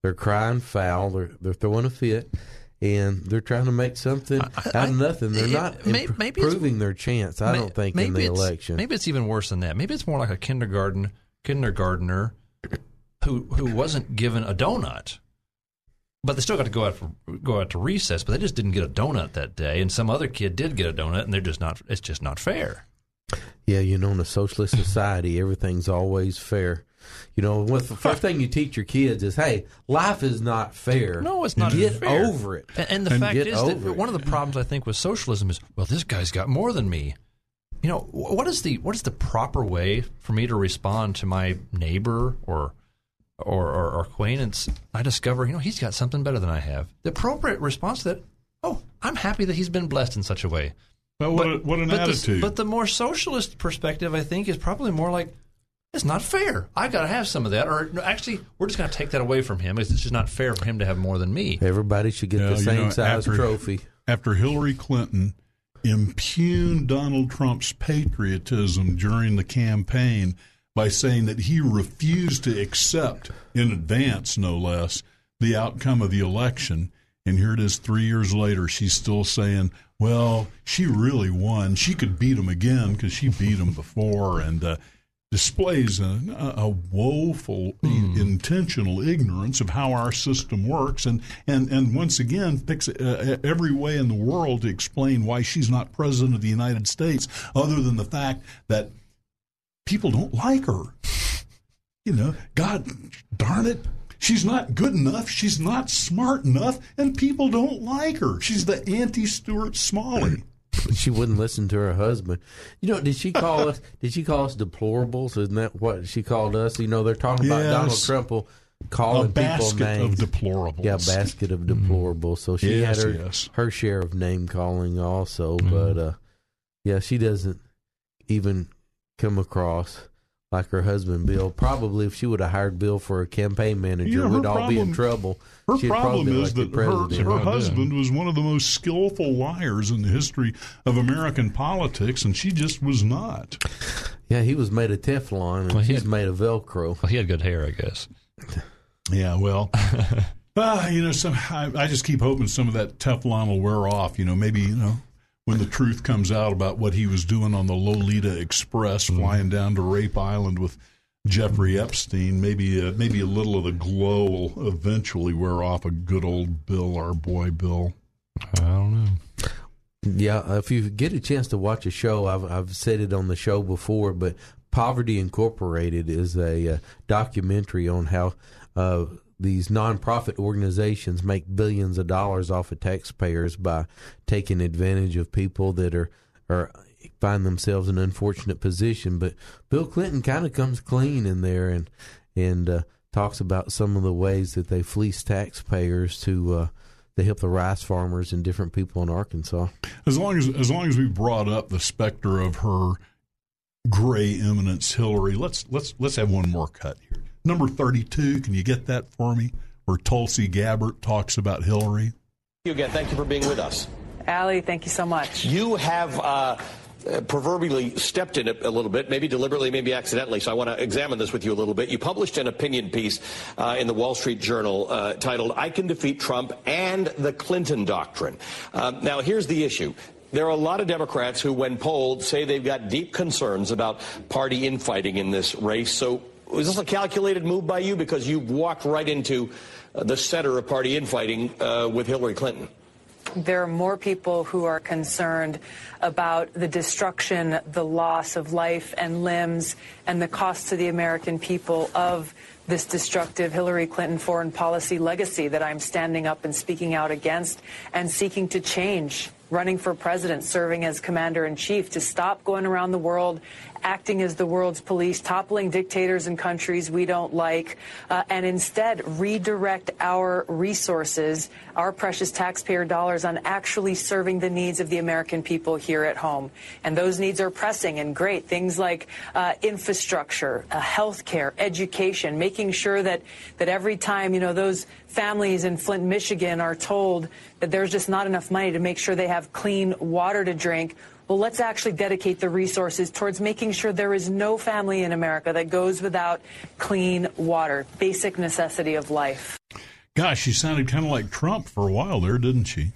They're crying foul. They're they're throwing a fit, and they're trying to make something out of nothing. They're it- not may- imp- maybe improving their chance. I May- don't think in the election. Maybe it's even worse than that. Maybe it's more like a kindergarten kindergartner who who wasn't given a donut, but they still got to go out for go out to recess, but they just didn't get a donut that day, and some other kid did get a donut, and they're just not. It's just not fair. Yeah, you know, in a socialist society, everything's always fair. You know, what the first thing you teach your kids is, "Hey, life is not fair. No, it's not Get fair. over it." And, and the fact is that it. one of the problems I think with socialism is, well, this guy's got more than me. You know, what is the what is the proper way for me to respond to my neighbor or or, or, or acquaintance? I discover, you know, he's got something better than I have. The appropriate response to that, oh, I'm happy that he's been blessed in such a way. Well, what, a, what an but the- attitude! but the more socialist perspective, I think, is probably more like, it's not fair. I got to have some of that. Or no, actually, we're just going to take that away from him. It's just not fair for him to have more than me. Everybody should get Yeah, the same know, size after- trophy. after Hillary Clinton impugned Donald Trump's patriotism during the campaign by saying that he refused to accept, in advance no less, the outcome of the election. And here it is three years later, she's still saying, well, she really won. She could beat him again because she beat him before. And uh, displays a, a woeful intentional ignorance of how our system works and, and, and once again picks uh, every way in the world to explain why she's not president of the United States other than the fact that people don't like her. You know, God darn it. She's not good enough. She's not smart enough, and people don't like her. She's the anti Stuart Smalley. she wouldn't listen to her husband. You know, did she call us? Did she call us deplorables? Isn't that what she called us? You know, they're talking about Yes. Donald Trump calling people names. of deplorables. Yeah, basket of deplorables. So she Yes, had her yes. her share of name calling also, but uh, yeah, she doesn't even come across. Like her husband Bill, probably if she would have hired Bill for a campaign manager, Yeah, we'd all be in trouble. Her She'd problem probably is elected that her, president. her husband was one of the most skillful liars in the history of American politics, and she just was not. Yeah, he was made of Teflon, and Well, he she's had- made of Velcro. Well, he had good hair, I guess. Yeah, well, ah, you know, some I, I just keep hoping some of that Teflon will wear off. You know, maybe you know when the truth comes out about what he was doing on the Lolita Express, flying down to Rape Island with Jeffrey Epstein. Maybe uh, maybe a little of the glow will eventually wear off. A good old Bill, our boy Bill. I don't know. Yeah, if you get a chance to watch a show, I've I've said it on the show before, but Poverty Incorporated is a uh, documentary on how uh, these nonprofit organizations make billions of dollars off of taxpayers by taking advantage of people that are are find themselves in an unfortunate position. But Bill Clinton kind of comes clean in there and and uh, talks about some of the ways that they fleece taxpayers to. Uh, to help the rice farmers and different people in Arkansas. As long as as long as we brought up the specter of her gray eminence Hillary, let's let's let's have one more cut here. Number thirty two, can you get that for me? Where Tulsi Gabbard talks about Hillary. you again. Thank you for being with us. Allie, thank you so much. You have uh, uh, proverbially stepped in it a little bit, maybe deliberately, maybe accidentally. So I want to examine this with you a little bit. You published an opinion piece uh, in the Wall Street Journal uh, titled "I Can Defeat Trump and the Clinton Doctrine." Um, now, here's the issue. There are a lot of Democrats who, when polled, say they've got deep concerns about party infighting in this race. So, was this a calculated move by you because you've walked right into uh, the center of party infighting uh, with Hillary Clinton? there are more people who are concerned about the destruction, the loss of life and limbs, and the cost to the American people of this destructive Hillary Clinton foreign policy legacy that I'm standing up and speaking out against and seeking to change. Running for president, serving as commander in chief to stop going around the world acting as the world's police, toppling dictators and countries we don't like, uh, and instead redirect our resources, our precious taxpayer dollars, on actually serving the needs of the American people here at home. And those needs are pressing and great. Things like uh, infrastructure, uh, health care, education, making sure that, that every time, you know, those families in Flint, Michigan are told that there's just not enough money to make sure they have clean water to drink well, let's actually dedicate the resources towards making sure there is no family in America that goes without clean water, basic necessity of life. Gosh, she sounded kind of like Trump for a while there, didn't she?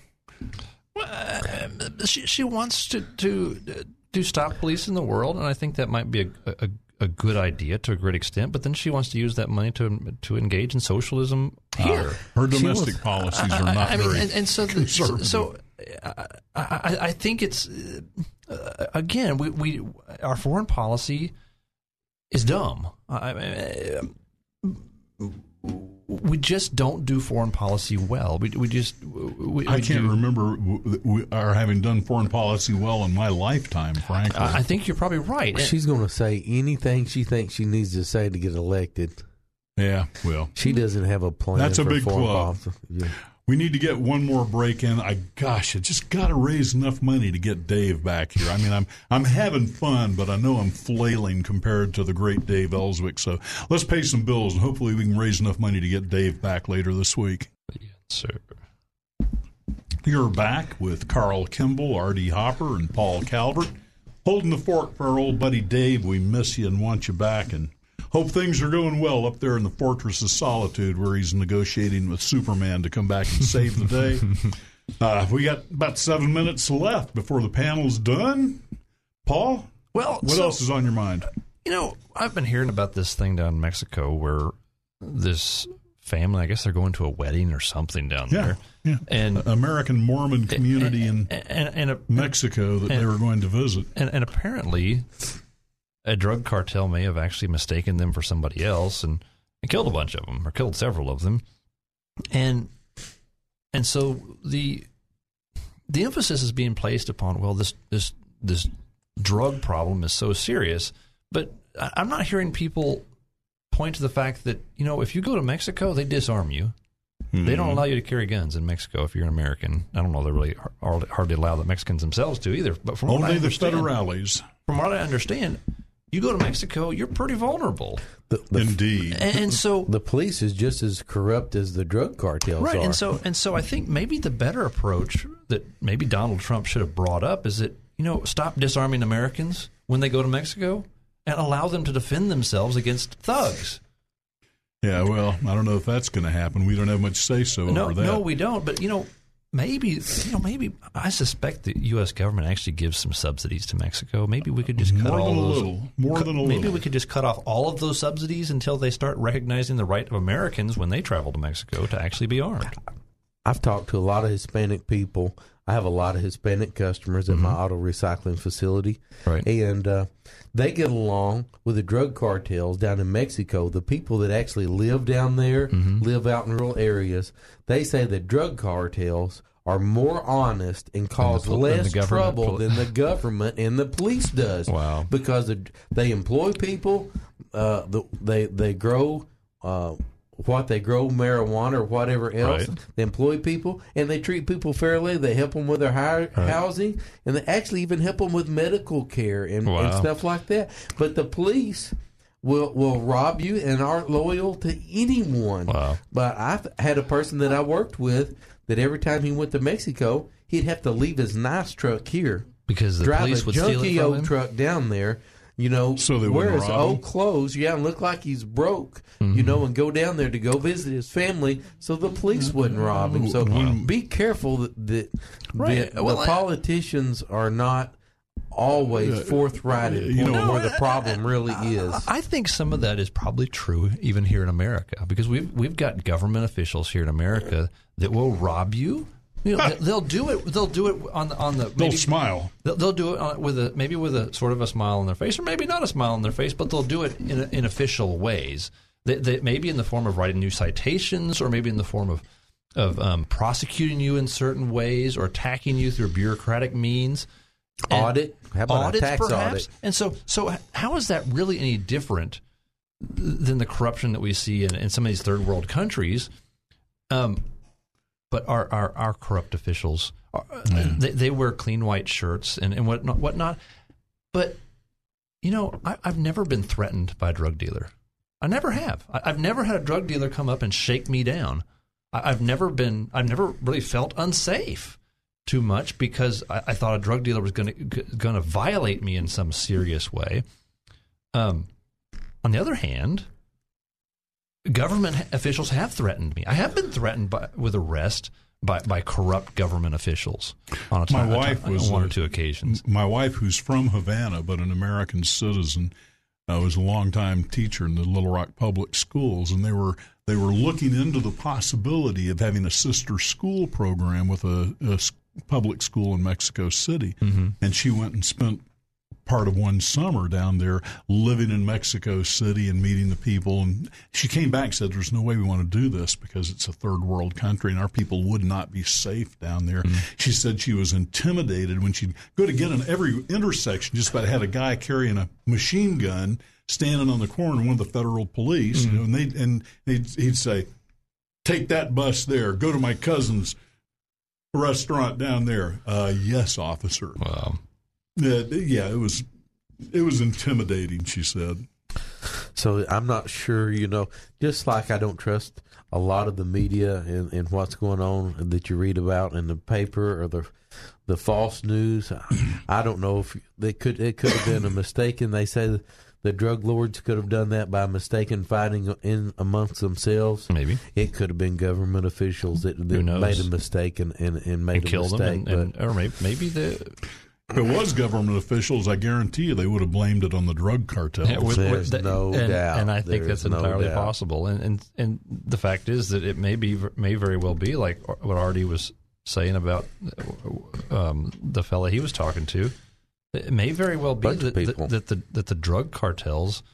Well, uh, she, she wants to, to to stop police in the world, and I think that might be a, a, a good idea to a great extent. But then she wants to use that money to to engage in socialism here. Uh, her domestic was, policies are not I, I mean, very and, and so, the, so, so I, I, I, think it's uh, again we, we our foreign policy is dumb. I, we just don't do foreign policy well. We, we just we, I can't do. remember we are having done foreign policy well in my lifetime. Frankly, I, I think you're probably right. She's going to say anything she thinks she needs to say to get elected. Yeah, well, she doesn't have a plan. That's a big club. Yeah. We need to get one more break in. I gosh, I just got to raise enough money to get Dave back here. I mean, I'm I'm having fun, but I know I'm flailing compared to the great Dave Elswick. So let's pay some bills, and hopefully we can raise enough money to get Dave back later this week. Yes, sir. You're back with Carl Kimball, R.D. Hopper, and Paul Calvert, holding the fort for our old buddy Dave. We miss you and want you back, and Hope things are going well up there in the Fortress of Solitude where he's negotiating with Superman to come back and save the day. Uh, we got about seven minutes left before the panel's done. Paul? Well, what so, else is on your mind? You know, I've been hearing about this thing down in Mexico where this family, I guess they're going to a wedding or something down yeah, there. Yeah. And American Mormon community and, in and, and, and Mexico that they were going to visit. And, and apparently a drug cartel may have actually mistaken them for somebody else and, and killed a bunch of them or killed several of them. And and so the the emphasis is being placed upon well this this this drug problem is so serious, but I'm not hearing people point to the fact that you know if you go to Mexico they disarm you. Mm-hmm. They don't allow you to carry guns in Mexico if you're an American. I don't know. They really hardly allow the Mexicans themselves to either. But from only what I the federales. From what I understand, you go to Mexico, you're pretty vulnerable. The, the, Indeed. And, and, so the police is just as corrupt as the drug cartels right, are. and so and so I think maybe the better approach that maybe Donald Trump should have brought up is that you know stop disarming Americans when they go to Mexico and allow them to defend themselves against thugs. Yeah, well, I don't know if that's going to happen. We don't have much say so no, over that. No, we don't. But you know, maybe you know maybe I suspect the U.S. government actually gives some subsidies to Mexico. Maybe we could just more cut all than those. A little. More cut, than a little. maybe we could just cut off all of those subsidies until they start recognizing the right of Americans when they travel to Mexico to actually be armed. I've talked to a lot of Hispanic people. I have a lot of Hispanic customers at mm-hmm. my auto recycling facility, right? And uh, they get along with the drug cartels down in Mexico. The people that actually live down there, mm-hmm. live out in rural areas. They say the drug cartels are more honest and cause the, less trouble than the government and the police does. Wow! Because they employ people, uh, they they grow. Uh, what they grow marijuana or whatever else. Right. They employ people and they treat people fairly. They help them with their right. housing and they actually even help them with medical care and, wow. and stuff like that. But the police will will rob you and aren't loyal to anyone. Wow. But I've had a person that I worked with that every time he went to Mexico, he'd have to leave his nice truck here Because the drive police a would steal it junky from old him? truck down there. You know, So they wear his rob old him? clothes, yeah, and look like he's broke. Mm-hmm. You know, and go down there to go visit his family, so the police wouldn't rob him. So be careful that, that Right. the, Well, the I- politicians are not always Yeah. forthright and You know- where the problem really is. I think some of that is probably true even here in America because we've we've got government officials here in America that will rob you. You know, they- they'll do it. They'll do it on the on the. They'll smile. They'll, they'll do it on, with a maybe with a sort of a smile on their face, or maybe not a smile on their face, but they'll do it in in official ways. They, they, maybe in the form of writing new citations, or maybe in the form of of um, prosecuting you in certain ways, or attacking you through bureaucratic means. And Audit? How about a audits, tax perhaps? audit? And so, so how is that really any different than the corruption that we see in, in some of these third world countries? Um, but our, our, our corrupt officials, are, they, they wear clean white shirts and, and whatnot, whatnot. But, you know, I, I've never been threatened by a drug dealer. I never have. I, I've never had a drug dealer come up and shake me down. I, I've never been, I've never really felt unsafe too much because I, I thought a drug dealer was going to going to violate me in some serious way. Um, on the other hand, government officials have threatened me. I have been threatened by, with arrest by, by corrupt government officials on a My time, a wife time- was on one a- or two occasions. My wife, who's from Havana but an American citizen, uh, was a longtime teacher in the Little Rock Public Schools, and they were they were looking into the possibility of having a sister school program with a public school in Mexico City. Mm-hmm. And she went and spent part of one summer down there living in Mexico City and meeting the people. And she came back and said, There's no way we want to do this because it's a third world country and our people would not be safe down there. She said she was intimidated when she'd go to get in every intersection, just about had a guy carrying a machine gun standing on the corner, one of the federal police, you know, and they'd, and they'd, he'd say, Take that bus there, go to my cousin's restaurant down there. Uh, yes, officer. Wow. Yeah, yeah, it was it was intimidating. She said. So I'm not sure, you know, just like I don't trust a lot of the media and, and what's going on that you read about in the paper or the the false news. I don't know if they could it could have been a mistake, and they say the drug lords could have done that by mistaken fighting in amongst themselves. Maybe it could have been government officials that, that made a mistake and, and, and made And a killed them, mistake. and, but and, or maybe, maybe the If it was government officials, I guarantee you they would have blamed it on the drug cartel. Yeah, with- with the- no and, doubt. and I think There's that's entirely doubt. possible. And, and and the fact is that it may be may very well be like what R.D. was saying about um, the fella he was talking to. It may very well be that, that, that the that the drug cartels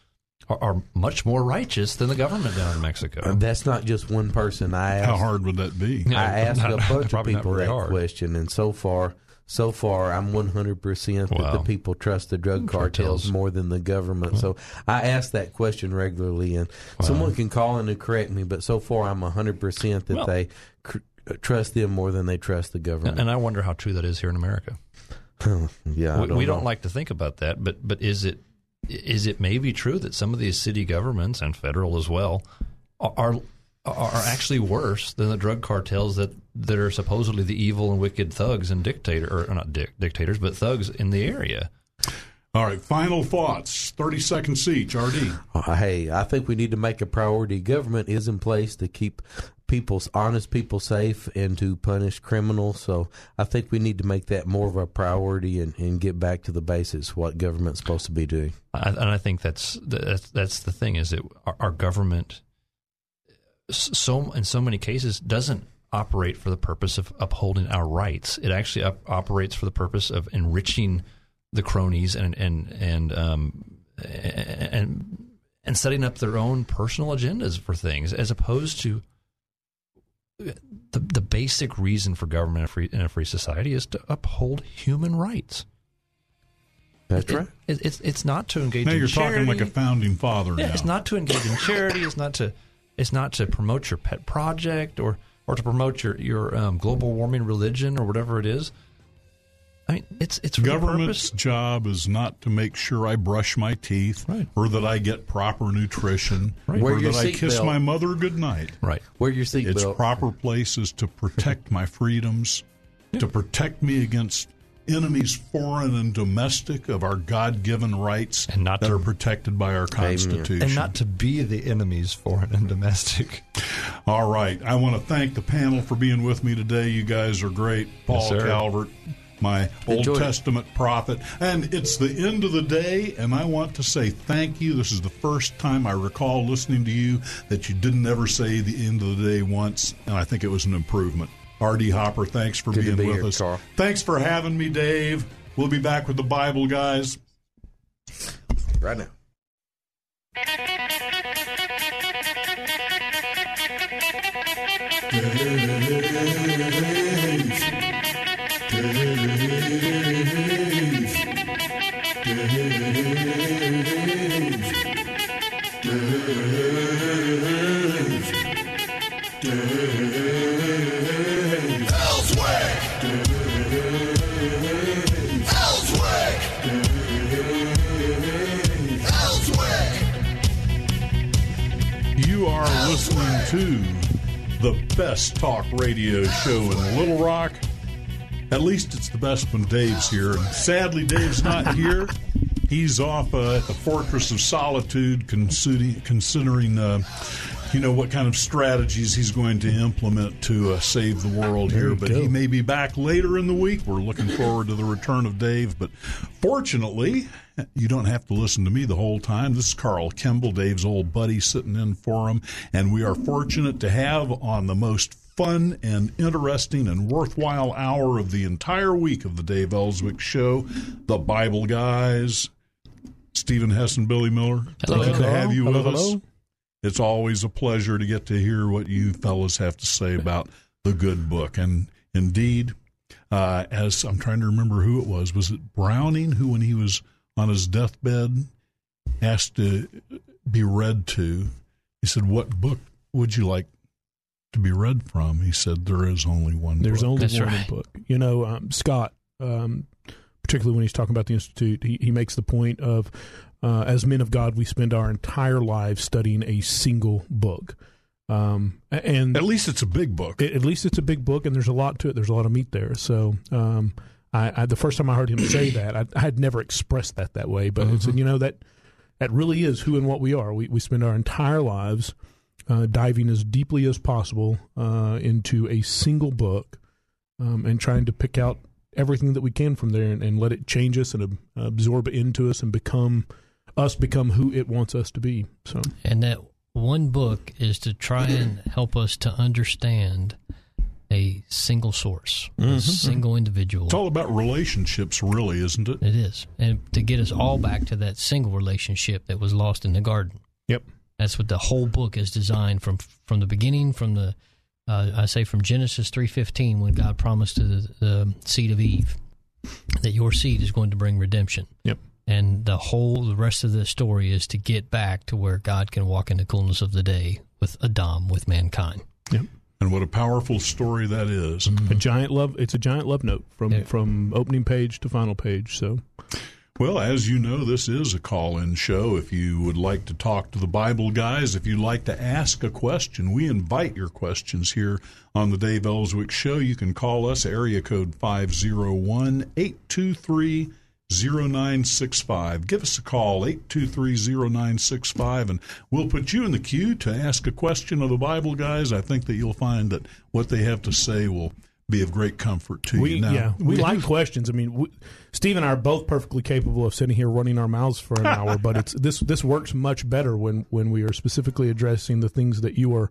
are, are much more righteous than the government down in Mexico. And that's not just one person. I asked, How hard would that be? I asked not- a bunch of people very that hard. question, and so far, so far, I'm 100 percent that the people trust the drug cartels, Cartels. more than the government. So I ask that question regularly, and someone can call in and correct me, but so far, I'm 100 percent that Well- they cr- uh, trust them more than they trust the government. And I wonder how true that is here in America. yeah, we, don't we don't like to think about that, but but is it is it maybe true that some of these city governments and federal as well are are, are actually worse than the drug cartels that, that are supposedly the evil and wicked thugs and dictator or not dic- dictators but thugs in the area? All right, final thoughts. Thirty seconds each. RD. Uh, hey, I think we need to make a priority. Government is in place to keep people's honest people safe and to punish criminals. So I think we need to make that more of a priority and, and get back to the basics. What government's supposed to be doing. I, and I think that's that's that's the thing is that our, our government so in so many cases doesn't operate for the purpose of upholding our rights. It actually op- operates for the purpose of enriching the cronies and and and um, and and setting up their own personal agendas for things, as opposed to the the basic reason for government in a free, in a free society is to uphold human rights. That's It- right. it- it's it's not to engage. Now in you're charity. talking like a founding father. Yeah, now. it's not to engage in charity. It's not to it's not to promote your pet project or or to promote your your um, global warming religion or whatever it is. I mean, it's it's Government's purpose. job is not to make sure I brush my teeth or that I get proper nutrition Wear or that I kiss seatbelt. my mother goodnight. Right. Wear your seatbelt. Its seatbelt. proper place is to protect my freedoms, to protect me against enemies, foreign and domestic, of our God given rights and not that are protected by our Constitution. And not to be the enemies, foreign and domestic. All right. I want to thank the panel for being with me today. You guys are great. Paul Yes. Calvert, my Old Enjoyed it. Testament prophet. And it's the end of the day, and I want to say thank you. This is the first time I recall listening to you that you didn't ever say the end of the day once, and I think it was an improvement. R.D. Hopper, thanks for Good being be with here, us. Carl. Thanks for having me, Dave. We'll be back with the Bible guys. Right now. Elsewhere. to the best talk radio show in Little Rock. At least it's the best when Dave's here. And sadly, Dave's not here. He's off uh, at the Fortress of Solitude, considering, considering uh, you know, what kind of strategies he's going to implement to uh, save the world There here. But go. he may be back later in the week. We're looking forward to the return of Dave. But fortunately, you don't have to listen to me the whole time. This is Carl Kimball, Dave's old buddy, sitting in for him. And we are fortunate to have on the most fun and interesting and worthwhile hour of the entire week of the Dave Elswick Show, the Bible Guys, Stephen Hess and Billy Miller. Hello. Glad to have you Hello, with us. Hello. It's always a pleasure to get to hear what you fellows have to say about the good book. And indeed, uh, as I'm trying to remember who it was, was it Browning who, when he was on his deathbed, asked to be read to? He said, "What book would you like to be read from?" He said, "There is only one. There's book. only one book. You know, um, Scott, um, particularly when he's talking about the institute, he, he makes the point of uh, as men of God, we spend our entire lives studying a single book. Um, and at least it's a big book. At, least it's a big book, and there's a lot to it. There's a lot of meat there. So, um, I, I the first time I heard him say that, I, I had never expressed that that way, but it's Mhm. you know that that really is who and what we are. We we spend our entire lives uh, diving as deeply as possible uh, into a single book um, and trying to pick out everything that we can from there and, and let it change us and ab- absorb it into us and become us become who it wants us to be. So And that one book is to try and help us to understand a single source, a Mhm. single individual. It's all about relationships, really, isn't it? It is. And to get us all back to that single relationship that was lost in the garden. Yep. That's what the whole book is designed from from the beginning from the uh, I say from Genesis 3:15 when God promised to the, the seed of Eve that your seed is going to bring redemption. Yep. And the whole the rest of the story is to get back to where God can walk in the coolness of the day with Adam with mankind. Yep. And what a powerful story that is. a mm-hmm. giant love. It's a giant love note from from opening page to final page. So. Well, as you know, this is a call in show. If you would like to talk to the Bible guys, if you'd like to ask a question, we invite your questions here on the Dave Elswick Show. You can call us, area code 501 823 0965. Give us a call, 823 and we'll put you in the queue to ask a question of the Bible guys. I think that you'll find that what they have to say will be of great comfort to We you. Now, yeah we like questions. I mean, we, Steve and I are both perfectly capable of sitting here running our mouths for an hour, but it's this this works much better when when we are specifically addressing the things that you are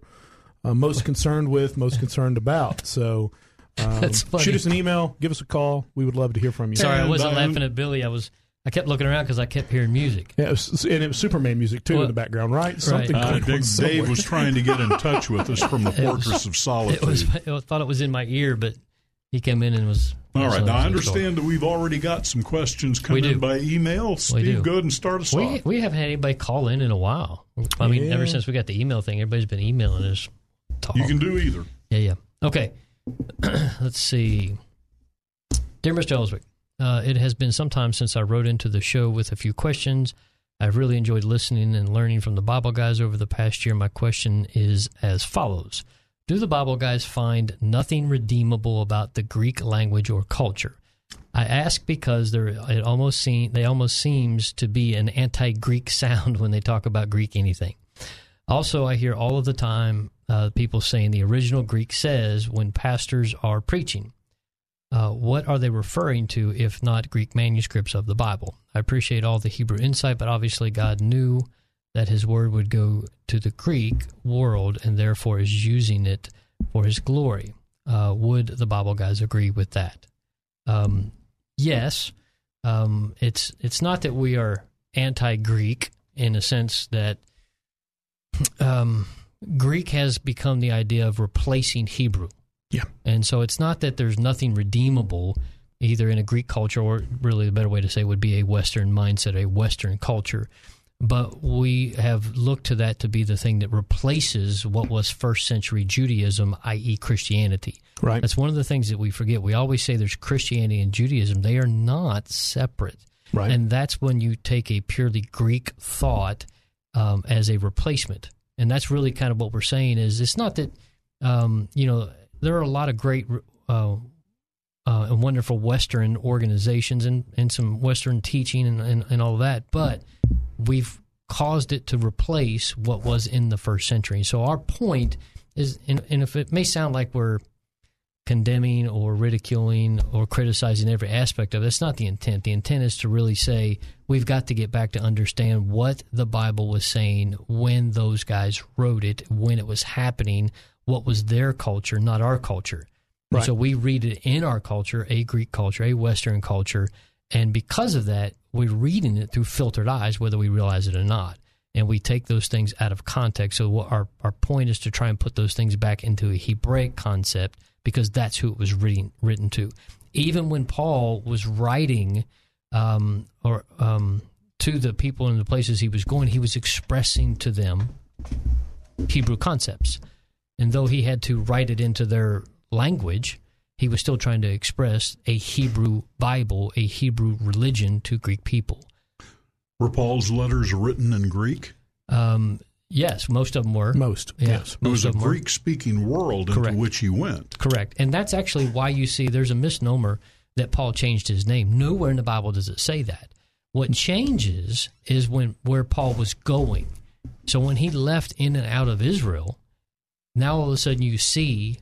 uh, most concerned with, most concerned about. So. Um, That's funny. shoot us an email, give us a call. We would love to hear from you. Sorry, I wasn't laughing at Billy. I was I kept looking around because I kept hearing music. Yeah, it was, and it was Superman music too Well, in the background, right? Something Uh, going Dave. Dave was trying to get in touch with us from the It was- Fortress of Solitude. It was I thought it was in my ear, but he came in and was. All right, now I understand that we've already got some questions coming in by email. We Steve, do. go ahead and start us We off. we haven't had anybody call in in a while. I mean, Yeah. ever since we got the email thing, everybody's been emailing us. Talk. You can do either. Yeah, yeah. Okay. Let's see. Dear Mr. Elswick, uh, it has been some time since I wrote into the show with a few questions. I've really enjoyed listening and learning from the Bible guys over the past year. My question is as follows Do the Bible guys find nothing redeemable about the Greek language or culture? I ask because there it almost seem they almost seems to be an anti-Greek sound when they talk about Greek anything. Also, I hear all of the time uh, people saying the original Greek says when pastors are preaching. Uh, what are they referring to if not Greek manuscripts of the Bible? I appreciate all the Hebrew insight, but obviously God knew that His word would go to the Greek world and therefore is using it for His glory. Uh, would the Bible guys agree with that? Um, yes, um, it's it's not that we are anti-Greek in a sense that um, Greek has become the idea of replacing Hebrew. Yeah, and so it's not that there's nothing redeemable either in a Greek culture or really the better way to say would be a Western mindset, a Western culture. But we have looked to that to be the thing that replaces what was first century Judaism, i.e., Christianity. Right. That's one of the things that we forget. We always say there's Christianity and Judaism, they are not separate. Right. And that's when you take a purely Greek thought um, as a replacement. And that's really kind of what we're saying is it's not that, um, you know, there are a lot of great uh, uh, and wonderful Western organizations and, and some Western teaching and, and, and all that, but we've caused it to replace what was in the first century. So our point is, and, and if it may sound like we're condemning or ridiculing or criticizing every aspect of it, that's not the intent. The intent is to really say we've got to get back to understand what the Bible was saying when those guys wrote it, when it was happening, what was their culture, not our culture. And Right. So we read it in our culture, a Greek culture, a Western culture, and because of that, we're reading it through filtered eyes, whether we realize it or not. And we take those things out of context. So what our our point is to try and put those things back into a Hebraic concept because that's who it was written written to. Even when Paul was writing um, or um, to the people in the places he was going, he was expressing to them Hebrew concepts. And though he had to write it into their language, he was still trying to express a Hebrew Bible, a Hebrew religion to Greek people. Were Paul's letters written in Greek? Um, yes, most of them were. Most, Yeah, yes. It was most a of them were. Greek speaking world into which he went. Correct. And that's actually why you see there's a misnomer that Paul changed his name. Nowhere in the Bible does it say that. What changes is when where Paul was going. So when he left in and out of Israel, now all of a sudden you see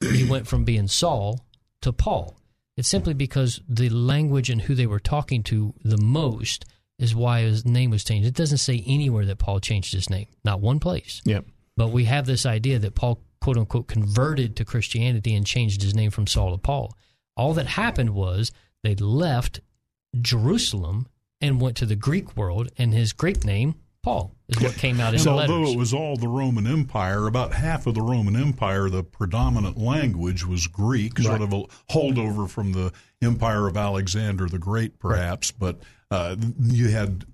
he went from being Saul to Paul. It's simply because the language and who they were talking to the most is why his name was changed. It doesn't say anywhere that Paul changed his name, not one place. Yeah. But we have this idea that Paul, quote unquote, converted to Christianity and changed his name from Saul to Paul. All that happened was they left Jerusalem and went to the Greek world, and his Greek name, Paul, is what came out in So the although it was all the Roman Empire, about half of the Roman Empire, the predominant language was Greek, sort of a holdover from the Empire of Alexander the Great, perhaps. But uh, you had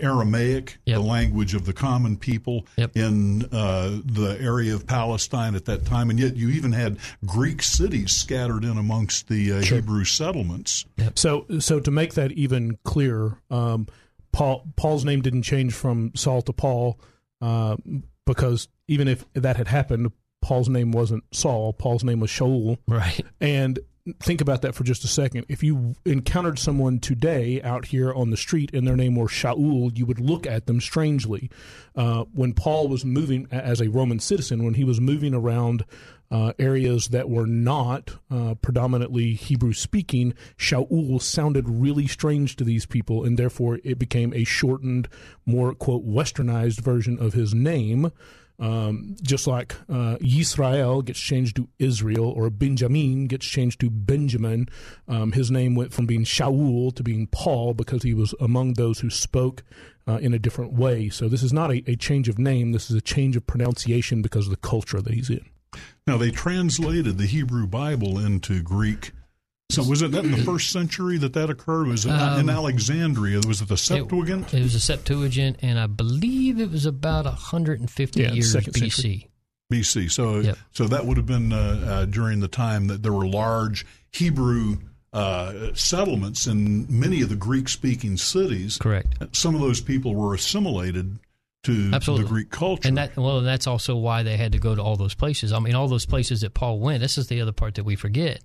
Aramaic, the language of the common people in uh, the area of Palestine at that time, and yet you even had Greek cities scattered in amongst the uh, Hebrew settlements. So, so to make that even clearer, um, Paul Paul's name didn't change from Saul to Paul uh, because even if that had happened, Paul's name wasn't Saul. Paul's name was Shaul. Right. And think about that for just a second. If you encountered someone today out here on the street and their name were Shaul, you would look at them strangely. Uh, when Paul was moving as a Roman citizen, when he was moving around uh, areas that were not uh, predominantly Hebrew speaking, Shaul sounded really strange to these people, and therefore it became a shortened, more quote westernized version of his name. Um, just like uh, Yisrael gets changed to Israel, or Benjamin gets changed to Benjamin, um, his name went from being Shaul to being Paul because he was among those who spoke uh, in a different way. So this is not a, a change of name; this is a change of pronunciation because of the culture that he's in. Now they translated the Hebrew Bible into Greek. So was it that in the first century that that occurred? Was it Um, in Alexandria? Was it the Septuagint? It was the Septuagint, and I believe it was about 150 Yeah, years BC. century. BC. So so that would have been uh, uh, during the time that there were large Hebrew uh, settlements in many of the Greek-speaking cities. Correct. Some of those people were assimilated to Absolutely. the Greek culture. And that well, that's also why they had to go to all those places. I mean, all those places that Paul went. This is the other part that we forget.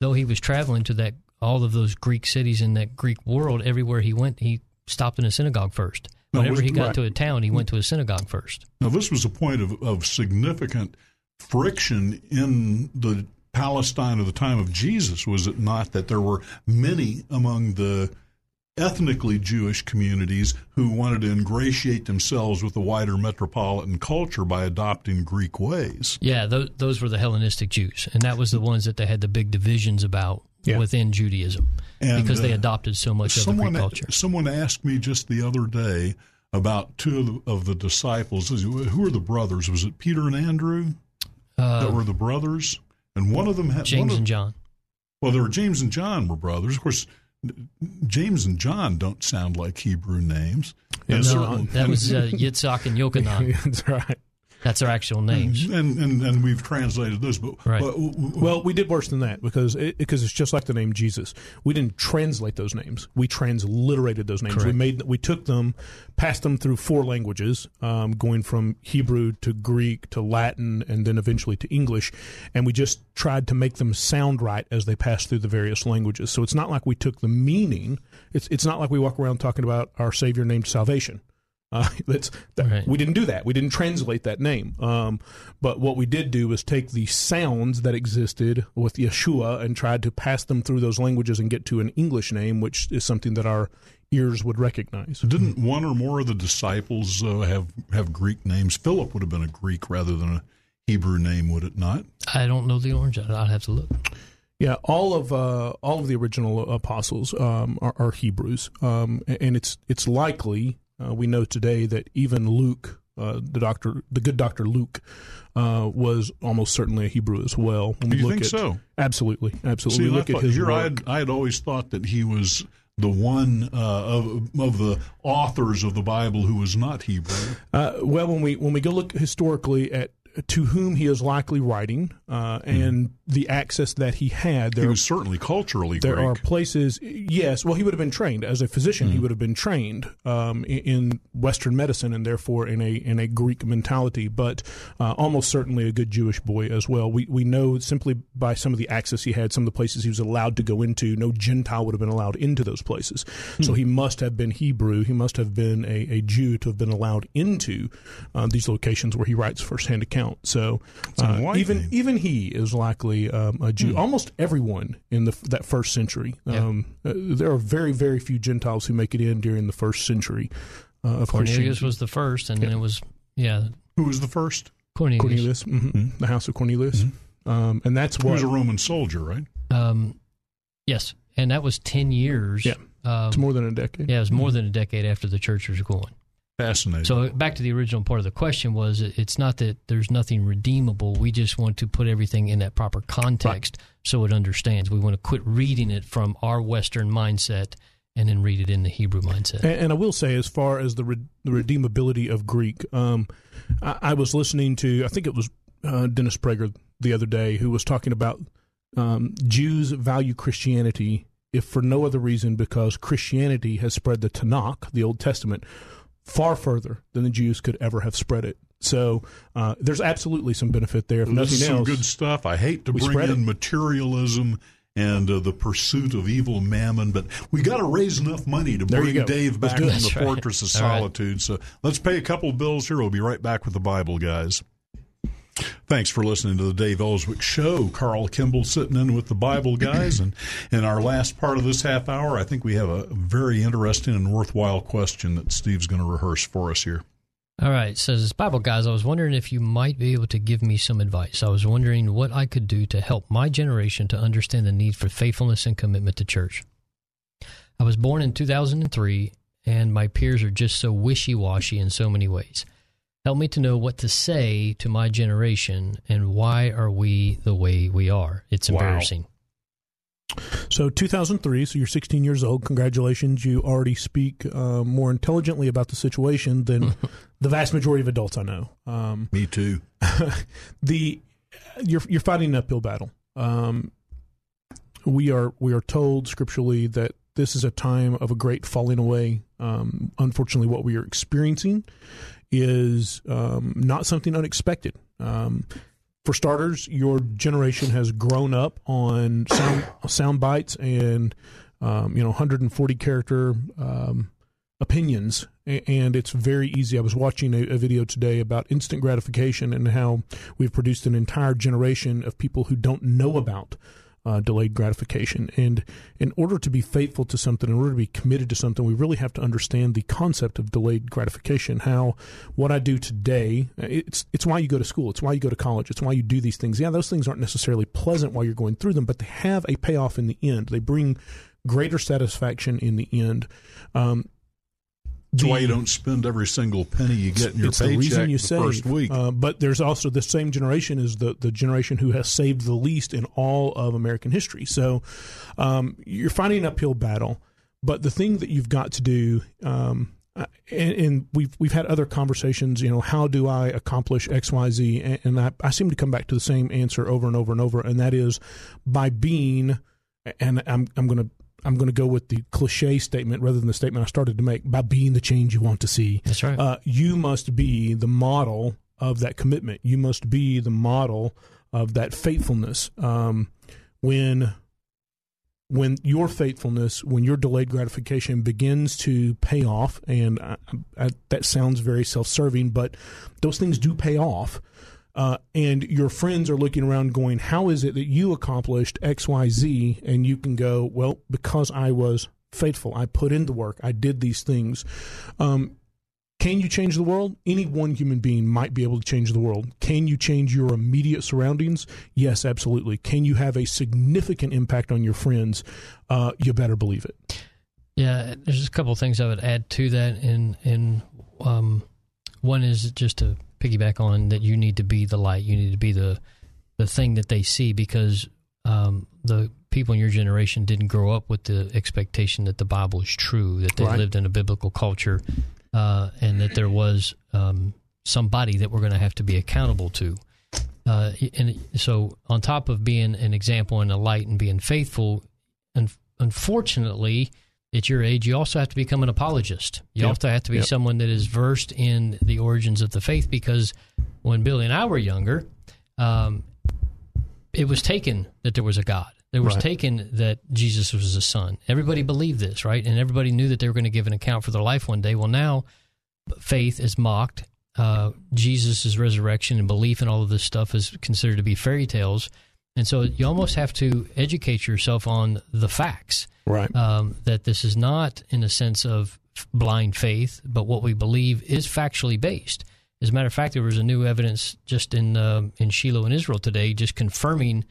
Though he was traveling to that all of those Greek cities in that Greek world, everywhere he went, he stopped in a synagogue first. Whenever he got right. to a town, he went mm. to a synagogue first. Now, this was a point of, of significant friction in the Palestine of the time of Jesus, was it not? That there were many among the ethnically Jewish communities who wanted to ingratiate themselves with the wider metropolitan culture by adopting Greek ways. Yeah, those, those were the Hellenistic Jews, and that was the ones that they had the big divisions about Yeah. within Judaism And, because they uh, adopted so much of the someone, Greek culture. Someone asked me just the other day about two of the, of the disciples. Who are the brothers? Was it Peter and Andrew that were the brothers? And one of them had Uh, James one of- and John. Well, there were James and John were brothers. Of course, James and John don't sound like Hebrew names. No, And certainly- that was uh, Yitzhak and Yochanan. That's right. That's their actual names. and, and and we've translated this, But Right. but- Well, we did worse than that because it, because it's just like the name Jesus. We didn't translate those names; we transliterated those names. We made we took them, passed them through four languages, um, going from Hebrew to Greek to Latin, and then eventually to English, and we just tried to make them sound right as they passed through the various languages. So it's not like we took the meaning. It's it's not like we walk around talking about our Savior named salvation. Uh, that's that, we didn't do that. We didn't translate that name. Um, but what we did do was take the sounds that existed with Yeshua and tried to pass them through those languages and get to an English name, which is something that our ears would recognize. didn't one or more of the disciples uh, have have Greek names? Philip would have been a Greek rather than a Hebrew name, would it not? I don't know the orange. I'd have to look. Yeah, all of uh, all of the original apostles um, are, are Hebrews, um, and it's it's likely uh, we know today that even Luke, uh, the doctor, the good doctor Luke, uh, was almost certainly a Hebrew as well. When Do we you look think at- so? Absolutely, absolutely. See, look thought, at his here I had, I had always thought that he was the one uh, of of the authors of the Bible who was not Hebrew. Uh, well, when we when we go look historically at to whom he is likely writing uh, and the access that he had, there Hmm. he was certainly culturally there Greek. are places yes well he would have been trained as a physician Hmm. he would have been trained um, in, western medicine and therefore in a in a greek mentality but uh, almost certainly a good jewish boy as well we we know simply by some of the access he had some of the places he was allowed to go into no gentile would have been allowed into those places so Hmm. he must have been hebrew he must have been a, a jew to have been allowed into uh, these locations where he writes firsthand account so uh, even name. even he is likely um, a Jew. Almost everyone in the that first century. Um, uh, there are very very few Gentiles who make it in during the first century uh, of Cornelius Christianity. was the first, and then it was yeah. Who was the first? Cornelius. Cornelius, mhm, the house of Cornelius, um, and that's He what was a Roman soldier, right? Um, yes, and that was ten years. Yeah. um, it's more than a decade. Yeah, it was more than a decade after the church was going. Fascinating. So back to the original part of the question was it's not that there's nothing redeemable. We just want to put everything in that proper context so it understands. We want to quit reading it from our Western mindset and then read it in the Hebrew mindset. And, and I will say, as far as the, re- the redeemability of Greek, um, I, I was listening to, I think it was uh, Dennis Prager the other day, who was talking about um, Jews value Christianity, if for no other reason, because Christianity has spread the Tanakh, the Old Testament, far further than the Jews could ever have spread it. So uh, there's absolutely some benefit there. If Well, this nothing is some else, good stuff. I hate to bring spread in it. materialism and uh, the pursuit of evil mammon, but we got to raise enough money to There bring. Dave back do from the right. fortress of All right. solitude. So let's pay a couple of bills here. We'll be right back with the Bible, guys. Thanks for listening to the Dave Elswick Show. Carl Kimball sitting in with the Bible guys. And in our last part of this half hour, I think we have a very interesting and worthwhile question that Steve's going to rehearse for us here. All right, says Bible guys, I was wondering if you might be able to give me some advice. I was wondering what I could do to help my generation to understand the need for faithfulness and commitment to church. I was born in 2003 and my peers are just so wishy-washy in so many ways. Help me to know what to say to my generation and why are we the way we are? It's Wow. embarrassing. So 2003, so you're 16 years old. Congratulations, you already speak uh, more intelligently about the situation than the vast majority of adults I know. Um, Me too. the you're you're fighting an uphill battle. Um, we are we are told scripturally that this is a time of a great falling away. Um, unfortunately, what we are experiencing is um, not something unexpected. Um, for starters, your generation has grown up on sound sound bites and um, you know 140 character um, opinions, and it's very easy. I was watching a, a video today about instant gratification and how we've produced an entire generation of people who don't know about uh, delayed gratification. And in order to be faithful to something, in order to be committed to something, we really have to understand the concept of delayed gratification. How what I do today, it's it's why you go to school, it's why you go to college, it's why you do these things. Yeah, those things aren't necessarily pleasant while you're going through them, but they have a payoff in the end. They bring greater satisfaction in the end. Um, That's why you don't spend every single penny you get in your it's the paycheck reason you the save. first week. Uh, but there's also the same generation is the the generation who has saved the least in all of American history. So um, you're fighting an uphill battle. But the thing that you've got to do, um, uh, and, and we've we've had other conversations. You know, how do I accomplish X, Y, Z? And, and I, I seem to come back to the same answer over and over and over, and that is by being. And I'm I'm going to I'm going to go with the cliche statement rather than the statement I started to make by being the change you want to see. That's right. Uh, you must be the model of that commitment. You must be the model of that faithfulness. Um, when when your faithfulness, when your delayed gratification begins to pay off, and I, I, that sounds very self-serving, but those things do pay off. Uh, and your friends are looking around going, How is it that you accomplished XYZ? And you can go, Well, because I was faithful. I put in the work. I did these things. Um, can you change the world? Any one human being might be able to change the world. Can you change your immediate surroundings? Yes, absolutely. Can you have a significant impact on your friends? Uh, you better believe it. Yeah, there's a couple of things I would add to that, and and um, one is just to piggyback on that you need to be the light, you need to be the the thing that they see because um, the people in your generation didn't grow up with the expectation that the Bible is true, that they Right. lived in a biblical culture, uh, and that there was um, somebody that we're going to have to be accountable to. Uh, and so, on top of being an example and a light and being faithful, and unfortunately, at your age, you also have to become an apologist. You Yep. also have to be Yep. someone that is versed in the origins of the faith because when Billy and I were younger, um, it was taken that there was a God. It was Right. taken that Jesus was the Son. Everybody believed this, right? And everybody knew that they were going to give an account for their life one day. Well, now faith is mocked. Uh, Jesus' resurrection and belief and all of this stuff is considered to be fairy tales. And so you almost have to educate yourself on the facts. Right. Um, that this is not in a sense of blind faith, but what we believe is factually based. As a matter of fact, there was a new evidence just in um in Shiloh in Israel today, just confirming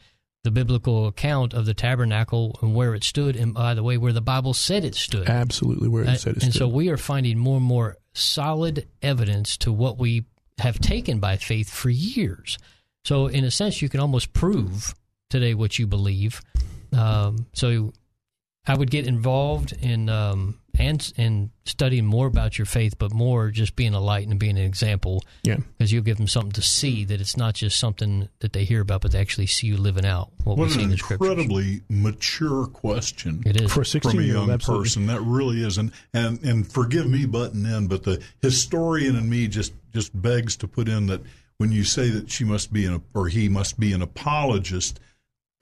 the biblical account of the tabernacle and where it stood, and by the way, where the Bible said it stood. Absolutely where it And- said it and stood. so we are finding more and more solid evidence to what we have taken by faith for years. So, in a sense, you can almost prove today what you believe. Um, so, I would get involved in um, and and studying more about your faith, but more just being a light and being an example. Yeah, because you'll give them something to see that it's not just something that they hear about, but they actually see you living out what, we see an in the scriptures. incredibly mature question It is. For a from a 16-year-old, young person. That really is, and, and and forgive me butting in, but the historian in me just just begs to put in that when you say that she must be an or he must be an apologist,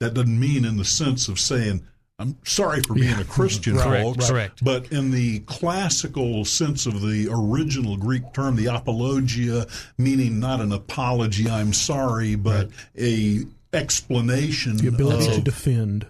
that doesn't mean in the sense of saying. I'm sorry for being Yeah. a Christian, Correct, folks. correct. But in the classical sense of the original Greek term, the apologia, meaning not an apology, I'm sorry, but a explanation. the ability of, to defend.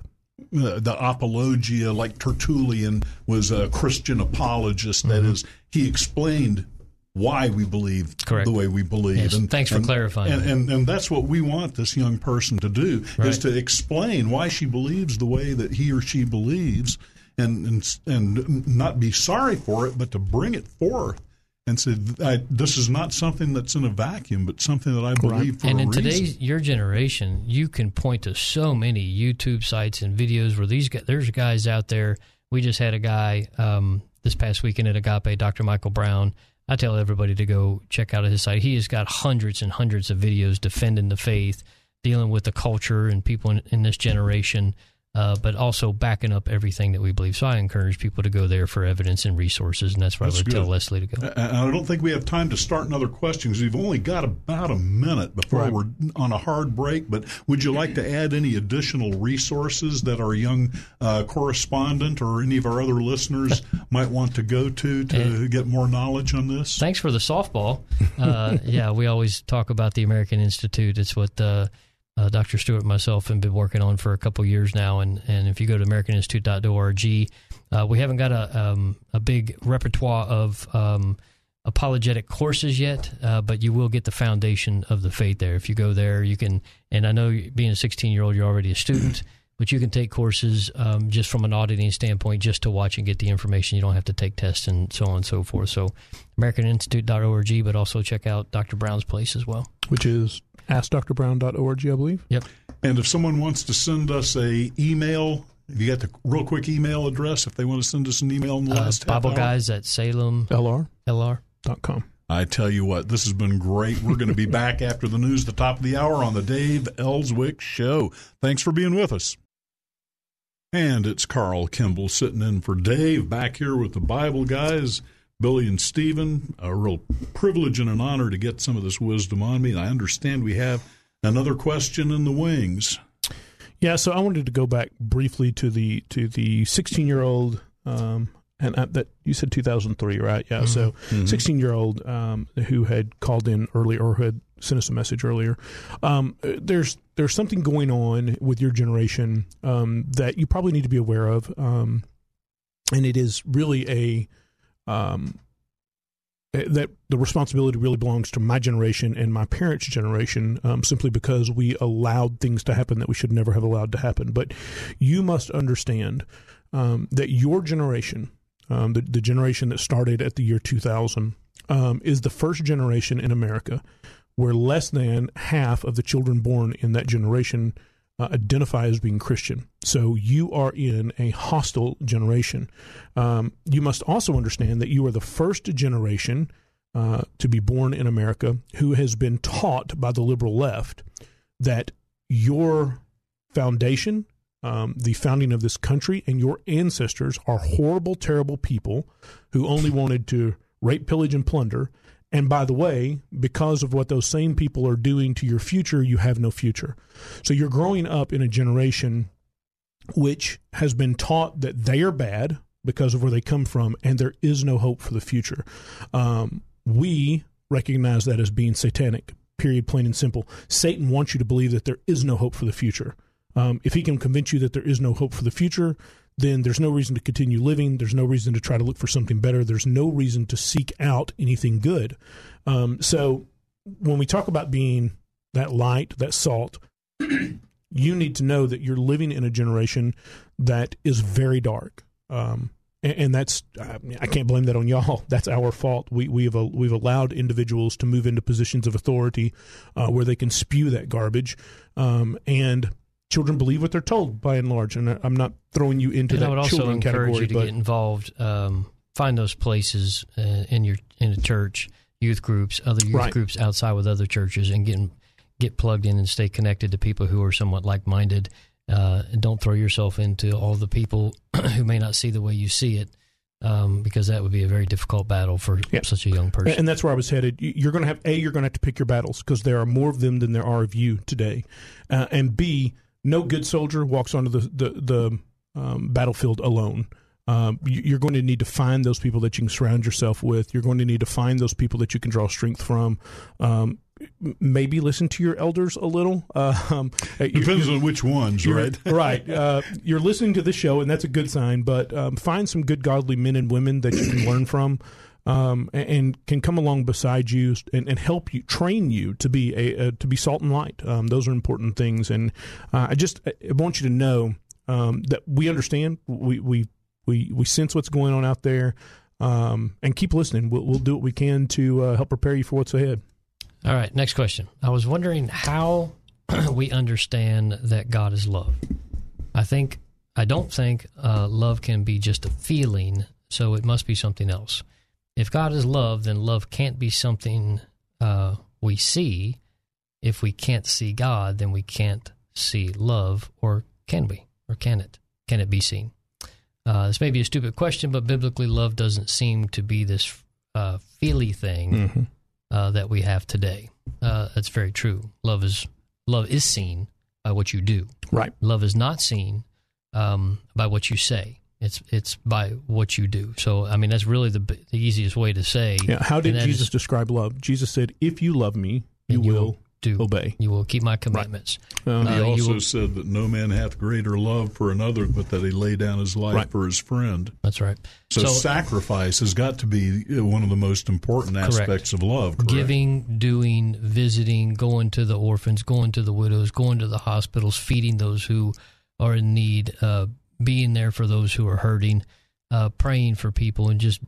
uh, the apologia, like Tertullian was a Christian apologist. That Mhm. is, he explained why we believe Correct. the way we believe. Yes, thanks for and, clarifying And, and and that's what we want this young person to do Right. is to explain why she believes the way that he or she believes, and and and not be sorry for it, but to bring it forth. And say, I, this is not something that's in a vacuum, but something that I believe for and in reason. today's your generation, you can point to so many YouTube sites and videos where these guys, there's guys out there. We just had a guy um, this past weekend at Agape, Dr. Michael Brown. I tell everybody to go check out his site. He has got hundreds and hundreds of videos defending the faith, dealing with the culture and people in, in this generation. Uh, but also backing up everything that we believe. So I encourage people to go there for evidence and resources, and that's where That's I would tell good. Leslie to go. And I don't think we have time to start another question because we've only got about a minute before Right. we're on a hard break. But would you like to add any additional resources that our young uh, correspondent or any of our other listeners might want to go to to get more knowledge on this? Thanks for the softball. Uh, yeah, we always talk about the American Institute. It's what uh, Dr. Stewart and myself have been working on for a couple years now. And, and if you go to AmericanInstitute.org, uh, we haven't got a, um, a big repertoire of um, apologetic courses yet, uh, but you will get the foundation of the faith there. If you go there, you can, and I know being a 16 year old, you're already a student. But you can take courses um, just from an auditing standpoint, just to watch and get the information. You don't have to take tests and so on and so forth. So, AmericanInstitute.org, but also check out Dr. Brown's place as well. which is askdrbrown.org, I believe. Yep. And if someone wants to send us a email, have you got the real quick email address if they want to send us an email in the Uh, last half Bible hour? guys at Salem LR. LR. Dot com. I tell you what, this has been great. We're going to be back after the news, the top of the hour on the Dave Elswick Show. Thanks for being with us. And it's Carl Kimball sitting in for Dave back here with the Bible guys, Billy and Stephen. A real privilege and an honor to get some of this wisdom on me. I understand we have another question in the wings. Yeah, so I wanted to go back briefly to the to the 16 year old, um, and uh, that you said 2003, right? Yeah, so Mhm. 16 year old um, who had called in earlier or who had sent us a message earlier. Um, uh, there's there's something going on with your generation um, that you probably need to be aware of, um, and it is really a um, eh, that the responsibility really belongs to my generation and my parents' generation, um, simply because we allowed things to happen that we should never have allowed to happen. But you must understand um, that your generation, um, the, the generation that started at the year 2000, um, is the first generation in America where less than half of the children born in that generation uh, identify as being Christian. So you are in a hostile generation. Um, you must also understand that you are the first generation uh, to be born in America who has been taught by the liberal left that your foundation, um, the founding of this country, and your ancestors are horrible, terrible people who only wanted to rape, pillage, and plunder. And by the way, because of what those same people are doing to your future, you have no future. So you're growing up in a generation which has been taught that they are bad because of where they come from, and there is no hope for the future. Um, we recognize that as being satanic. Period. Plain and simple. Satan wants you to believe that there is no hope for the future. Um, if he can convince you that there is no hope for the future, then there's no reason to continue living. There's no reason to try to look for something better. There's no reason to seek out anything good. Um, so when we talk about being that light, that salt, you need to know that you're living in a generation that is very dark. Um, and, and that's I, can't blame that on y'all. That's our fault. We we've uh, we've allowed individuals to move into positions of authority uh, where they can spew that garbage, um, and children believe what they're told by and large. And I'm not throwing you into and that I would also children encourage category, you to but get involved. Um, find those places uh, in your in a church, youth groups, other youth Right. groups outside with other churches, and get get plugged in and stay connected to people who are somewhat like minded. Uh, and don't throw yourself into all the people who may not see the way you see it, um, because that would be a very difficult battle for such a young person. And that's where I was headed. You- You're going to have a. You're going to have to pick your battles because there are more of them than there are of you today. Uh, and b. No good soldier walks onto the the, the um, battlefield alone. Um, you- you're going to need to find those people that you can surround yourself with. You're going to need to find those people that you can draw strength from. Um, maybe listen to your elders a little. Uh, um, Depends on which ones, right? right. Uh, you're listening to the show, and that's a good sign. But um, find some good, godly men and women that you can learn from, um, and, and can come along beside you and, and help you, train you to be a, uh to be salt and light. Um, those are important things, and uh, I just I want you to know um, that we understand. We we we we sense what's going on out there, um, and keep listening. We'll, we'll do what we can to uh, help prepare you for what's ahead. All right, next question. I was wondering how we understand that God is love. I think I don't think uh, love can be just a feeling, so it must be something else. If God is love, then love can't be something uh, we see. If we can't see God, then we can't see love, or can we? or can it? Can it be seen? Uh, this may be a stupid question, but biblically, love doesn't seem to be this uh, feely thing Mhm. uh, that we have today. Uh, that's very true. Love is love is seen by what you do. Right. Love is not seen um, by what you say. It's it's by what you do. So I mean, that's really the the easiest way to say. Yeah. How did Jesus is- describe love? Jesus said, "If you love me, you, you will will do obey. You will keep my commandments." Um, he Uh, you also will- said that no man hath greater love for another, but that he lay down his life Right. for his friend. That's right. So, So- sacrifice has got to be uh, one of the most important Correct. aspects of love. Correct? Giving, doing, visiting, going to the orphans, going to the widows, going to the hospitals, feeding those who are in need, uh, being there for those who are hurting, uh, praying for people, and just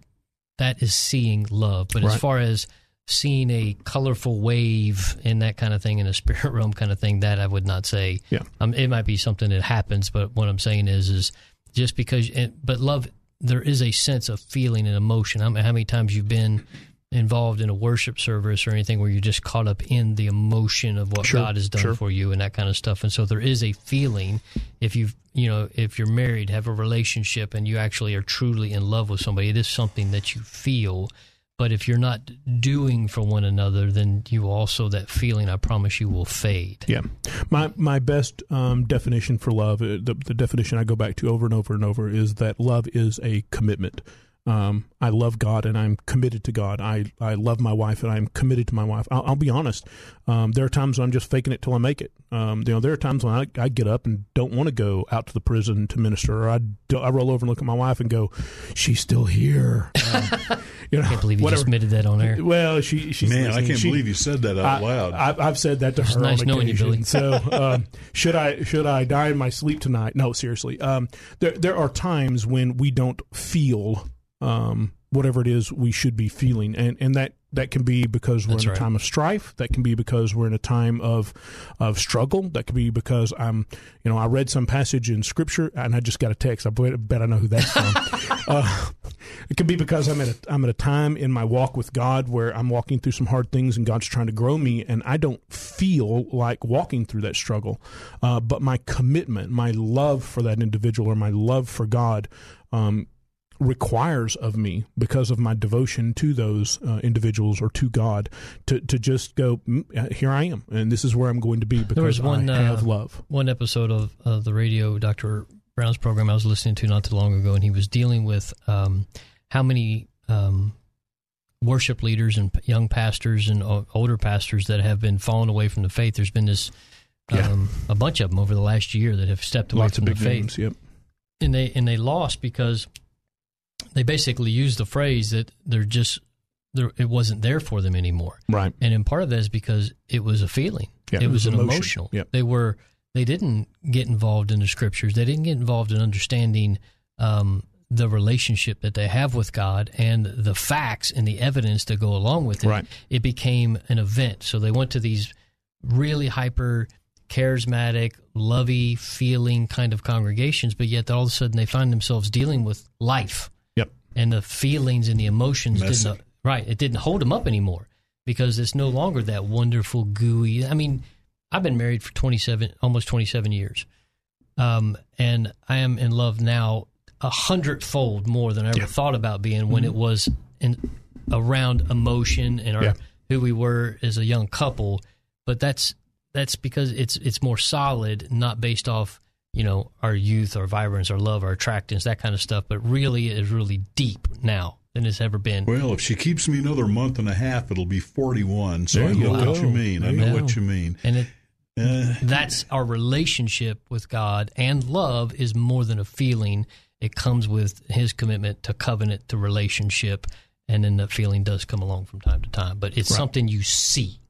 that is seeing love. But as far as seeing a colorful wave and that kind of thing in a spirit realm kind of thing, that I would not say. Yeah. Um, it might be something that happens, but what I'm saying is, is just because, and- but love, there is a sense of feeling and emotion. I mean, how many times you've been involved in a worship service or anything where you're just caught up in the emotion of what Sure, God has done sure. for you and that kind of stuff. And so there is a feeling if you've, you know, if you're married, have a relationship and you actually are truly in love with somebody, it is something that you feel. But if you're not doing for one another, then you also, that feeling, I promise you, will fade. Yeah, my my best um, definition for love, uh, the, the definition I go back to over and over and over, is that love is a commitment. Um, I love God and I'm committed to God. I, I love my wife and I'm committed to my wife. I'll, I'll be honest. Um, there are times when I'm just faking it till I make it. Um, you know, there are times when I, I get up and don't want to go out to the prison to minister, or I, do, I roll over and look at my wife and go, "She's still here." Um, you know, I can't believe you whatever. just admitted that on air. Well, she, she's Man, I can't She- believe you said that out I- loud. I, I've said that to It's her. nice on knowing you, occasion. Billy. So, um, should I should I die in my sleep tonight? No, seriously. Um, there there are times when we don't feel um, whatever it is we should be feeling, and and that that can be because we're That's in a right. time of strife. That can be because we're in a time of of struggle. That could be because I'm, you know, I read some passage in Scripture and I just got a text. I bet, bet I know who that's from. uh, it could be because I'm at a I'm at a time in my walk with God where I'm walking through some hard things and God's trying to grow me, and I don't feel like walking through that struggle. Uh, but my commitment, my love for that individual, or my love for God. Um, requires of me because of my devotion to those uh, individuals or to God to to just go "Mm, uh, here I am and this is where I'm going to be There was because one I have uh, love. One episode of, of the radio Dr. Brown's program I was listening to not too long ago, and he was dealing with um, how many um, worship leaders and young pastors and older pastors that have been falling away from the faith. There's been this Yeah. um, a bunch of them over the last year that have stepped away Lots from the faith, names. Yep. and they and they lost because they basically used the phrase that they're just there it wasn't there for them anymore. Right. And in part of that is because it was a feeling. Yeah, it, it was, was an emotion. emotional. Yep. They were they didn't get involved in the scriptures. They didn't get involved in understanding um, the relationship that they have with God and the facts and the evidence that go along with it. Right. It became an event. So they went to these really hyper charismatic, lovey feeling kind of congregations, but yet all of a sudden they find themselves dealing with life. And the feelings and the emotions Messy. didn't right. It didn't hold them up anymore because it's no longer that wonderful gooey. I mean, I've been married for twenty seven, almost twenty seven years, um, and I am in love now a hundredfold more than I ever thought about being when it was in around emotion and our Yeah. who we were as a young couple. But that's that's because it's it's more solid, not based off you know our youth, our vibrance, our love, our attractance, that kind of stuff. But really, it is really deep now than it's ever been. Well, if she keeps me another month and a half, it'll be 41. So There I know what you mean. I know you what you mean. And it, Uh, that's our relationship with God and love is more than a feeling. It comes with His commitment to covenant to relationship, and then that feeling does come along from time to time. But it's Right. something you see.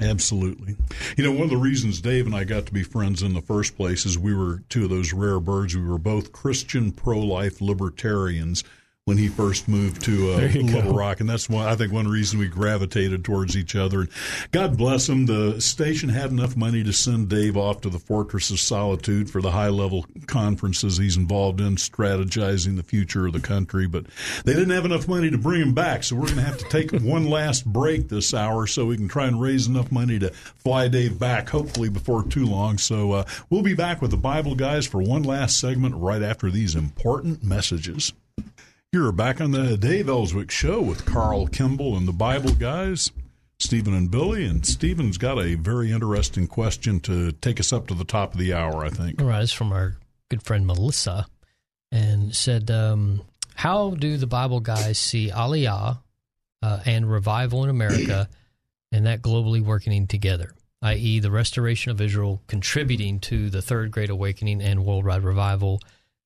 Absolutely. You know, one of the reasons Dave and I got to be friends in the first place is we were two of those rare birds. We were both Christian pro life libertarians. When he first moved to uh, Little go. Rock, and that's one I think one reason we gravitated towards each other. And God bless him. The station had enough money to send Dave off to the Fortress of Solitude for the high level conferences he's involved in, strategizing the future of the country. But they didn't have enough money to bring him back, so we're going to have to take one last break this hour so we can try and raise enough money to fly Dave back, hopefully before too long. So uh, we'll be back with the Bible guys for one last segment right after these important messages. You're back on the Dave Elswick Show with Carl Kimball and the Bible guys, Stephen and Billy. And Stephen's got a very interesting question to take us up to the top of the hour, I think. All right, it's from our good friend Melissa, and said, um, "How do the Bible guys see Aliyah uh, and revival in America, and that globally working together, i.e., the restoration of Israel contributing to the Third Great Awakening and worldwide revival,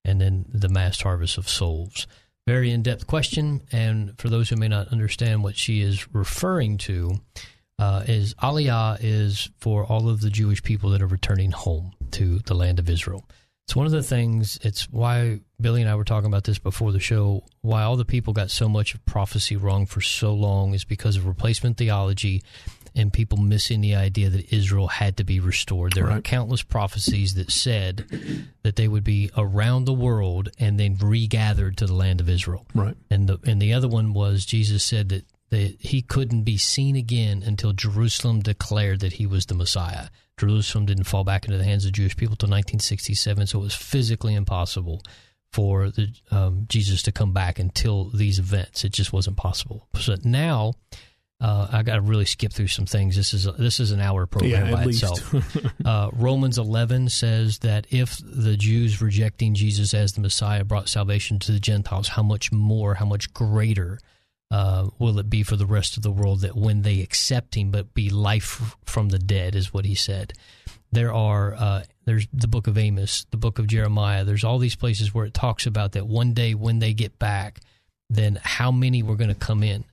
and then the mass harvest of souls?" Very in-depth question, and for those who may not understand what she is referring to, uh, is Aliyah is for all of the Jewish people that are returning home to the land of Israel. It's one of the things, it's why Billy and I were talking about this before the show, why all the people got so much of prophecy wrong for so long is because of replacement theology and people missing the idea that Israel had to be restored. There are countless prophecies that said that they would be around the world and then regathered to the land of Israel. Right. And the and the other one was Jesus said that that he couldn't be seen again until Jerusalem declared that he was the Messiah. Jerusalem didn't fall back into the hands of Jewish people until 1967, so it was physically impossible for the um, Jesus to come back until these events. It just wasn't possible. So now. Uh, I got to really skip through some things. This is this is an hour program Yeah, by itself. uh, Romans 11 says that if the Jews rejecting Jesus as the Messiah brought salvation to the Gentiles, how much more, how much greater uh, will it be for the rest of the world that when they accept Him, but be life from the dead, is what He said. There are uh, there's the book of Amos, the book of Jeremiah. There's all these places where it talks about that one day when they get back, then how many were going to come in.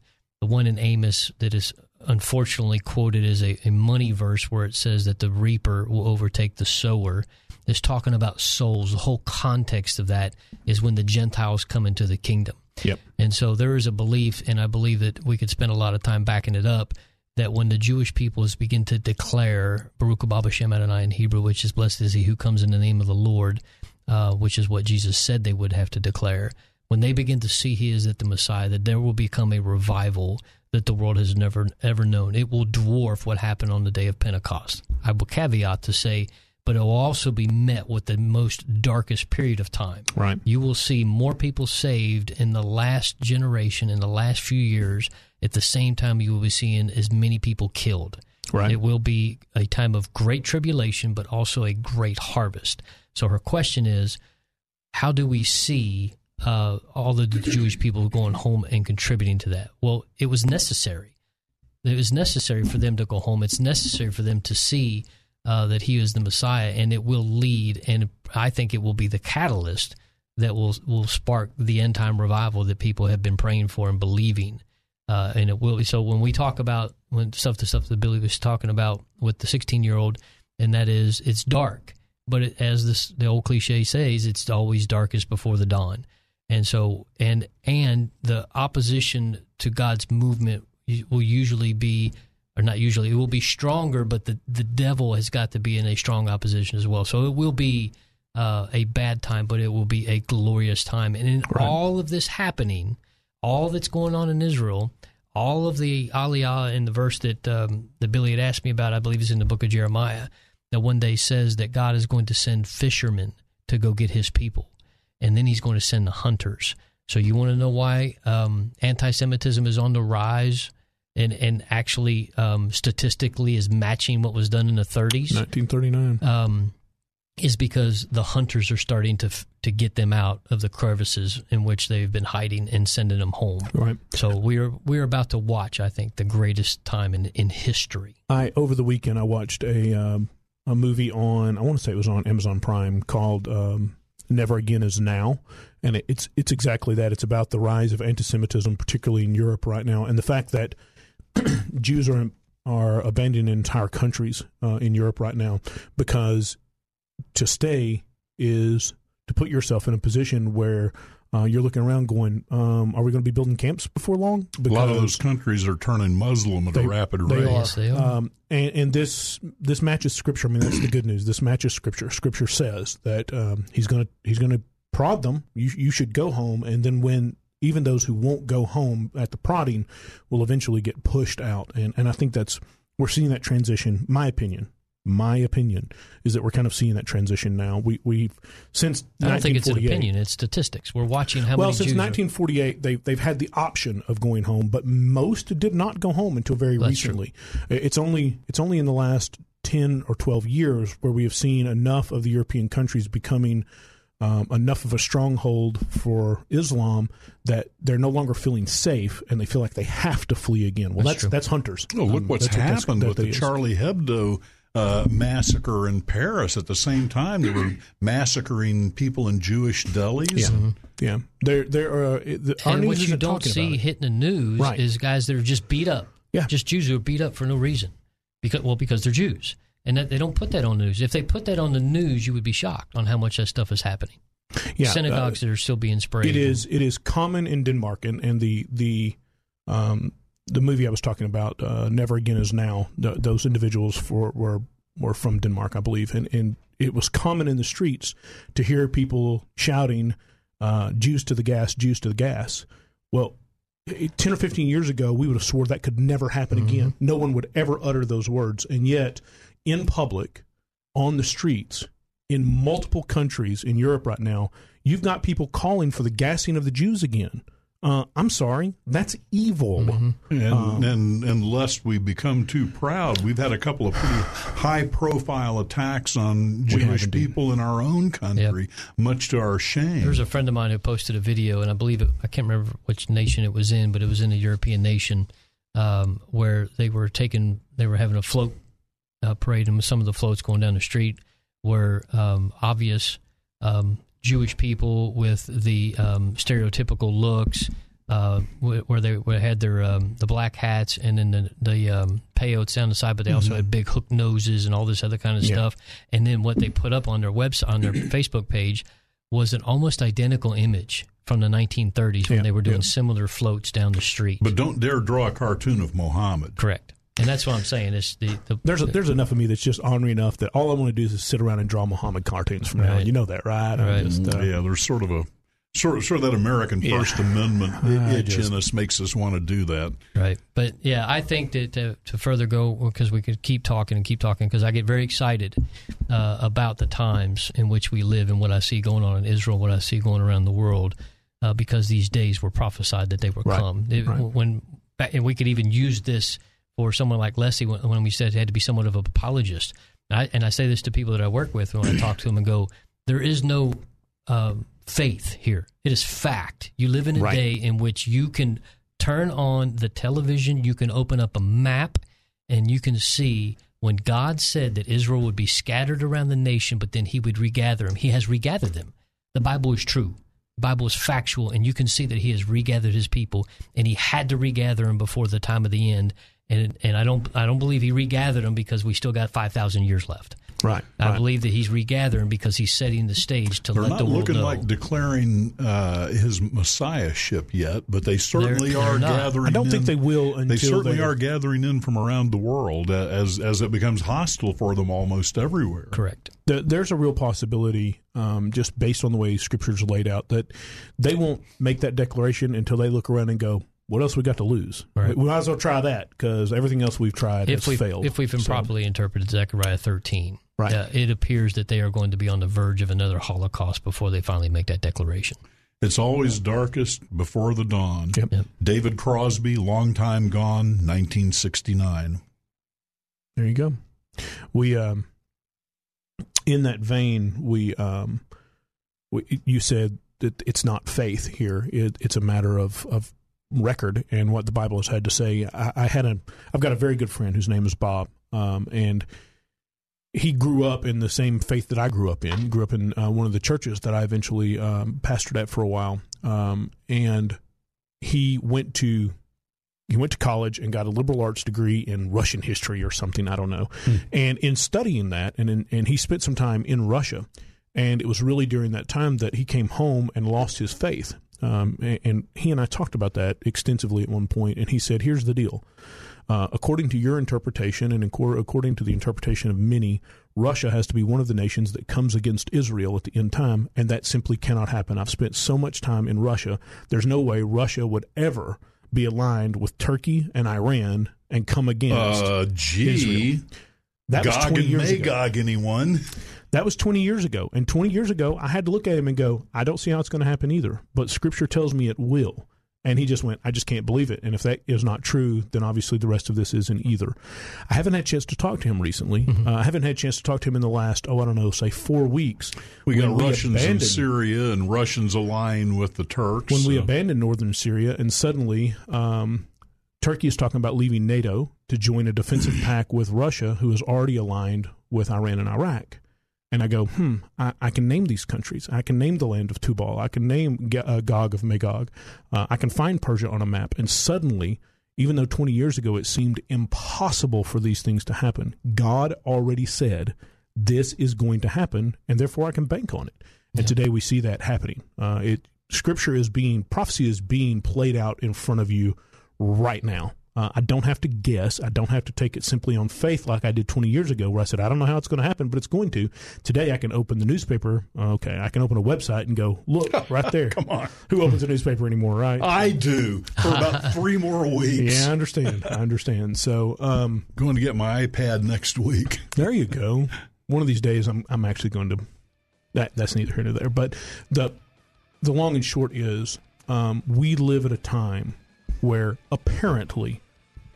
The one in Amos that is unfortunately quoted as a, a money verse where it says that the reaper will overtake the sower is talking about souls. The whole context of that is when the Gentiles come into the kingdom. Yep. And so there is a belief, and I believe that we could spend a lot of time backing it up, that when the Jewish peoples begin to declare Baruch Haba Hashem Adonai in Hebrew, which is blessed is he who comes in the name of the Lord, uh, which is what Jesus said they would have to declare, when they begin to see he is that the Messiah, that there will become a revival that the world has never ever known. It will dwarf what happened on the day of Pentecost. I will caveat to say, but it will also be met with the most darkest period of time. Right. You will see more people saved in the last generation, in the last few years, at the same time you will be seeing as many people killed. Right. It will be a time of great tribulation, but also a great harvest. So her question is, how do we see uh, all the Jewish people going home and contributing to that? Well, it was necessary. It was necessary for them to go home. It's necessary for them to see uh, that he is the Messiah, and it will lead, and I think it will be the catalyst that will will spark the end time revival that people have been praying for and believing. Uh, and it will so when we talk about when stuff the stuff that Billy was talking about with the 16 year old, and that is it's dark, but it, as this the old cliche says, it's always darkest before the dawn. And so and and the opposition to God's movement will usually be or not usually it will be stronger, but the the devil has got to be in a strong opposition as well. So it will be uh, a bad time, but it will be a glorious time. And in all of this happening, all that's going on in Israel, all of the aliyah in the verse that um, that Billy had asked me about, I believe is in the book of Jeremiah, that one day says that God is going to send fishermen to go get His people, and then He's going to send the hunters. So you want to know why um, anti-Semitism is on the rise? And, and actually, um, statistically, is matching what was done in the 30s. 1939. Um, is because the hunters are starting to f- to get them out of the crevices in which they've been hiding and sending them home. Right. So we're we're about to watch, I think, the greatest time in in history. I over the weekend I watched a um, a movie on I want to say it was on Amazon Prime called um, Never Again Is Now, and it, it's it's exactly that. It's about the rise of anti-Semitism, particularly in Europe right now, and the fact that Jews are are abandoning entire countries uh, in Europe right now because to stay is to put yourself in a position where uh, you're looking around going, um, "Are we going to be building camps before long?" a lot of those countries are turning Muslim at They- a rapid they rate. are. Yes, they are. Um, and, and this this matches scripture. I mean, that's the good news. This matches scripture. Scripture says that um, he's going to he's going to prod them. You you should go home, and then when even those who won't go home at the prodding will eventually get pushed out. And and I think that's we're seeing that transition. My opinion. My opinion is that we're kind of seeing that transition now. We we since I don't think it's an opinion; it's statistics. We're watching how well, many since Jews. are- 1948, they, they've had the option of going home, but most did not go home until very That's true. recently. It's only it's only in the last 10 or 12 years where we have seen enough of the European countries becoming um, enough of a stronghold for Islam that they're no longer feeling safe and they feel like they have to flee again. Well, That's that's that's, hunters. Oh, look Um, what's that's what happened with the is. Charlie Hebdo uh, massacre in Paris. At the same time, they were massacring people in Jewish delis. Yeah, and- yeah. There, there are. uh, The, our and news what you don't see hitting the news Right. is guys that are just beat up. Yeah, just Jews who are beat up for no reason. Because well, because they're Jews, and that, they don't put that on news. If they put that on the news, you would be shocked on how much that stuff is happening. Yeah, synagogues that are still being sprayed. It is it is common in Denmark, and and the the um the movie I was talking about, uh, Never Again Is Now. th those individuals for, were were from Denmark, I believe, and and it was common in the streets to hear people shouting, uh, "Jews to the gas, Jews to the gas." Well. 10 or 15 years ago, we would have swore that could never happen again. No one would ever utter those words. And yet, in public, on the streets, in multiple countries in Europe right now, you've got people calling for the gassing of the Jews again. Uh, I'm sorry, that's evil. And, Um, and and lest we become too proud, we've had a couple of pretty high profile attacks on Jewish people in our own country, much to our shame. There's a friend of mine who posted a video, and I believe it, I can't remember which nation it was in, but it was in a European nation um, where they were taking, they were having a float uh, parade, and some of the floats going down the street were um, obvious um, Jewish people with the um, stereotypical looks. Uh, where they where they had their um, the black hats and then the the um, peyotes down the side, but they also Mhm. had big hook noses and all this other kind of Yeah. stuff. And then what they put up on their website on their Facebook page was an almost identical image from the 1930s when Yeah, they were doing yeah. similar floats down the street. but don't dare draw a cartoon of Mohammed. Correct, and that's what I'm saying. Is the, the There's a, there's enough of me that's just ornery enough that all I want to do is sit around and draw Muhammad cartoons from now on. You know that, right? Right. just, uh, yeah, there's sort of a sort of, sort of that American Yeah. First Amendment I itch just- in us makes us want to do that. Right. But yeah, I think that to, to further go, because we could keep talking and keep talking, because I get very excited uh, about the times in which we live and what I see going on in Israel, what I see going around the world, uh, because these days were prophesied that they would Right. come. It- Right. When and we could even use this for someone like Leslie when, when we said he had to be somewhat of an apologist. And I, and I say this to people that I work with when I talk to them and go, there is no um, faith here. It is fact. You live in a Right. day in which you can turn on the television, you can open up a map, and you can see when God said that Israel would be scattered around the nation, but then he would regather them. He has regathered them. The Bible is true. The Bible is factual, and you can see that he has regathered his people, and he had to regather them before the time of the end. And and I don't I don't believe he regathered them because we still got five thousand years left. Right. I right. believe that he's regathering because he's setting the stage to They're let not the world looking like declaring uh, his messiahship yet, but they certainly They're- are they're not. gathering. I don't think they will until They certainly they- are gathering in from around the world uh, as as it becomes hostile for them almost everywhere. Correct. There's a real possibility, um, just based on the way Scripture's laid out, that they won't make that declaration until they look around and go, "What else we got to lose? Right. We might as well try that because everything else we've tried if has we failed." if we've So- improperly interpreted Zechariah 13, Right. uh, it appears that they are going to be on the verge of another Holocaust before they finally make that declaration. It's always darkest before the dawn. Yep. Yep. David Crosby, long time gone, 1969. There you go. We um in that vein we um we, you said that it's not faith here. It, it's a matter of of record and what the Bible has had to say. I, I had a I've got a very good friend whose name is Bob, um, and he grew up in the same faith that I grew up in. Grew up in uh, one of the churches that I eventually um, pastored at for a while, um, and he went to he went to college and got a liberal arts degree in Russian history or something I don't know. And in studying that, and in, and he spent some time in Russia, And it was really during that time that he came home and lost his faith. Um, and, and he and I talked about that extensively at one point, and he said, "Here's the deal: uh, according to your interpretation, and according to the interpretation of many, Russia has to be one of the nations that comes against Israel at the end time, and that simply cannot happen. I've spent so much time in Russia. There's no way Russia would ever be aligned with Turkey and Iran and come against Uh, gee. Israel. That was 20 and years ago. Magog, anyone? That was 20 years ago. And 20 years ago, I had to look at him and go, I don't see how it's going to happen either. But scripture tells me it will. And he just went, I just can't believe it. And if that is not true, then obviously the rest of this isn't either. I haven't had a chance to talk to him recently. Mm-hmm. Uh, I haven't had a chance to talk to him in the last, oh, I don't know, say four weeks. We got Russians in abandoned- Syria and Russians aligned with the Turks. when we abandoned northern Syria, and suddenly um, Turkey is talking about leaving NATO to join a defensive pact with Russia, who is already aligned with Iran and Iraq. And I go, hmm, I, I can name these countries. I can name the land of Tubal. I can name uh, Gog of Magog. Uh, I can find Persia on a map. And suddenly, even though 20 years ago it seemed impossible for these things to happen, God already said, this is going to happen, and therefore I can bank on it. And today we see that happening. Uh, it Scripture is being prophecy is being played out in front of you right now. Uh, I don't have to guess. I don't have to take it simply on faith like I did 20 years ago, where I said I don't know how it's going to happen, but it's going to. Today I can open the newspaper. Okay, I can open a website and go look right there. Come on, who opens a newspaper anymore? Right? I do for about three more weeks. Yeah, I understand. I understand. So, um, going to get my iPad next week. There you go. One of these days, I'm I'm actually going to. That that's neither here nor there. But the the long and short is, um, we live at a time where apparently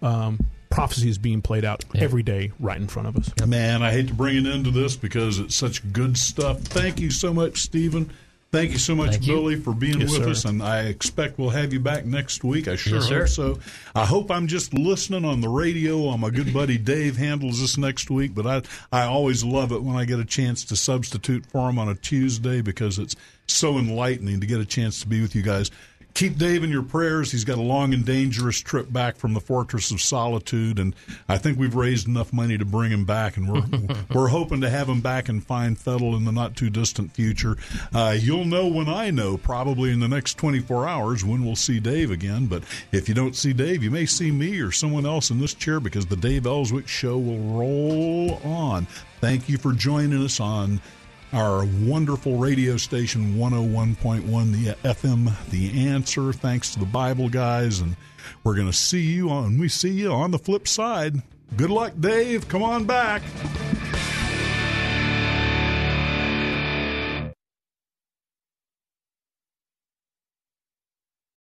um, prophecy is being played out every day right in front of us. Man, I hate to bring an end to this because it's such good stuff. Thank you so much, Stephen. Thank you so much, Thank you. Billy, for being Yes, with sir. us. And I expect we'll have you back next week. I sure Yes, hope sir. so. I hope I'm just listening on the radio while my good buddy Dave handles this next week. But I, I always love it when I get a chance to substitute for him on a Tuesday because it's so enlightening to get a chance to be with you guys. Keep Dave in your prayers. He's got a long and dangerous trip back from the Fortress of Solitude, and I think we've raised enough money to bring him back, and we're we're hoping to have him back in fine fettle in the not too distant future. Uh, you'll know when I know, probably in the next 24 hours, when we'll see Dave again. But if you don't see Dave, you may see me or someone else in this chair because the Dave Elswick Show will roll on. Thank you for joining us on our wonderful radio station 101.1 the FM the answer. Thanks to the Bible guys and we're going to see you on we see you on the flip side. Good luck Dave. Come on back